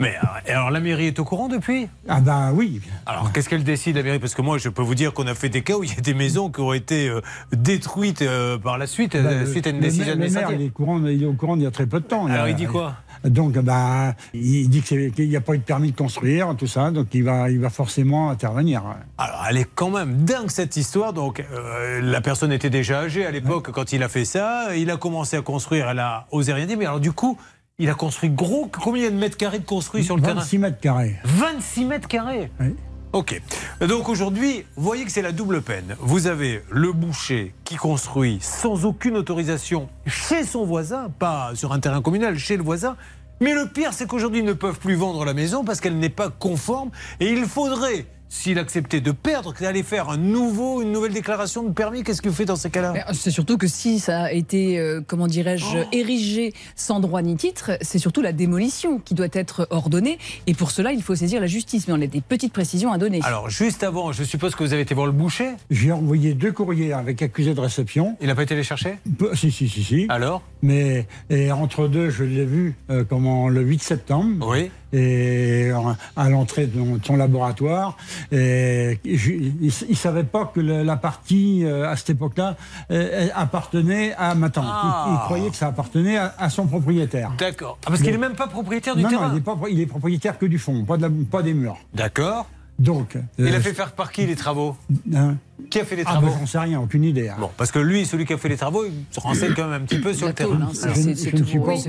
Mais euh, alors la mairie est au courant depuis?
Ah ben oui.
Alors qu'est-ce qu'elle décide la mairie? Parce que moi je peux vous dire qu'on a fait des cas où il y a des maisons qui ont été euh, détruites euh, par la suite, euh,
Ben, le-
suite à une
le
décision
maire- le maire, il est, courant, il est au courant il y a très peu de temps.
Alors
a-
il dit quoi?
Donc, bah, il dit qu'il n'y a pas eu de permis de construire, tout ça, donc il va, il va forcément intervenir.
Alors, elle est quand même dingue cette histoire. Donc, euh, la personne était déjà âgée à l'époque quand il a fait ça. Il a commencé à construire, elle a osé rien dire. Mais alors, du coup, il a construit gros. Combien de mètres carrés de construit sur le terrain?
26 mètres carrés.
26 mètres carrés?
Oui.
Ok. Donc aujourd'hui, vous voyez que c'est la double peine. Vous avez le boucher qui construit sans aucune autorisation chez son voisin, pas sur un terrain communal, chez le voisin. Mais le pire, c'est qu'aujourd'hui, ils ne peuvent plus vendre la maison parce qu'elle n'est pas conforme. Et il faudrait, s'il acceptait de perdre, d'aller faire un nouveau, une nouvelle déclaration de permis. Qu'est-ce qu'il fait dans ces cas-là
Mais C'est surtout que si ça a été, euh, comment dirais-je,
Oh.
érigé sans droit ni titre, c'est surtout la démolition qui doit être ordonnée. Et pour cela, il faut saisir la justice. Mais on a des petites précisions à donner.
Alors, juste avant, je suppose que vous avez été voir le boucher.
J'ai envoyé deux courriers avec accusé de réception.
Il n'a pas été les chercher
Peu- Si, si, si, si.
Alors
Mais et entre deux, je l'ai vu euh, comment, le 8 septembre.
Oui.
Et euh, à l'entrée de son laboratoire. Et je- il ne savait pas que le- la partie, euh, à cette époque-là, euh, appartenait à ma tante.
Ah.
croyait que ça appartenait à, à son propriétaire.
D'accord. Ah, parce qu'il n'est même pas propriétaire du
non,
terrain
Non, il est, pas- il est propriétaire que du fond, pas, de la- pas des murs.
D'accord.
Donc.
Il
euh,
a fait faire par qui les travaux
hein
Qui a fait les
Ah,
travaux
ben, j'en sais rien, aucune idée. hein.
Bon, parce que lui, celui qui a fait les travaux, il se renseigne quand même un petit peu sur le terrain.
hein, c'est-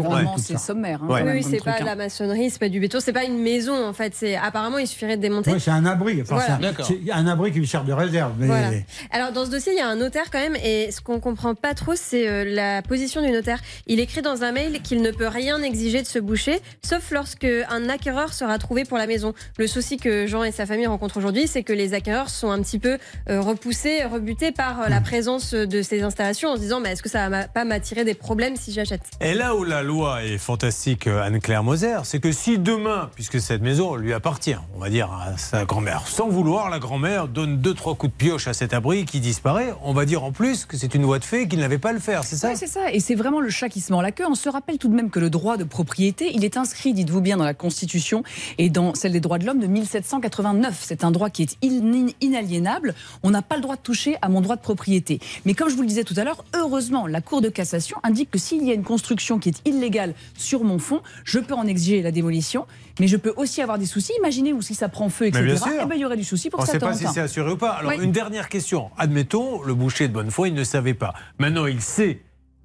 vraiment c'est sommaire. hein,
Ouais.
Oui, c'est pas de la maçonnerie, c'est pas du béton, c'est pas une maison en fait. C'est apparemment il suffirait de démonter.
Ouais, c'est un abri. Enfin,
Voilà.
c'est un-
D'accord.
c'est un abri qui lui sert de réserve. Mais
Voilà. Alors dans ce dossier, il y a un notaire quand même, et ce qu'on comprend pas trop, c'est euh, la position du notaire. Il écrit dans un mail qu'il ne peut rien exiger de ce boucher, sauf lorsque un acquéreur sera trouvé pour la maison. Le souci que Jean et sa famille rencontrent aujourd'hui, c'est que les acquéreurs sont un petit peu euh, repoussés, rebutés par euh, la présence de ces installations, en se disant, mais est-ce que ça va pas m'attirer des problèmes si j'achète?
Et là où la loi est fantastique, euh, Anne-Claire Moser, c'est que si demain, puisque cette maison lui appartient, on va dire à sa grand-mère, sans vouloir, la grand-mère donne deux, trois coups de pioche à cet abri qui disparaît, on va dire en plus que c'est une voie de fait qu'il n'avait pas à le faire, c'est ça?
Ouais, c'est ça. Et c'est vraiment le chat qui se mord la queue. On se rappelle tout de même que le droit de propriété, il est inscrit, dites-vous bien, dans la Constitution et dans celle des droits de l'homme de 1789. C'est un droit qui est in- inaliénable. On n'a pas le droit de toucher à mon droit de propriété. Mais comme je vous le disais tout à l'heure, heureusement, la Cour de cassation indique que s'il y a une construction qui est illégale sur mon fond, je peux en exiger la démolition, mais je peux aussi avoir des soucis. Imaginez, ou si ça prend feu, etc.,
sûr.
eh ben, il y aurait du souci pour
On ne sait pas si c'est assuré ou pas. Alors,
Oui.
une dernière question. Admettons, le boucher de bonne foi, il ne savait pas. Maintenant, il sait,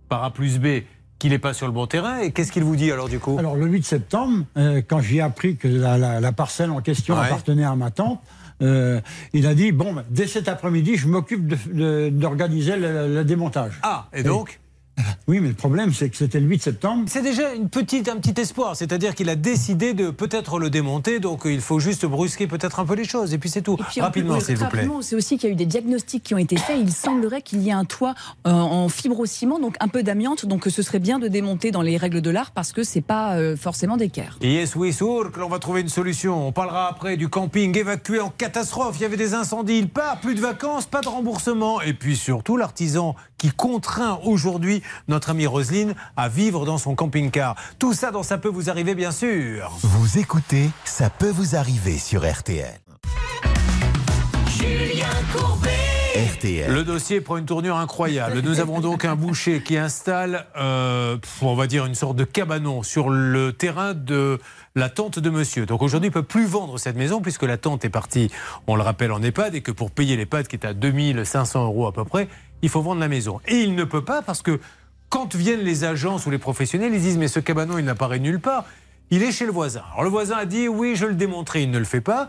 par A plus B, qu'il n'est pas sur le bon terrain. Et qu'est-ce qu'il vous dit alors, du coup?
Alors, le 8 septembre, euh, quand j'ai appris que la, la- la parcelle en question
Ouais.
appartenait à ma tante, euh, il a dit Bon, ben, dès cet après-midi, je m'occupe de- de- d'organiser le, le démontage.
Ah, et donc?
Oui, mais le problème, c'est que c'était le 8 septembre.
C'est déjà une petite, un petit espoir. C'est-à-dire qu'il a décidé de peut-être le démonter. Donc, il faut juste brusquer peut-être un peu les choses. Et puis, c'est tout.
Puis,
Rapidement, s'il vous plaît.
C'est aussi qu'il y a eu des diagnostics qui ont été faits. Il semblerait qu'il y ait un toit euh, en fibrociment, donc un peu d'amiante. Donc ce serait bien de démonter dans les règles de l'art parce que c'est pas euh, forcément d'équerre.
Yes, oui, sûr que l'on va trouver une solution. On parlera après du camping évacué en catastrophe. Il y avait des incendies, il part, plus de vacances, pas de remboursement. Et puis surtout, l'artisan qui contraint aujourd'hui notre amie Roselyne à vivre dans son camping-car. Tout ça dans Ça peut vous arriver, bien sûr.
Vous écoutez Ça peut vous arriver sur RTL.
Julien Courbet.
RTL.
Le dossier prend une tournure incroyable. Nous avons donc un boucher qui installe, euh, on va dire, une sorte de cabanon sur le terrain de la tante de monsieur. Donc aujourd'hui, il ne peut plus vendre cette maison puisque la tante est partie, on le rappelle, en EHPAD et que pour payer l'EHPAD qui est à 2500 euros à peu près, il faut vendre la maison. Et il ne peut pas parce que quand viennent les agences ou les professionnels, ils disent mais ce cabanon, il n'apparaît nulle part. Il est chez le voisin. Alors le voisin a dit oui, je le démontrerai, il ne le fait pas.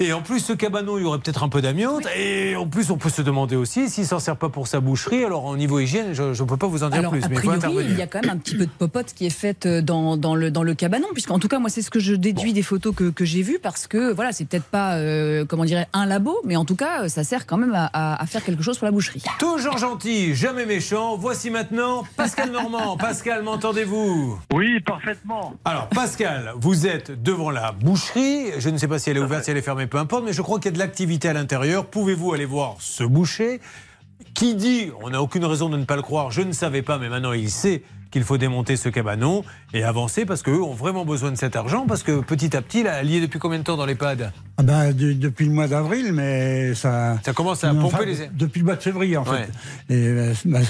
Et en plus, ce cabanon, il y aurait peut-être un peu d'amiante. Et en plus, on peut se demander aussi s'il s'en sert pas pour sa boucherie. Alors, au niveau hygiène, je ne peux pas vous en dire
Alors,
plus.
a
mais il
priori, il y a quand même un petit peu de popote qui est faite euh, dans, dans, le, dans le cabanon, puisqu'en tout cas, moi, c'est ce que je déduis des photos que, que j'ai vues, parce que voilà, c'est peut-être pas, euh, comment dirais un labo, mais en tout cas, ça sert quand même à, à- à faire quelque chose pour la boucherie.
Toujours gentil, jamais méchant. Voici maintenant Pascal Normand. Pascal, m'entendez-vous?
Oui, parfaitement.
Alors, Pascal, vous êtes devant la boucherie. Je ne sais pas si elle est ouverte, si elle est fermée, peu importe, mais je crois qu'il y a de l'activité à l'intérieur. Pouvez-vous aller voir ce boucher qui dit, on n'a aucune raison de ne pas le croire, je ne savais pas, mais maintenant il sait qu'il faut démonter ce cabanon et avancer parce qu'eux ont vraiment besoin de cet argent parce que petit à petit, là, est depuis combien de temps dans l'EHPAD
Ah ben, de- depuis le mois d'avril, mais ça.
Ça commence à
Enfin,
pomper les-
Depuis le mois de février, en fait.
Ouais.
Et euh, bah,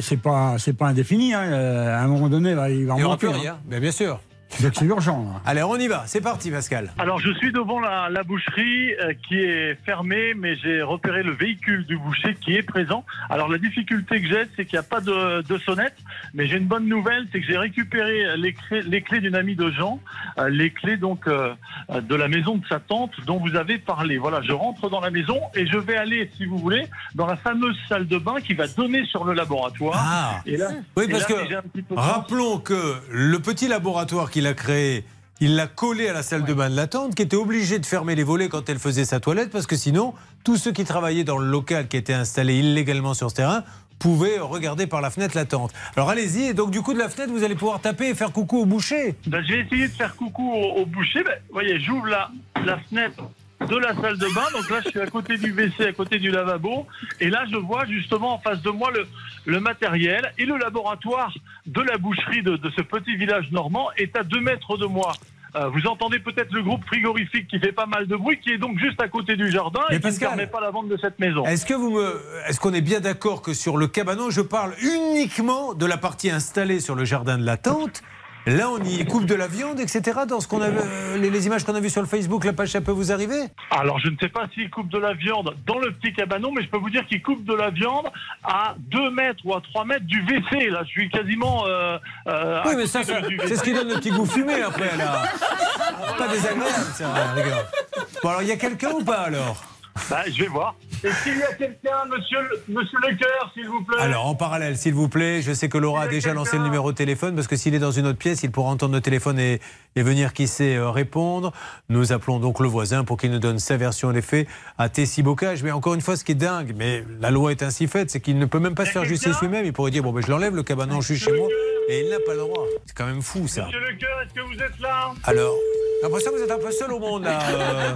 c'est pas, indéfini. hein. Euh, À un moment donné, là, il va en
Il n'y aura
manquer. hein.
mais bien sûr.
Donc c'est urgent. là.
Allez, on y va, c'est parti Pascal.
Alors, je suis devant la, la boucherie euh, qui est fermée, mais j'ai repéré le véhicule du boucher qui est présent. Alors, la difficulté que j'ai, c'est qu'il n'y a pas de, de sonnette, mais j'ai une bonne nouvelle, c'est que j'ai récupéré les clés, les clés d'une amie de Jean, euh, les clés donc euh, de la maison de sa tante dont vous avez parlé. Voilà, je rentre dans la maison et je vais aller, si vous voulez, dans la fameuse salle de bain qui va donner sur le laboratoire.
Ah.
Et là,
Oui,
et
parce
là,
que rappelons que le petit laboratoire qu'il a créé, il l'a collé à la salle de bain de la tante, qui était obligée de fermer les volets quand elle faisait sa toilette, parce que sinon, tous ceux qui travaillaient dans le local qui était installé illégalement sur ce terrain pouvaient regarder par la fenêtre la tente. Alors allez-y, et donc du coup de la fenêtre, vous allez pouvoir taper et faire coucou au boucher.
Ben, je vais essayer de faire coucou au, au boucher. Ben, vous voyez, j'ouvre la, la fenêtre de la salle de bain. Donc là, je suis à côté du WC, à côté du lavabo. Et là, je vois justement en face de moi le, le matériel et le laboratoire de la boucherie de, de ce petit village normand est à deux mètres de moi. Euh, vous entendez peut-être le groupe frigorifique qui fait pas mal de bruit, qui est donc juste à côté du jardin
Mais
et qui ne permet pas la vente de cette maison.
Est-ce que vous me, est-ce qu'on est bien d'accord que sur le cabanon, je parle uniquement de la partie installée sur le jardin de la tente Là, on y coupe de la viande, etc. Dans ce qu'on a, euh, les, les images qu'on a vues sur le Facebook, la page, ça peut vous arriver?
Alors, je ne sais pas s'il coupe de la viande dans le petit cabanon, mais je peux vous dire qu'il coupe de la viande à 2 mètres ou à 3 mètres du WC. Là, je suis quasiment. euh, euh,
Oui, mais ça, c'est ce qui donne le petit goût fumé après, là. Pas désagréable, ça, les gars. Bon, alors, il y a quelqu'un ou pas, alors?
Bah, je vais voir. Est-ce qu'il y a quelqu'un, monsieur, le- monsieur Lecoeur, s'il vous plaît
Alors, en parallèle, s'il vous plaît, je sais que Laura a déjà lancé le numéro de téléphone parce que s'il est dans une autre pièce, il pourra entendre le téléphone et, et venir, qui sait, euh, répondre. Nous appelons donc le voisin pour qu'il nous donne sa version des faits à Tessie Bocage. Mais encore une fois, ce qui est dingue, mais la loi est ainsi faite, c'est qu'il ne peut même pas se faire justice lui-même. Il pourrait dire Bon, ben, je l'enlève, le cabanon, je suis chez moi. Et il n'a pas le droit. C'est quand même fou, ça.
Monsieur Lecoeur, est-ce que vous êtes là
Alors, j'ai l'impression que vous êtes un peu seul au monde, là. euh.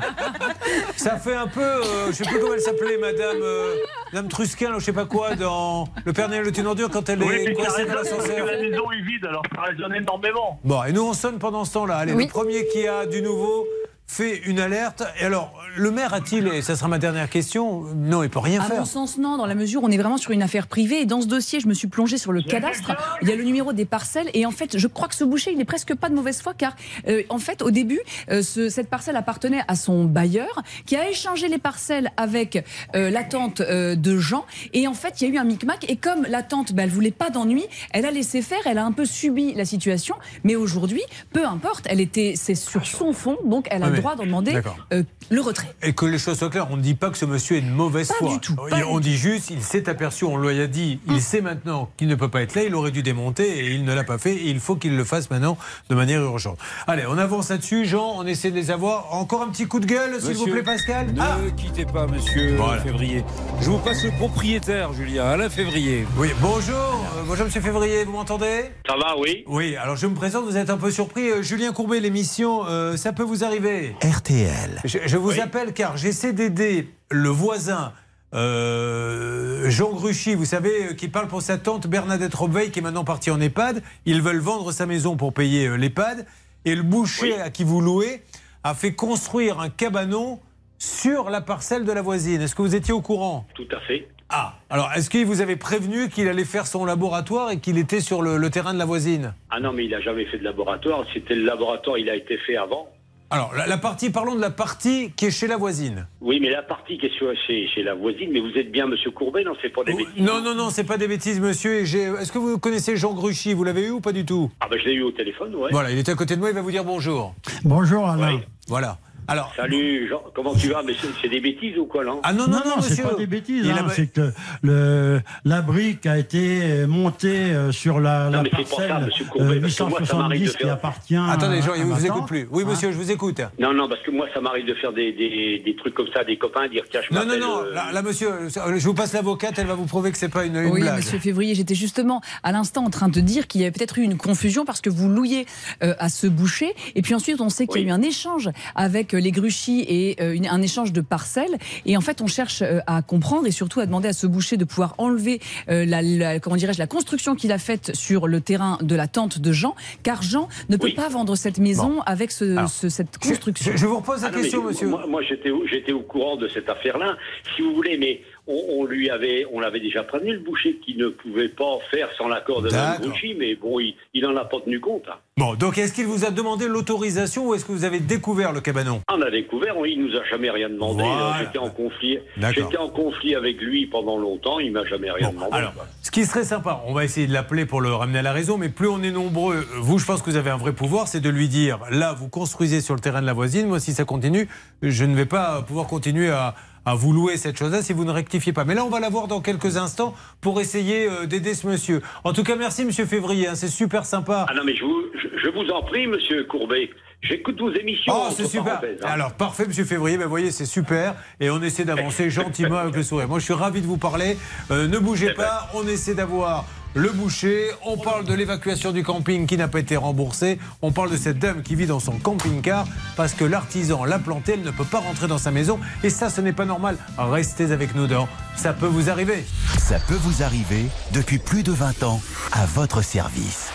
ça fait un peu, euh, je sais plus comment elle s'appelait, madame, euh, madame Trusquin, je sais pas quoi, dans Le Père Noël est une ordure quand elle
Oui,
est coincée dans l'ascenseur.
la maison est vide, alors ça résonne énormément.
Bon, et nous, on sonne pendant ce temps-là. Allez,
Oui.
le premier qui a du nouveau fait une alerte. Et alors, le maire a-t-il, et ça sera ma dernière question, non, il peut rien
À
faire.
mon sens, non. Dans la mesure où on est vraiment sur une affaire privée. Et dans ce dossier, je me suis plongée sur le cadastre. Il y a le numéro des parcelles. Et en fait, je crois que ce boucher, il n'est presque pas de mauvaise foi. Car, euh, en fait, au début, euh, ce- cette parcelle appartenait à son bailleur, qui a échangé les parcelles avec euh, la tante euh, de Jean. Et en fait, il y a eu un micmac. Et comme la tante, bah, elle voulait pas d'ennui, elle a laissé faire. Elle a un peu subi la situation. Mais aujourd'hui, peu importe, elle était, c'est sur son fond. Donc, elle a
Ah,
le droit d'en demander euh, le retrait.
Et que les choses soient claires, on ne dit pas que ce monsieur est de mauvaise
Pas
foi.
du tout, pas
on dit juste, il s'est aperçu, on lui a dit, il sait maintenant qu'il ne peut pas être là, il aurait dû démonter et il ne l'a pas fait et il faut qu'il le fasse maintenant de manière urgente. Allez, on avance là-dessus, Jean, on essaie de les avoir. Encore un petit coup de gueule, s'il vous plaît, Pascal
Ne
Ah
quittez pas, monsieur
Voilà.
Février. Je vous passe le propriétaire, Julien, Alain Février.
Oui, bonjour, euh, bonjour Monsieur Février, vous m'entendez?
Ça va, oui
Oui, alors je me présente, vous êtes un peu surpris. Euh, Julien Courbet, l'émission, euh, ça peut vous arriver
RTL.
Je, je vous appelle car j'essaie d'aider le voisin. euh, Jean Gruchy, vous savez, euh, qui parle pour sa tante Bernadette Robveil, qui est maintenant partie en EHPAD. Ils veulent vendre sa maison pour payer euh, l'EHPAD. Et le boucher à qui vous louez a fait construire un cabanon sur la parcelle de la voisine. Est-ce que vous étiez au courant?
Tout à fait.
Ah, alors est-ce qu'il vous avait prévenu qu'il allait faire son laboratoire et qu'il était sur le, le terrain de la voisine?
Ah non, mais il n'a jamais fait de laboratoire. C'était le laboratoire, il a été fait avant.
Alors, la, la partie, parlons de la partie qui est chez la voisine.
Oui, mais la partie qui est chez, chez la voisine, mais vous êtes bien Monsieur Courbet, non C'est pas des bêtises.
Non, non, non, c'est pas des bêtises, monsieur. Est-ce que vous connaissez Jean Gruchy Vous l'avez eu ou pas du tout?
Ah ben je l'ai eu au téléphone, ouais.
Voilà, il est à côté de moi, il va vous dire bonjour.
Bonjour Alain.
Voilà. Alors.
Salut, Jean, comment tu vas Mais c'est c'est des bêtises ou quoi, non
Ah non, non, non,
c'est
monsieur.
pas des bêtises. Hein,
a-
C'est que le, la brique a été montée euh, sur la, la
mais c'est pour ça,
parcelle
monsieur Courbet,
euh,
parce que moi, ça m'arrive de
870 qui
faire-
appartient.
Attendez, Jean,
à
vous écoute plus. Oui, monsieur, je vous écoute.
Non, non, parce que moi, ça m'arrive de faire des, des, des trucs comme ça, à des copains, dire tiens, je
Non, non, non,
euh,
là, là, monsieur, euh, je vous passe l'avocate, elle va vous prouver que c'est pas une, une
Oui,
blague.
Monsieur Février, j'étais justement à l'instant en train de dire qu'il y avait peut-être eu une confusion parce que vous louiez euh, à ce boucher. Et puis ensuite, on sait qu'il y a eu un échange avec euh, les Gruchy et euh, une- un échange de parcelles. Et en fait, on cherche euh, à comprendre et surtout à demander à ce boucher de pouvoir enlever euh, la, la- comment dirais-je, la construction qu'il a faite sur le terrain de la tente de Jean, car Jean ne peut pas vendre cette maison avec ce- ce- cette construction.
Je vous repose la
Ah non,
question,
mais
monsieur.
Moi, moi, j'étais au- j'étais au courant de cette affaire-là, si vous voulez, mais on, on lui avait, on l'avait déjà prévenu le boucher qui ne pouvait pas faire sans l'accord de Mme. Grouchy, mais bon, il, il en a pas tenu compte. hein.
Bon, donc est-ce qu'il vous a demandé l'autorisation ou est-ce que vous avez découvert le cabanon?
On a découvert, il nous a jamais rien demandé.
Voilà.
Euh, J'étais en conflit, j'étais en conflit avec lui pendant longtemps, il m'a jamais rien demandé.
alors,
quoi.
Ce qui serait sympa, on va essayer de l'appeler pour le ramener à la raison, mais plus on est nombreux, vous, je pense que vous avez un vrai pouvoir, c'est de lui dire, là, vous construisez sur le terrain de la voisine, moi, si ça continue, je ne vais pas pouvoir continuer à, à vous louer cette chose-là si vous ne rectifiez pas. Mais là, on va la voir dans quelques instants pour essayer euh, d'aider ce monsieur. En tout cas, merci, monsieur Février, hein, c'est super sympa.
Ah non, mais je vous, je, je vous en prie, monsieur Courbet, j'écoute vos émissions.
Oh, c'est super.
hein.
Alors, parfait, monsieur Février. Ben, vous voyez, c'est super. Et on essaie d'avancer gentiment avec le sourire. Moi, je suis ravi de vous parler. Euh, ne bougez pas. On essaie d'avoir le boucher. On parle de l'évacuation du camping qui n'a pas été remboursée. On parle de cette dame qui vit dans son camping-car parce que l'artisan l'a plantée. Elle ne peut pas rentrer dans sa maison. Et ça, ce n'est pas normal. Restez avec nous dans Ça peut vous arriver.
Ça peut vous arriver depuis plus de 20 ans à votre service.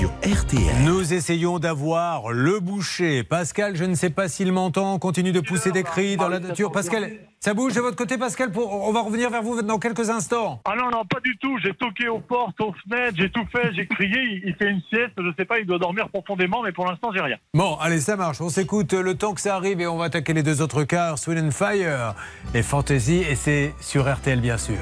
Sur RTL.
Nous essayons d'avoir le boucher. Pascal, je ne sais pas s'il m'entend, continue de pousser des cris dans la nature. Pascal, ça bouge de votre côté, Pascal pour... On va revenir vers vous dans quelques instants.
Ah non, non, pas du tout. J'ai toqué aux portes, aux fenêtres, j'ai tout fait, j'ai crié. Il, fait une sieste, je sais pas, il doit dormir profondément, mais pour l'instant, j'ai rien.
Bon, allez, ça marche. On s'écoute le temps que ça arrive et on va attaquer les deux autres quarts, Sweden Fire et Fantasy. Et c'est sur RTL, bien sûr.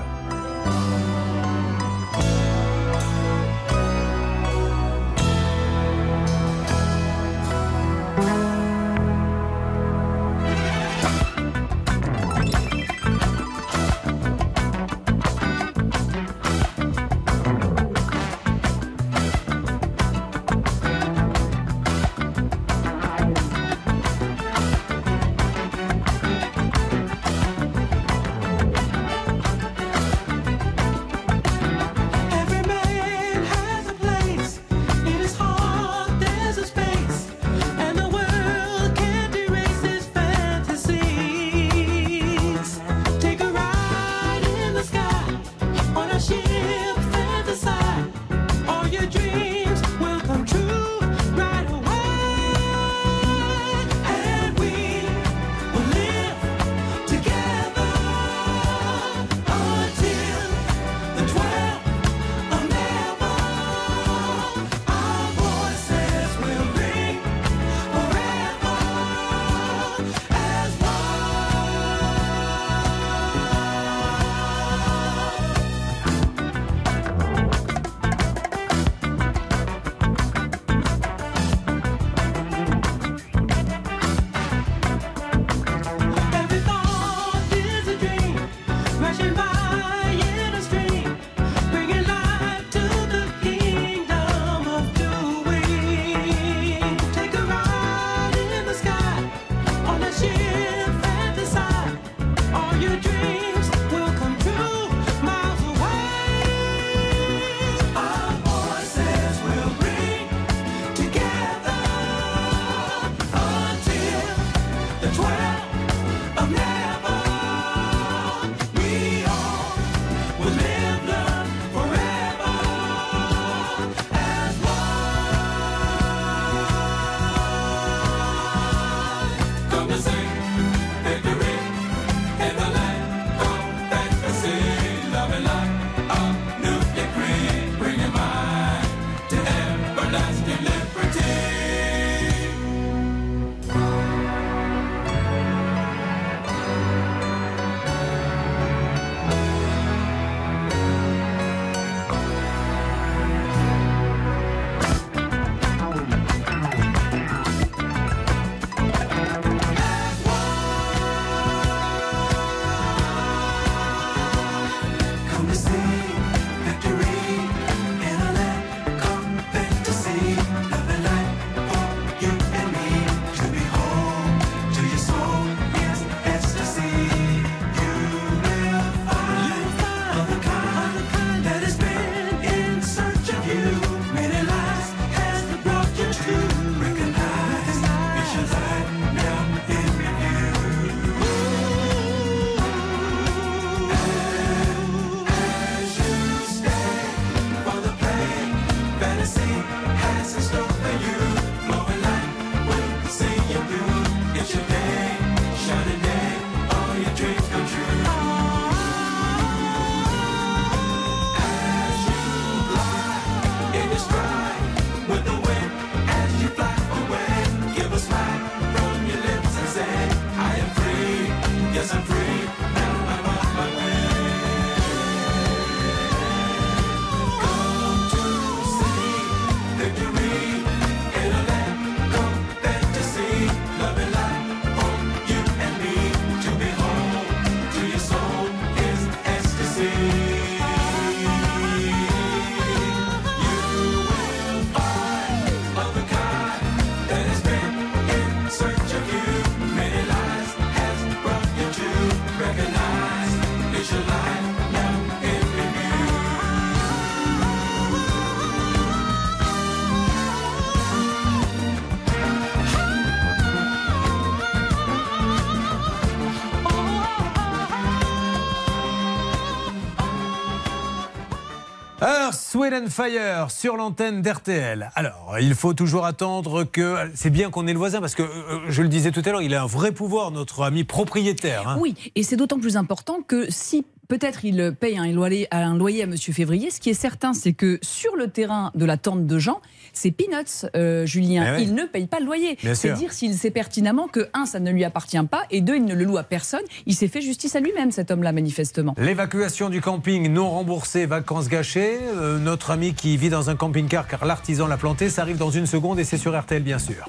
And Fire sur l'antenne d'RTL. Alors, il faut toujours attendre que. C'est bien qu'on ait le voisin parce que, euh, je le disais tout à l'heure, il a un vrai pouvoir, notre ami propriétaire. hein.
Oui, et c'est d'autant plus important que si peut-être il paye un loyer, un loyer à Monsieur Février, ce qui est certain, c'est que sur le terrain de la tente de Jean, c'est peanuts, euh, Julien.
Eh.
Il ne paye pas le loyer. C'est dire s'il sait pertinemment que, un, ça ne lui appartient pas, et deux, il ne le loue à personne. Il s'est fait justice à lui-même, cet homme-là, manifestement.
L'évacuation du camping non remboursé, vacances gâchées. Euh, notre ami qui vit dans un camping-car car l'artisan l'a planté, ça arrive dans une seconde et c'est sur RTL bien sûr.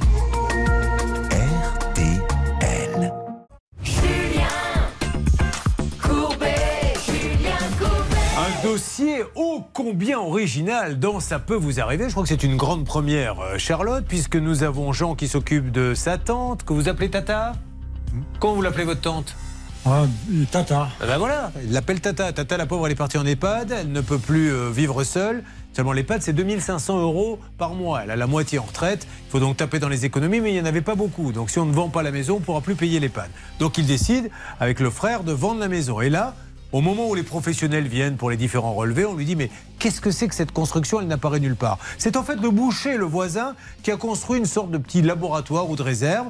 Dossier ô combien original dans Ça peut vous arriver. Je crois que c'est une grande première, euh, Charlotte, puisque nous avons Jean qui s'occupe de sa tante, que vous appelez Tata? Comment vous l'appelez votre tante?
Ah, tata.
Ah Ben voilà, il l'appelle Tata. Tata, la pauvre, elle est partie en EHPAD, elle ne peut plus euh, vivre seule. Seulement l'EHPAD, c'est 2500 euros par mois. Elle a la moitié en retraite. Il faut donc taper dans les économies, mais il n'y en avait pas beaucoup. Donc si on ne vend pas la maison, on ne pourra plus payer l'EHPAD. Donc il décide, avec le frère, de vendre la maison. Et là, au moment où les professionnels viennent pour les différents relevés, on lui dit mais qu'est-ce que c'est que cette construction? Elle n'apparaît nulle part. C'est en fait le boucher, le voisin, qui a construit une sorte de petit laboratoire ou de réserve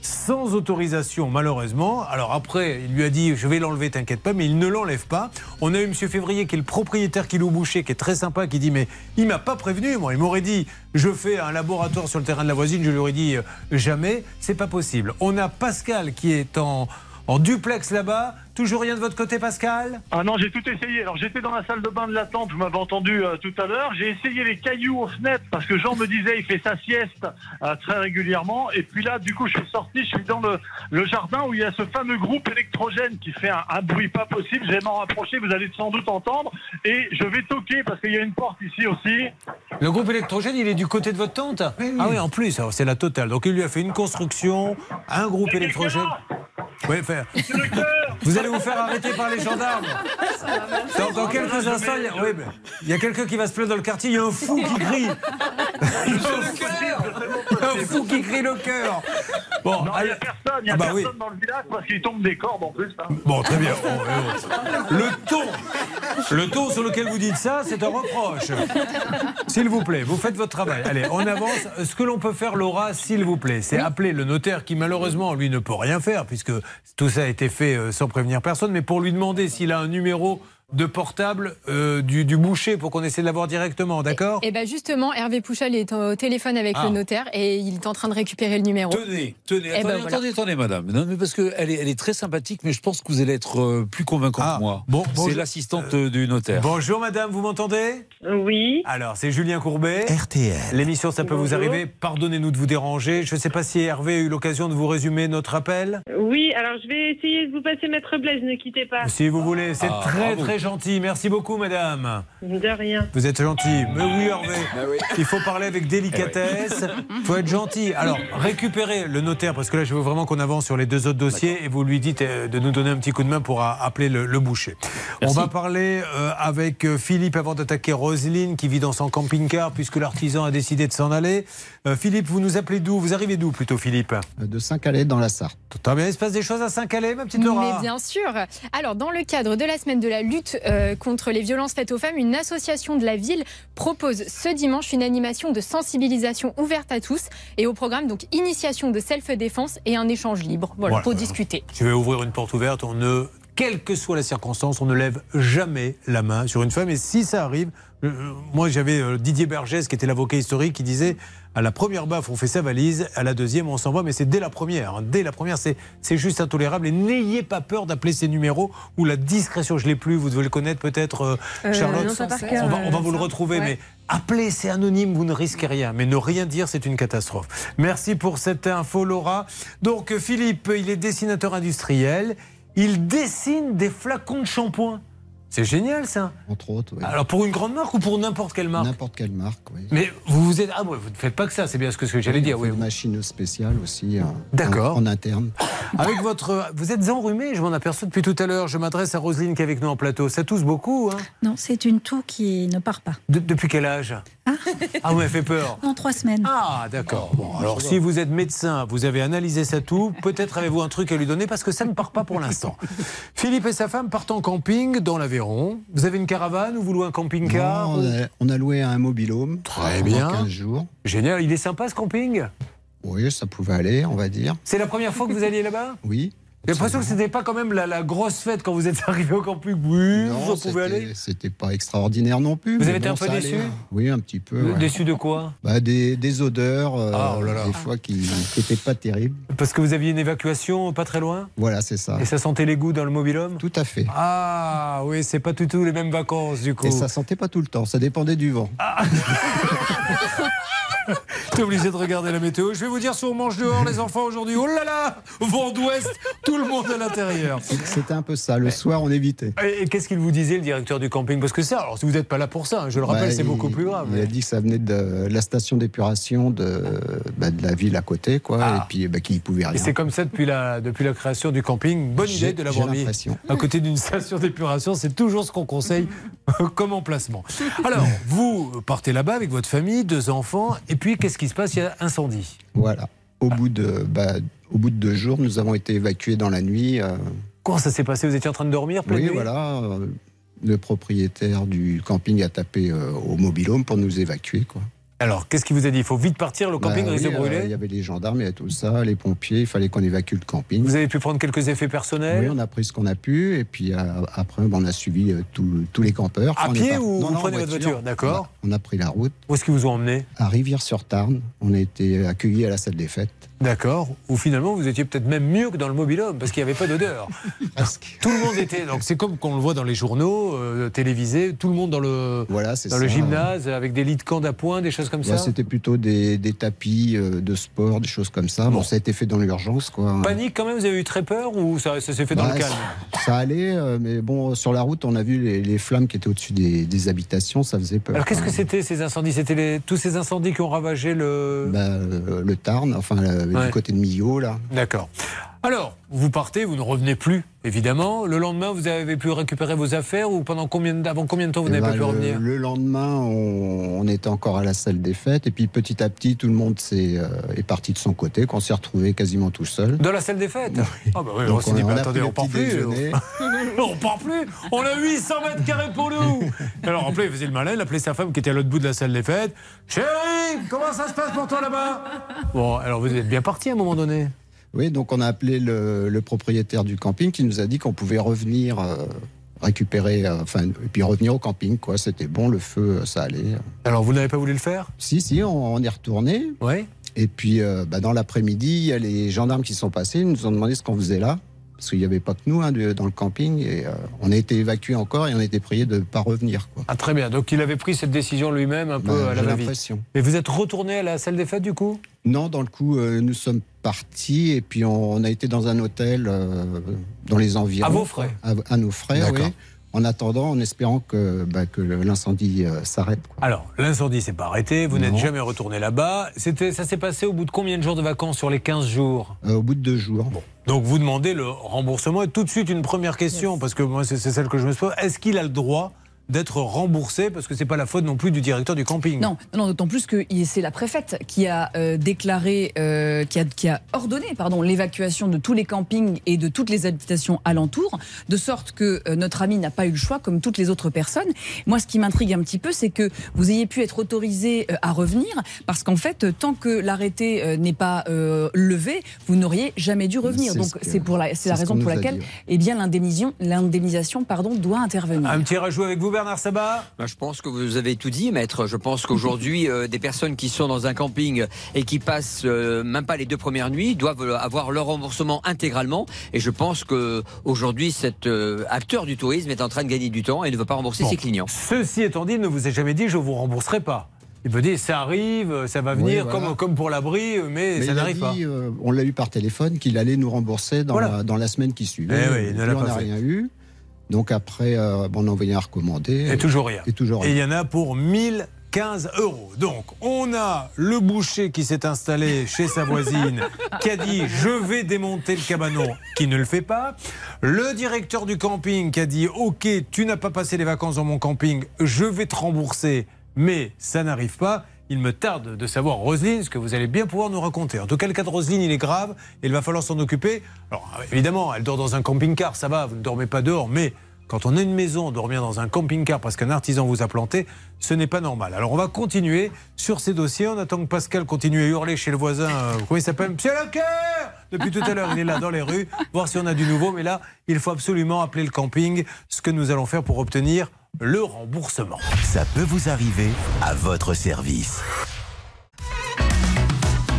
sans autorisation malheureusement. Alors après, il lui a dit je vais l'enlever, t'inquiète pas, mais il ne l'enlève pas. On a eu Monsieur Février qui est le propriétaire qui loue Boucher, qui est très sympa, qui dit mais il m'a pas prévenu, moi, il m'aurait dit je fais un laboratoire sur le terrain de la voisine, je lui aurais dit euh, jamais, c'est pas possible. On a Pascal qui est en en duplex là-bas. Toujours rien de votre côté, Pascal
Ah non, j'ai tout essayé. Alors j'étais dans la salle de bain de la tente, vous m'avez entendu euh, tout à l'heure. J'ai essayé les cailloux aux fenêtres parce que Jean me disait il fait sa sieste euh, très régulièrement. Et puis là, du coup, je suis sorti, je suis dans le, le jardin où il y a ce fameux groupe électrogène qui fait un, un bruit pas possible. Je vais m'en rapprocher, vous allez sans doute entendre. Et je vais toquer parce qu'il y a une porte ici aussi.
Le groupe électrogène, il est du côté de votre tante Ah oui, en plus, c'est la totale. Donc il lui a fait une construction, un groupe électrogène. Oui, enfin, vous allez vous faire arrêter par les gendarmes. Dans, dans quelques instants, il y a, oui, mais il y a quelqu'un qui va se plaindre dans le quartier, il y a un fou qui crie. un fou qui crie le cœur. Bon,
non, il n'y a personne, il n'y a
Ah bah
personne
oui.
dans le village parce qu'il tombe des cordes en plus. hein.
Bon, très bien. Oh, oh. Le ton, le ton sur lequel vous dites ça, c'est un reproche. S'il vous plaît, vous faites votre travail. Allez, on avance. Ce que l'on peut faire, Laura, s'il vous plaît, c'est appeler le notaire qui, malheureusement, lui ne peut rien faire puisque tout ça a été fait euh, sans prévenir personne, mais pour lui demander s'il a un numéro de portable euh, du, du boucher pour qu'on essaie de l'avoir directement, d'accord
Et bien justement, Hervé Pouchal est au téléphone avec
Ah.
le notaire et il est en train de récupérer le numéro.
Tenez, tenez,
Eh
attendez,
ben voilà.
attendez, attendez, madame. Non, mais parce qu'elle est, elle est très sympathique, mais je pense que vous allez être euh, plus convaincant que moi.
Ah, bon, bon,
c'est l'assistante euh, du notaire.
Bonjour madame, vous m'entendez
Oui.
Alors, c'est Julien Courbet.
RTL.
L'émission, ça peut vous arriver. Pardonnez-nous de vous déranger. Je ne sais pas si Hervé a eu l'occasion de vous résumer notre appel.
Oui, alors je vais essayer de vous passer Maître Blaise, ne quittez pas.
Si vous voulez, c'est
Ah,
très
bravo.
très gentil. Merci beaucoup, madame.
De rien.
Vous êtes gentil. Mais oui, Hervé. Il faut parler avec délicatesse. Il faut être gentil. Alors, récupérez le notaire, parce que là, je veux vraiment qu'on avance sur les deux autres dossiers et vous lui dites euh, de nous donner un petit coup de main pour appeler le, le boucher. On va parler euh, avec euh, Philippe avant d'attaquer Roselyne qui vit dans son camping-car puisque l'artisan a décidé de s'en aller. Euh, Philippe, vous nous appelez d'où? Vous arrivez d'où plutôt, Philippe?
De Saint-Calais dans la Sarthe.
Bien, il se passe des choses à Saint-Calais, ma petite Laura?
Mais bien sûr. Alors, dans le cadre de la semaine de la lutte euh, contre les violences faites aux femmes, une association de la ville propose ce dimanche une animation de sensibilisation ouverte à tous et au programme donc initiation de self-défense et un échange libre. Voilà,
Voilà.
pour discuter.
Je vais ouvrir une porte ouverte. On ne, quelle que soit la circonstance, on ne lève jamais la main sur une femme. Et si ça arrive, euh, moi j'avais euh, Didier Bergès qui était l'avocat historique qui disait à la première baffe on fait sa valise, à la deuxième on s'en va, mais c'est dès la première. hein. Dès la première, c'est c'est juste intolérable. Et n'ayez pas peur d'appeler ces numéros où la discrétion, je l'ai plus. Vous devez le connaître peut-être, euh,
Euh,
Charlotte.
non,
on va, on va
euh,
vous le retrouver,
Ouais.
mais appelez, c'est anonyme, vous ne risquez rien. Mais ne rien dire, c'est une catastrophe. Merci pour cette info, Laura. Donc, Philippe, il est dessinateur industriel. Il dessine des flacons de shampoing. C'est génial, ça.
Entre autres, oui.
Alors, pour une grande marque ou pour n'importe quelle marque
N'importe quelle marque, oui.
Mais vous vous êtes. Ah, ouais, vous ne faites pas que ça, c'est bien ce que, ce que j'allais dire.
On
Oui.
Une machine spéciale aussi. euh,
D'accord.
En, en interne.
Avec votre. Vous êtes enrhumé, je m'en aperçois depuis tout à l'heure. Je m'adresse à Roselyne qui est avec nous en plateau. Ça tousse beaucoup, hein
Non, c'est une toux qui ne part pas.
De- Depuis quel âge?
Ah,
Ah, vous m'avez fait peur.
En trois semaines.
Ah, d'accord. Bon, alors si vous êtes médecin, vous avez analysé ça tout, peut-être avez-vous un truc à lui donner parce que ça ne part pas pour l'instant. Philippe et sa femme partent en camping dans Vous avez une caravane ou vous louez un camping-car
on, a, on a loué un mobilhome.
Très bien.
15 jours.
Génial. Il est sympa ce camping?
Oui, ça pouvait aller, on va dire.
C'est la première fois que vous alliez là-bas?
Oui.
J'ai l'impression que c'était pas quand même la, la grosse fête quand vous êtes arrivé au camping. Oui,
Non,
vous pouvez aller.
C'était pas extraordinaire non plus.
Vous avez été
bon,
un peu déçu
allait. Oui, un petit peu. ouais.
Déçu de quoi?
Bah, des, des odeurs, euh,
Ah, oh là là.
des fois qui n'étaient pas terribles.
Parce que vous aviez une évacuation pas très loin?
Voilà, c'est ça.
Et ça sentait l'égout dans le mobilhome?
Tout à fait.
Ah oui, c'est pas du tout les mêmes vacances du coup.
Et ça sentait pas tout le temps, ça dépendait du vent.
T'es obligé de regarder la météo. Je vais vous dire si on mange dehors les enfants aujourd'hui. Oh là là Vent d'ouest, tout le monde à l'intérieur.
C'était un peu ça. Le soir, on évitait.
Et, qu'est-ce qu'il vous disait le directeur du camping Parce que ça, alors si vous n'êtes pas là pour ça, hein, je le rappelle,
Bah,
c'est beaucoup plus grave.
Il a dit que ça venait de la station d'épuration de, bah, de la ville à côté, quoi, et puis bah, qu'il pouvait
Ah. Et
rien.
c'est comme ça depuis la, depuis la création du camping. Bonne idée de l'avoir mis à côté d'une station d'épuration. C'est toujours ce qu'on conseille comme emplacement. Alors, vous partez là-bas avec votre famille, deux enfants, et puis qu'est-ce qui se passe? Il y a incendie.
Voilà. Au bout de, bah, au bout de deux jours, nous avons été évacués dans la nuit. euh,
Comment ça s'est passé? Vous étiez en train de dormir pleine
oui,
nuit?
voilà. euh, le propriétaire du camping a tapé euh, au mobilhome pour nous évacuer, quoi.
Alors, qu'est-ce qu'il vous a dit? Il faut vite partir, le camping
Bah
risque
oui,
de
euh,
brûler
Il y avait les gendarmes, il y avait tout ça, les pompiers, il fallait qu'on évacue le camping.
Vous avez pu prendre quelques effets personnels?
Oui, on a pris ce qu'on a pu, et puis euh, après, on a suivi euh, tous- les campeurs.
À
On
pied ou
Non,
vous
non,
prenez votre voiture D'accord.
On a pris la route.
Où est-ce qu'ils vous ont emmené
À Rivière-sur-Tarn. On a été accueillis à la salle des fêtes.
D'accord. Ou finalement, vous étiez peut-être même mieux que dans le mobilhome, parce qu'il n'y avait pas d'odeur. Tout le monde était. Donc, c'est comme qu'on le voit dans les journaux euh, télévisés, tout le monde dans le,
Voilà,
dans le gymnase, avec des lits de camp d'appoint, des choses comme
Ouais,
ça.
C'était plutôt des, des tapis euh, de sport, des choses comme ça. Bon, ça a été fait dans l'urgence, quoi.
Panique quand même, vous avez eu très peur ou ça, ça s'est fait dans
Bah,
le calme
Ça allait, euh, mais bon, sur la route, on a vu les, les flammes qui étaient au-dessus des, des habitations, ça faisait peur.
Alors, qu'est-ce que c'était ces incendies? C'était tous ces incendies qui ont ravagé le.
Bah, euh, Le Tarn, enfin. Du côté de Millau, là.
D'accord. Alors, vous partez, vous ne revenez plus, évidemment. Le lendemain, vous avez pu récupérer vos affaires ou pendant combien, de- avant combien de temps vous
Eh
n'avez
ben,
pas pu
le,
revenir?
le lendemain, on, on était encore à la salle des fêtes, et puis petit à petit, tout le monde s'est, euh, est parti de son côté, qu'on s'est retrouvé quasiment tout seul.
Dans la salle des fêtes? Ah bah oui,
Donc
on s'est dit,
on a
attendez, on part plus. on part plus. On a 800 mètres carrés pour nous. Alors après, il faisait le malin, il appelait sa femme qui était à l'autre bout de la salle des fêtes. Chérie, comment ça se passe pour toi là-bas? Bon, alors vous êtes bien parti à un moment donné.
Oui, donc on a appelé le, le propriétaire du camping qui nous a dit qu'on pouvait revenir euh, récupérer, euh, enfin, et puis revenir au camping, quoi. C'était bon, le feu, euh, ça allait.
Alors vous n'avez pas voulu le faire?
Si, si, on, on est retourné.
Oui.
Et puis, euh, bah, dans l'après-midi, il y a les gendarmes qui sont passés, ils nous ont demandé ce qu'on faisait là. Parce qu'il n'y avait pas que nous hein, de- dans le camping. Et euh, on a été évacués encore et on a été priés de ne pas revenir. Quoi.
Ah très bien, donc il avait pris cette décision lui-même un peu
Bah,
à la
j'ai
va-vite.
l'impression.
Et vous êtes retourné à la salle des fêtes du coup?
Non, dans le coup, euh, nous sommes partis et puis on, on a été dans un hôtel euh, dans les environs.
À vos frais
À, à nos frais, oui. En attendant, en espérant que, bah, que l'incendie euh, s'arrête.
Alors, l'incendie s'est pas arrêté, vous n'êtes jamais retourné là-bas. C'était, ça s'est passé au bout de combien de jours de vacances sur les 15 jours?
Euh, au bout de deux jours.
Donc vous demandez le remboursement. Et tout de suite, une première question, parce que moi, c'est, c'est celle que je me pose. Est-ce qu'il a le droit d'être remboursé Parce que c'est pas la faute non plus du directeur du camping.
Non, non d'autant plus que c'est la préfète qui a euh, déclaré, euh, qui, a, qui a ordonné pardon, l'évacuation de tous les campings et de toutes les habitations alentours, de sorte que euh, notre ami n'a pas eu le choix comme toutes les autres personnes. Moi, ce qui m'intrigue un petit peu, c'est que vous ayez pu être autorisé euh, à revenir, parce qu'en fait, tant que l'arrêté euh, n'est pas euh, levé, vous n'auriez jamais dû revenir.
C'est
Donc c'est pour la, c'est la raison pour laquelle, eh bien, l'indemnisation, l'indemnisation, pardon, doit intervenir.
Un petit rajout avec vous, Bernard Sabat
Ben, Je pense que vous avez tout dit, maître. Je pense qu'aujourd'hui, euh, des personnes qui sont dans un camping et qui passent euh, même pas les deux premières nuits doivent euh, avoir leur remboursement intégralement. Et je pense que aujourd'hui, cet euh, acteur du tourisme est en train de gagner du temps et ne veut pas rembourser
Bon.
ses clients.
Ceci étant dit, il ne vous a jamais dit je vous rembourserai pas. Il veut dire ça arrive, ça va
Oui,
venir
voilà.
comme, comme pour l'abri, mais,
Mais
ça
il a
n'arrive
dit,
pas.
euh, on l'a eu par téléphone qu'il allait nous rembourser dans,
Voilà.
la, dans la semaine qui suivait.
Eh oui, il ne l'a pas fait.
rien eu. Donc après, euh, bon, on a envoyé un recommandé.
Et toujours rien.
Et toujours
Et il
rien.
y en a pour 1015 euros. Donc, on a le boucher qui s'est installé chez sa voisine, qui a dit Je vais démonter le cabanon, qui ne le fait pas. Le directeur du camping qui a dit Ok, tu n'as pas passé les vacances dans mon camping, je vais te rembourser. mais ça n'arrive pas. Il me tarde de savoir, Roselyne, ce que vous allez bien pouvoir nous raconter. En tout cas, le cas de Roselyne, il est grave et il va falloir s'en occuper. Alors, évidemment, elle dort dans un camping-car, ça va, vous ne dormez pas dehors, mais quand on a une maison, dormir dans un camping-car parce qu'un artisan vous a planté, ce n'est pas normal. Alors, on va continuer sur ces dossiers. On attend que Pascal continue à hurler chez le voisin. euh, comment il s'appelle? Monsieur Leclerc Depuis tout à l'heure, il est là dans les rues, voir si on a du nouveau. Mais là, il faut absolument appeler le camping, ce que nous allons faire pour obtenir le remboursement.
Ça peut vous arriver à votre service.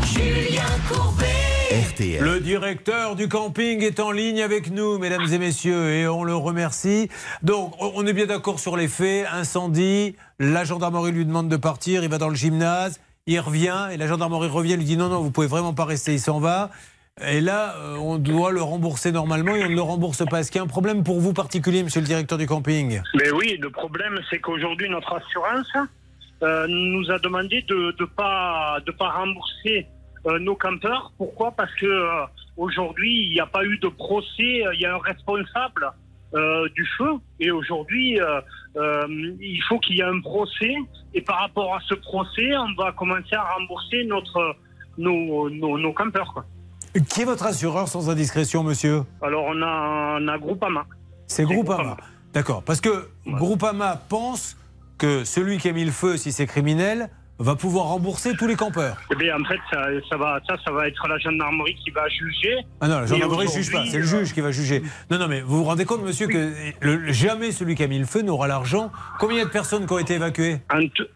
Julien Courbet.
RTL.
Le directeur du camping est en ligne avec nous, mesdames et messieurs, et on le remercie. Donc, on est bien d'accord sur les faits. Incendie, la gendarmerie lui demande de partir, il va dans le gymnase, il revient, et la gendarmerie revient, lui dit non, non, vous pouvez vraiment pas rester, il s'en va. Et là, euh, on doit le rembourser normalement et on ne le rembourse pas. Est-ce qu'il y a un problème pour vous particulier, monsieur le directeur du camping?
Mais oui, le problème, c'est qu'aujourd'hui, notre assurance euh, nous a demandé de ne pas, de pas rembourser euh, nos campeurs. Pourquoi? Parce que euh, aujourd'hui, il n'y a pas eu de procès, il y a un responsable du feu. Et aujourd'hui, il faut qu'il y ait un procès. Et par rapport à ce procès, on va commencer à rembourser notre, nos, nos, campeurs.
Qui est votre assureur sans indiscrétion, monsieur
Alors, on a, on a Groupama.
C'est Groupama. D'accord. Parce que Groupama pense que celui qui a mis le feu, si c'est criminel, va pouvoir rembourser tous les campeurs.
Eh bien, en fait, ça, ça va, ça, ça va être la gendarmerie qui va juger.
Ah non, la gendarmerie ne juge pas, c'est le juge qui va juger. Non, non, mais vous vous rendez compte, monsieur, que le- jamais celui qui a mis le feu n'aura l'argent. Combien il y a de personnes qui ont été évacuées?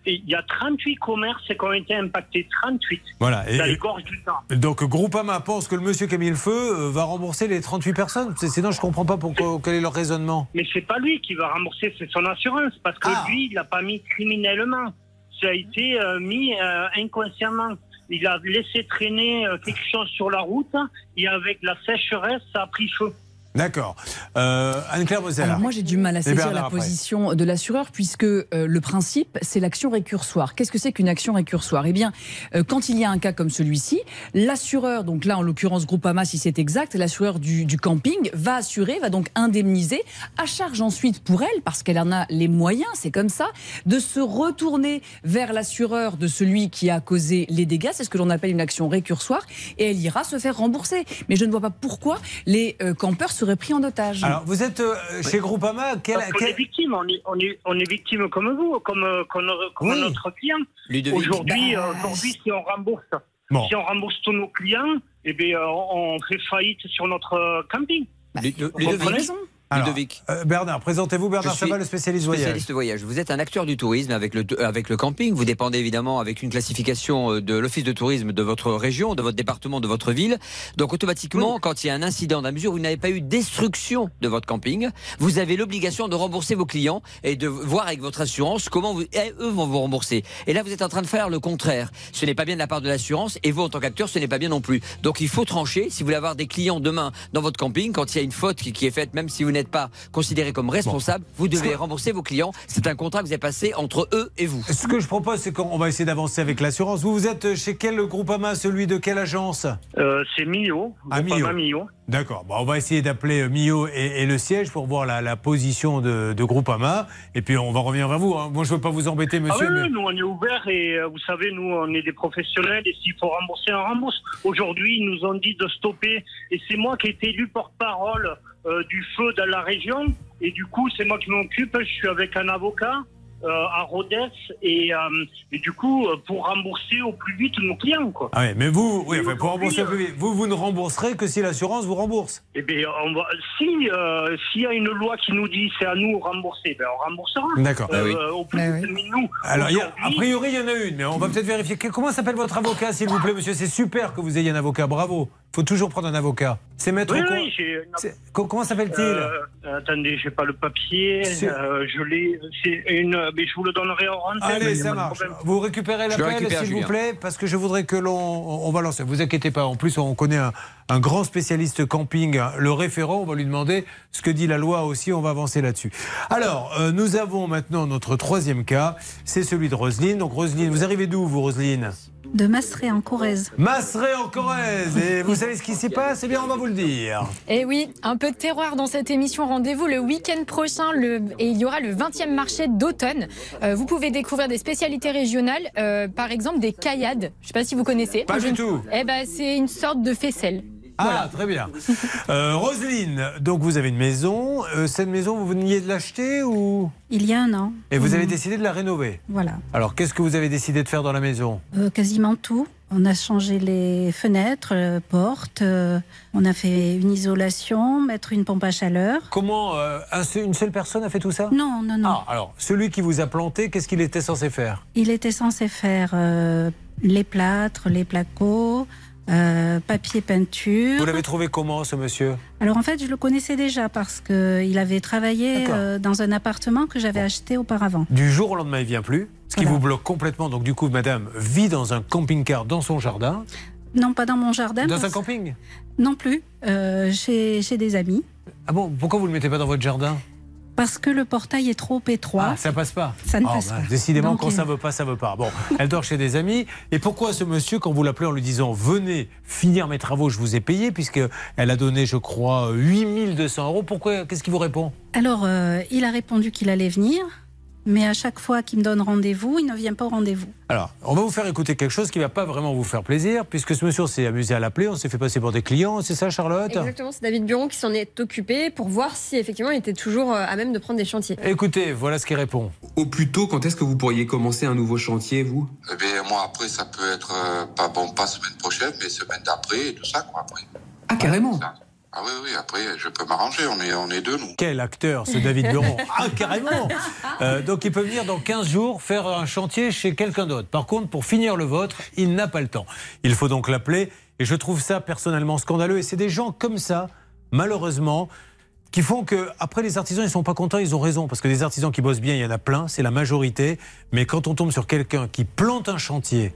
Il y a 38 commerces qui ont été impactés. 38.
Voilà, et-
Dans les gorges du Nord.
Donc Groupama pense que le monsieur qui a mis le feu euh, va rembourser les 38 personnes. Sinon, je comprends pas pourquoi, quel est leur raisonnement.
Mais c'est pas lui qui va rembourser, c'est son assurance. Parce que
Ah.
lui, il l'a pas mis criminellement. Ça a été euh, mis euh, inconsciemment. Il a laissé traîner euh, quelque chose sur la route et avec la sécheresse, ça a pris feu.
D'accord. Euh, Anne-Claire Bozella.
Alors moi j'ai du mal à saisir la
après.
position de l'assureur puisque euh, le principe c'est l'action récursoire. Qu'est-ce que c'est qu'une action récursoire? Eh bien euh, quand il y a un cas comme celui-ci, l'assureur, donc là en l'occurrence Groupama si c'est exact, l'assureur du, du camping va assurer, va donc indemniser, à charge ensuite pour elle, parce qu'elle en a les moyens, c'est comme ça, de se retourner vers l'assureur de celui qui a causé les dégâts, c'est ce que l'on appelle une action récursoire, et elle ira se faire rembourser. Mais je ne vois pas pourquoi les campeurs seraient pris en otage.
Alors, vous êtes euh, chez Groupama. Quel, quel-
est victime, on est, on, est, on est victime comme vous, comme, euh, comme, comme
Oui.
notre client. Aujourd'hui,
Bah,
euh, aujourd'hui, si on rembourse,
Bon.
si on rembourse tous nos clients, eh bien, euh, on fait faillite sur notre euh, camping. Comprenez
Ludovic.
Alors, euh, Bernard, présentez-vous. Bernard Sabat, le spécialiste voyage.
Spécialiste voyage. Vous êtes un acteur du tourisme avec le, avec le camping. Vous dépendez évidemment avec une classification euh, de l'office de tourisme de votre région, de votre département, de votre ville. Donc automatiquement, quand il y a un incident, dans la mesure où vous n'avez pas eu destruction de votre camping, vous avez l'obligation de rembourser vos clients et de voir avec votre assurance comment vous, et eux vont vous rembourser. Et là, vous êtes en train de faire le contraire. Ce n'est pas bien de la part de l'assurance et vous, en tant qu'acteur, ce n'est pas bien non plus. Donc il faut trancher. Si vous voulez avoir des clients demain dans votre camping, quand il y a une faute qui, qui est faite, même si vous n'êtes pas considéré comme responsable, vous devez rembourser vos clients. C'est un contrat que vous avez passé entre eux et vous.
Ce que je propose, c'est qu'on va essayer d'avancer avec l'assurance. Vous, vous êtes chez quel Groupama Celui de quelle agence?
Euh, c'est Mio.
Ah, Mio.
Mio.
D'accord. Bon, on va essayer d'appeler euh, Mio et, et le siège pour voir la, la position de, de Groupama. Et puis, on va revenir vers vous. hein. Moi, je ne veux pas vous embêter,
Ah
monsieur.
oui,
mais-
oui, nous on est ouvert et euh, vous savez, nous on est des professionnels et s'il faut rembourser, on rembourse. Aujourd'hui, ils nous ont dit de stopper et c'est moi qui ai été élu porte-parole euh, du feu dans la région et du coup, c'est moi qui m'occupe. Je suis avec un avocat. euh, à Rodez et, euh, et du coup pour rembourser au plus vite nos clients quoi.
Ah oui, mais vous, oui,
Et
enfin, pour rembourser
aujourd'hui,
plus vite, vous, vous ne rembourserez que si l'assurance vous rembourse.
Eh bien, on va, si euh, s'il y a une loi qui nous dit c'est à nous de rembourser, ben on remboursera.
D'accord. Ah oui.
Au plus vite, mais nous.
Alors, a- priori, il y en a une, mais on va peut-être vérifier. Comment s'appelle votre avocat, s'il vous plaît, monsieur? C'est super que vous ayez un avocat, bravo. Il faut toujours prendre un avocat. C'est maître
Oui,
quoi
oui, j'ai.
Co- Comment s'appelle-t-il
Euh, attendez, j'ai pas le papier. Euh, je l'ai. C'est une. Mais je vous le donnerai en rentrée.
Allez, ça marche. Vous récupérez l'appel,
récupère,
s'il vous plaît, parce que je voudrais que l'on on va lancer. Vous inquiétez pas. En plus, on connaît un, un grand spécialiste camping, hein, le référent. On va lui demander ce que dit la loi aussi. On va avancer là-dessus. Alors, euh, nous avons maintenant notre troisième cas. C'est celui de Roselyne. Donc, Roselyne, vous arrivez d'où, vous, Roselyne?
De Masseret en Corrèze.
Masseret en Corrèze. Et vous savez ce qui s'y passe? Eh bien, on va vous le dire.
Et oui, un peu de terroir dans cette émission. Rendez-vous le week-end prochain le, et il y aura le 20e marché d'automne. Euh, vous pouvez découvrir des spécialités régionales, euh, par exemple des caillades. Je ne sais pas si vous connaissez.
Pas du tout.
Eh ben, c'est une sorte de faisselle.
Ah, très bien. Euh, Roselyne, donc vous avez une maison. Euh, cette maison, vous veniez de l'acheter ou?
Il y a un an.
Et vous avez
Mm.
décidé de la rénover
Voilà.
Alors, qu'est-ce que vous avez décidé de faire dans la maison?
Euh, quasiment tout. On a changé les fenêtres, euh, portes. euh, on a fait une isolation, mettre une pompe à chaleur.
Comment euh, une seule personne a fait tout ça?
Non, non, non.
Ah, alors, celui qui vous a planté, qu'est-ce qu'il était censé faire?
Il était censé faire euh, les plâtres, les placos, euh, papier peinture.
Vous l'avez trouvé comment, ce monsieur
Alors en fait, je le connaissais déjà parce qu'il avait travaillé euh, dans un appartement que j'avais acheté auparavant.
Du jour au lendemain, il vient plus, ce qui
Voilà.
vous bloque complètement. Donc, du coup, madame vit dans un camping-car dans son jardin.
Non, pas dans mon jardin.
Dans un camping
Non plus, euh, chez, chez des amis.
Ah bon Pourquoi vous ne le mettez pas dans votre jardin?
Parce que le portail est trop étroit.
Ah, ça passe pas.
Ça ne
Ah,
passe
bah,
pas.
Décidément,
Donc,
quand ça
euh,
veut pas, ça veut pas. Bon, elle dort chez des amis. Et pourquoi ce monsieur, quand vous l'appelez en lui disant venez finir mes travaux, je vous ai payé, puisque elle a donné, je crois, 8200 euros. Pourquoi Qu'est-ce qu'il vous répond?
Alors, euh, il a répondu qu'il allait venir, mais à chaque fois qu'il me donne rendez-vous, il ne vient pas au rendez-vous.
Alors, on va vous faire écouter quelque chose qui va pas vraiment vous faire plaisir, puisque ce monsieur s'est amusé à l'appeler. On s'est fait passer pour des clients. C'est ça, Charlotte?
Exactement, c'est David Buron qui s'en est occupé pour voir si effectivement il était toujours euh, à même de prendre des chantiers.
Écoutez, voilà ce qu'il répond.
Au plus tôt, quand est-ce que vous pourriez commencer un nouveau chantier, vous?
Eh bien, moi, après, ça peut être, euh, pas bon, pas semaine prochaine, mais semaine d'après, et tout ça, quoi, après.
Ah, carrément
Ah oui, oui, après, je peux m'arranger, on est, on est deux, nous.
Quel acteur, ce David Buron Ah, carrément Euh, Donc, il peut venir dans 15 jours faire un chantier chez quelqu'un d'autre. Par contre, pour finir le vôtre, il n'a pas le temps. Il faut donc l'appeler. Et je trouve ça personnellement scandaleux. Et c'est des gens comme ça, malheureusement, qui font que, après, les artisans, ils sont pas contents, ils ont raison. Parce que des artisans qui bossent bien, il y en a plein, c'est la majorité. Mais quand on tombe sur quelqu'un qui plante un chantier,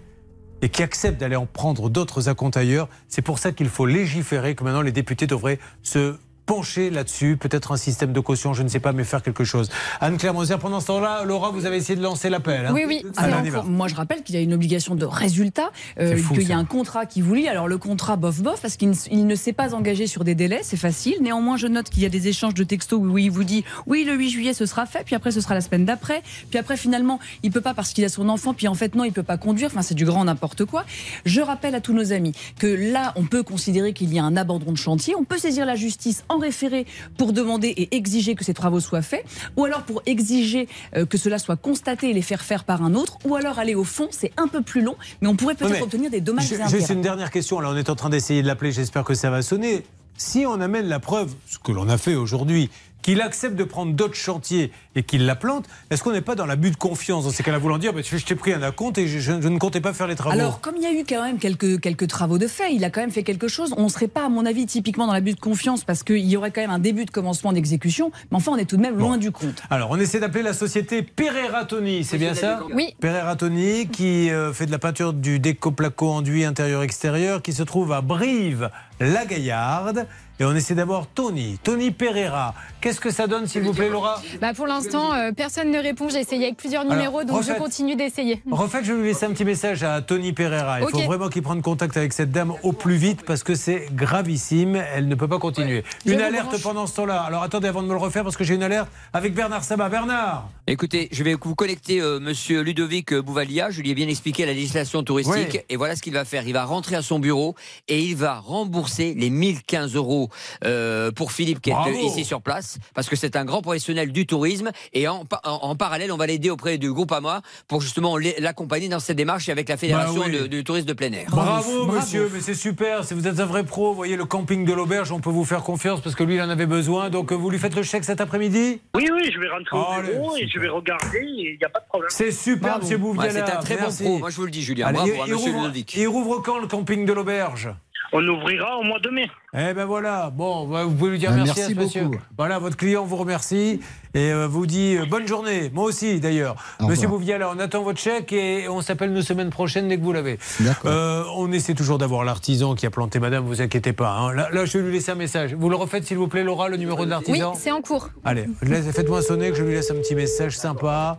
et qui accepte d'aller en prendre d'autres à compte ailleurs. C'est pour ça qu'il faut légiférer, que maintenant les députés devraient se pencher là-dessus, peut-être un système de caution, je ne sais pas, mais faire quelque chose. Anne-Claire Moser, pendant ce temps-là, Laura, vous avez essayé de lancer l'appel. hein
Oui, oui.
Va.
cours. Moi, je rappelle qu'il y a une obligation de résultat, euh, qu'il y a un contrat qui vous lie. Alors, le contrat bof-bof, parce qu'il ne, ne s'est pas engagé sur des délais, c'est facile. Néanmoins, je note qu'il y a des échanges de textos où il vous dit oui, le 8 juillet, ce sera fait, puis après, ce sera la semaine d'après. Puis après, finalement, il peut pas parce qu'il a son enfant, puis en fait, non, il peut pas conduire. Enfin, c'est du grand n'importe quoi. Je rappelle à tous nos amis que là, on peut considérer qu'il y a un abandon de chantier. On peut saisir la justice en référé pour demander et exiger que ces travaux soient faits, ou alors pour exiger euh, que cela soit constaté et les faire faire par un autre, ou alors aller au fond, c'est un peu plus long, mais on pourrait peut-être obtenir des dommages intérêts.
Juste une dernière question. Là, on est en train d'essayer de l'appeler. J'espère que ça va sonner. Si on amène la preuve, ce que l'on a fait aujourd'hui, qu'il accepte de prendre d'autres chantiers et qu'il la plante, est-ce qu'on n'est pas dans l'abus de confiance dans ces cas-là? Voulant dire bah, je t'ai pris un acompte et je, je- je ne comptais pas faire les travaux
Alors, comme il y a eu quand même quelques, quelques travaux de fait, il a quand même fait quelque chose. On ne serait pas, à mon avis, typiquement dans l'abus de confiance parce qu'il y aurait quand même un début de commencement d'exécution. Mais enfin, on est tout de même loin du compte.
Alors, on essaie d'appeler la société Pereira Tony, c'est bien ça?
Oui.
Pereira Tony, qui euh, fait de la peinture du déco-placo enduit intérieur-extérieur, qui se trouve à Brive-la-Gaillarde. Et on essaie d'avoir Tony, Tony Pereira. Qu'est-ce que ça donne, s'il vous plaît, Laura
Bah pour l'instant, euh, personne ne répond. J'ai essayé avec plusieurs
Alors,
numéros, donc je
refaites.
continue d'essayer.
En fait, je vais lui laisser un petit message à Tony Pereira. Il faut vraiment qu'il prenne contact avec cette dame au plus vite parce que c'est gravissime. Elle ne peut pas continuer. Une alerte
branche.
pendant ce temps-là. Alors attendez avant de me le refaire parce que j'ai une alerte avec Bernard Sabat. Bernard
Écoutez, je vais vous connecter euh, monsieur Ludovic Bouvalia. Je lui ai bien expliqué la législation touristique.
Oui.
Et voilà ce qu'il va faire. Il va rentrer à son bureau et il va rembourser les 1015 euros euh, pour Philippe qui est
Bravo.
ici sur place. Parce que c'est un grand professionnel du tourisme. Et en, pa- en- en parallèle, on va l'aider auprès du groupe AMA pour justement l'accompagner dans cette démarche et avec la Fédération
Bah oui.
de- du tourisme de plein air.
Bravo, monsieur, mais c'est super. Si vous êtes un vrai pro, vous voyez le camping de l'auberge, on peut vous faire confiance parce que lui, il en avait besoin. Donc, euh, vous lui faites le chèque cet après-midi?
Oui, oui, je vais rentrer au
Allez,
bureau et je vais regarder il n'y a pas de problème.
C'est super, monsieur Bouviala.
Ouais, c'est un très bon pro. Moi, je vous le dis, Julien.
Allez,
Bravo
il-
à
il
monsieur
rouvre-
Ludovic.
Il rouvre quand le camping de l'auberge?
On ouvrira au mois de mai.
Eh ben voilà, bon, bah, vous pouvez lui dire
Ah,
merci,
merci
à ce monsieur.
beaucoup.
Voilà, votre client vous remercie et euh, vous dit euh, bonne journée. Moi aussi, d'ailleurs. Monsieur. Bouviala, on attend votre chèque et on s'appelle nous semaine prochaine dès que vous l'avez. Euh, on essaie toujours d'avoir l'artisan qui a planté madame, vous inquiétez pas. hein. Là, là, je vais lui laisser un message. Vous le refaites, s'il vous plaît, Laura, le numéro de
Oui,
l'artisan
c'est en cours.
Allez, faites-moi sonner que je lui laisse un petit message sympa.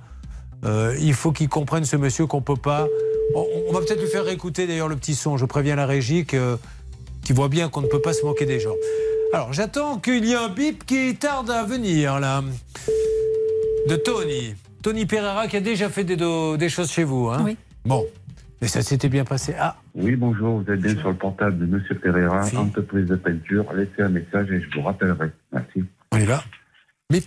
Euh, il faut qu'il comprenne, ce monsieur, qu'on peut pas On, on va peut-être lui faire écouter d'ailleurs le petit son. Je préviens la régie que, qui voit bien qu'on ne peut pas se moquer des gens. Alors j'attends qu'il y ait un bip qui tarde à venir là. De Tony. Tony Pereira qui a déjà fait des, do- des choses chez vous. Hein
Oui.
Bon. Mais ça s'était bien passé. Ah,
Oui, bonjour, vous êtes bien sur le portable de Monsieur Pereira, entreprise de peinture. Laissez un message et je vous rappellerai. Merci.
on y va. Bip.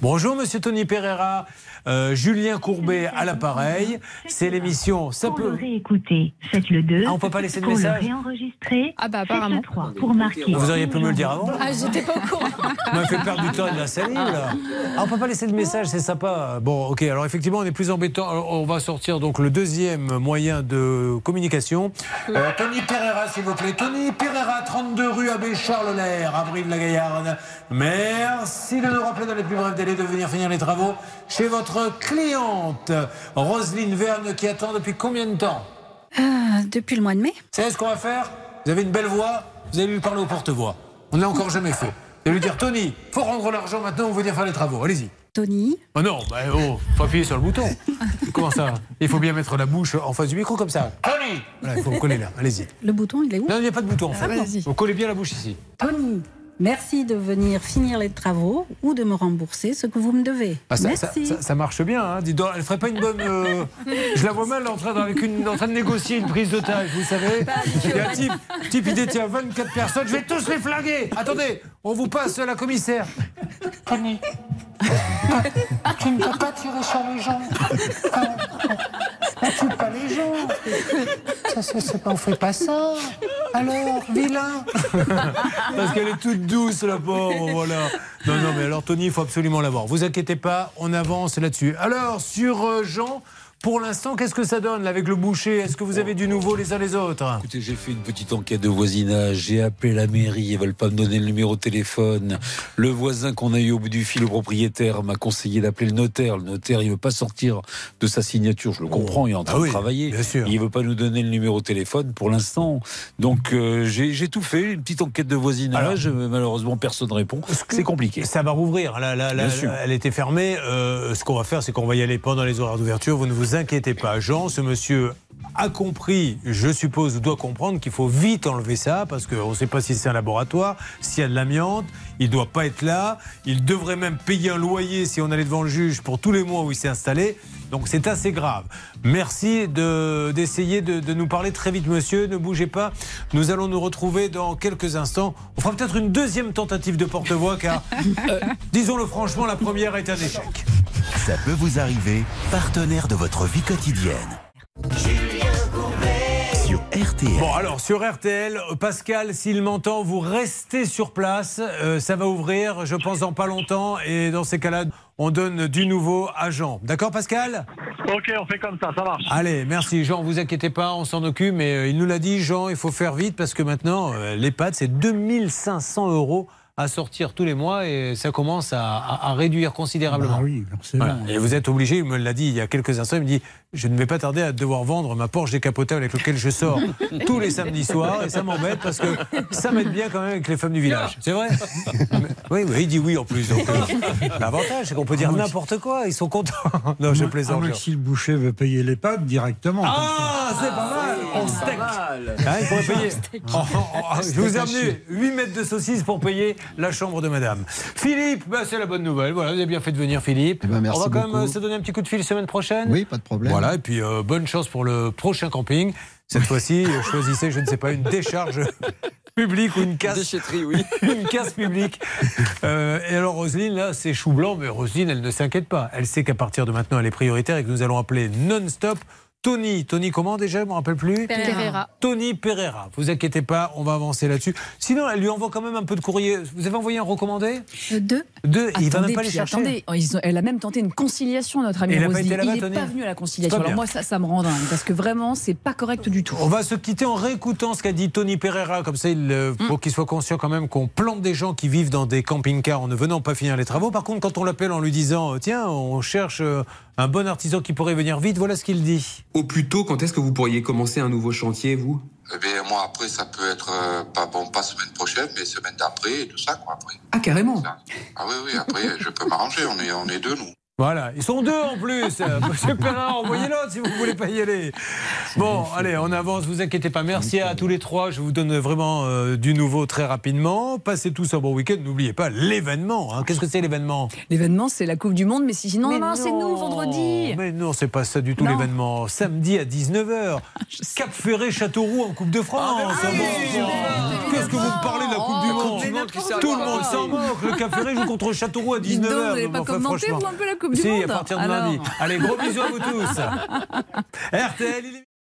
Bonjour Monsieur Tony Pereira. Euh, Julien Courbet à l'appareil. C'est l'émission. Ça
Pour
peut.
le réécouter, faites le 2.
Ah, on peut pas laisser de
Pour
message
le réenregistrer,
Ah bah apparemment.
le 3. Pour marquer.
Vous auriez pu me le dire avant.
Ah, j'étais pas au courant.
On m'a fait perdre du temps et de la salive, là. Ah, on peut pas laisser de message, c'est sympa. Bon, ok, alors effectivement, on est plus embêtant. Alors, on va sortir donc le deuxième moyen de communication. Euh, Tony Pereira, s'il vous plaît. Tony Pereira, 32 rue Abbé Charles Lair, avril la Gaillarde. Merci de nous rappeler dans les plus brefs délais de venir finir les travaux chez votre cliente, Roselyne Verne, qui attend depuis combien de temps
Ah, depuis le mois de mai.
Vous savez ce qu'on va faire? Vous avez une belle voix, vous allez lui parler au porte-voix. On ne l'a encore jamais fait. Vous allez lui dire Tony, faut rendre l'argent maintenant, on veut venir faire les travaux. Allez-y.
Tony.
Oh non, bah oh, faut appuyer sur le bouton. Comment ça? Il faut bien mettre la bouche en face du micro comme ça. Tony Voilà, il faut coller là, allez-y.
Le bouton, il est où?
Non, il n'y a pas de bouton en fait.
Ah, vas-y.
Vous collez bien la bouche ici.
Tony, merci de venir finir les travaux ou de me rembourser ce que vous me devez.
Ah, ça,
merci.
ça- ça- ça marche bien, hein. Dis donc, elle ferait pas une bonne. euh, Je la vois mal en train, de- avec une, en train de négocier une prise d'otage, vous savez. Il y a un type, type, il détient 24 personnes, je vais tous les flinguer. Attendez, on vous passe la commissaire. Tony, tu ne peux pas tirer sur les gens. On tue pas les gens. Ça, c'est pas, on fait pas ça. Alors, vilain. Parce qu'elle est toute douce, la pauvre, voilà. Non, non, mais alors, Tony, il faut absolument l'avoir. Vous inquiétez pas, on avance là-dessus. Alors, sur euh, Jean, pour l'instant, qu'est-ce que ça donne avec le boucher? Est-ce que vous avez du nouveau les uns les autres?
Écoutez, j'ai fait une petite enquête de voisinage, j'ai appelé la mairie, ils veulent pas me donner le numéro de téléphone. Le voisin qu'on a eu au bout du fil, le propriétaire, m'a conseillé d'appeler le notaire. Le notaire, il veut pas sortir de sa signature, je le comprends, il est en train
Ah oui,
de travailler.
bien sûr.
Il veut pas nous donner le numéro de téléphone pour l'instant. Donc euh, j'ai tout fait, une petite enquête de voisinage, mais malheureusement personne ne répond. C'est compliqué.
Ça va rouvrir? Là, là, là,
Bien sûr.
elle était fermée. Euh, ce qu'on va faire, c'est qu'on va y aller pendant les horaires d'ouverture. Vous ne vous inquiétez pas. Jean, ce monsieur a compris, je suppose, doit comprendre qu'il faut vite enlever ça parce qu'on ne sait pas si c'est un laboratoire, s'il y a de l'amiante. Il ne doit pas être là. Il devrait même payer un loyer si on allait devant le juge pour tous les mois où il s'est installé. Donc c'est assez grave. Merci de- d'essayer de, de nous parler très vite, monsieur. Ne bougez pas. Nous allons nous retrouver dans quelques instants. On fera peut-être une deuxième tentative de porte-voix car, euh, disons-le franchement, la première est un échec.
Ça peut vous arriver, partenaire de votre vie quotidienne. Sur RTL.
Bon, alors sur RTL, Pascal, s'il m'entend, vous restez sur place. Euh, ça va ouvrir, je pense, dans pas longtemps. Et dans ces cas-là, on donne du nouveau à Jean. D'accord, Pascal?
Ok, on fait comme ça, ça marche.
Allez, merci Jean, vous inquiétez pas, on s'en occupe, mais euh, il nous l'a dit, Jean, il faut faire vite parce que maintenant, euh, l'EHPAD, c'est 2500 euros à sortir tous les mois et ça commence à, à- à réduire considérablement.
Bah oui.
Voilà. Et vous êtes obligé, il me l'a dit il y a quelques instants, il me dit je ne vais pas tarder à devoir vendre ma Porsche décapotable avec laquelle je sors tous les samedis soirs et ça m'embête parce que ça m'aide bien quand même avec les femmes du village. C'est vrai? Oui, oui, il dit oui en plus. donc, euh, L'avantage, c'est qu'on peut dire n'importe quoi, ils sont contents. non, je
Ah,
plaisante. Jean.
si le boucher veut payer l'EHPAD directement.
Ah, c'est pas mal En steak Hein, il pourrait payer. Oh, oh, oh, je vous ai amené 8 mètres de saucisses pour payer la chambre de madame. Philippe, bah, c'est la bonne nouvelle. Voilà, vous avez bien fait de venir, Philippe.
Eh ben, merci
On va quand même
beaucoup.
euh, se donner un petit coup de fil semaine prochaine?
Oui, pas de problème.
Voilà, et puis euh, bonne chance pour le prochain camping. Cette fois-ci, euh, choisissez, je ne sais pas, une décharge publique ou une casse.
Déchetterie, oui.
une casse publique. Euh, et alors, Roselyne, là, c'est chou blanc, mais Roselyne, elle ne s'inquiète pas. Elle sait qu'à partir de maintenant, elle est prioritaire et que nous allons appeler non-stop. Tony, Tony comment déjà, je ne me rappelle plus
Pereira.
Tony Pereira. Vous inquiétez pas, on va avancer là-dessus. Sinon, elle lui envoie quand même un peu de courrier. Vous avez envoyé un recommandé
Deux.
Deux, et il va même
Attendez,
pas les chercher.
attendez, ils ont- elle a même tenté une conciliation, notre ami
Et il pas
n'est pas venu à la conciliation. Alors moi, ça, ça me rend dingue, parce que vraiment, c'est pas correct du tout.
On va se quitter en réécoutant ce qu'a dit Tony Pereira, comme ça il euh,
Mm.
faut qu'il soit conscient quand même qu'on plante des gens qui vivent dans des camping-cars en ne venant pas finir les travaux. Par contre, quand on l'appelle en lui disant euh, tiens, on cherche euh, un bon artisan qui pourrait venir vite, voilà ce qu'il dit.
Au plus tôt, quand est-ce que vous pourriez commencer un nouveau chantier, vous?
Eh bien, moi, après, ça peut être euh, pas bon, pas semaine prochaine, mais semaine d'après et tout ça, quoi, après.
Ah, carrément
Ah oui, oui, après, je peux m'arranger, on est, on est deux, nous.
Voilà, ils sont deux en plus. Monsieur Perrin, envoyez l'autre si vous ne voulez pas y aller. Bon, allez, on avance, vous inquiétez pas. Merci à tous les trois. Je vous donne vraiment euh, du nouveau très rapidement. Passez tous un bon week-end. N'oubliez pas l'événement. hein. Qu'est-ce que c'est l'événement?
L'événement, c'est la Coupe du Monde, mais si sinon,
Mais
non, c'est nous, vendredi.
Mais non, c'est pas ça du tout l'événement. Samedi à 19h. Cap Ferré Châteauroux en Coupe de France. Ah bon, bon. Qu'est-ce que vous me parlez de la Coupe du Monde? Tout le monde s'en moque. Le Cap Ferré joue contre Châteauroux à 19h.
Dites donc, vous n'avez pas commenté, vous, un peu la Coupe du
si, à partir de
Alors
lundi. Allez, gros bisous à vous tous. RTL, il est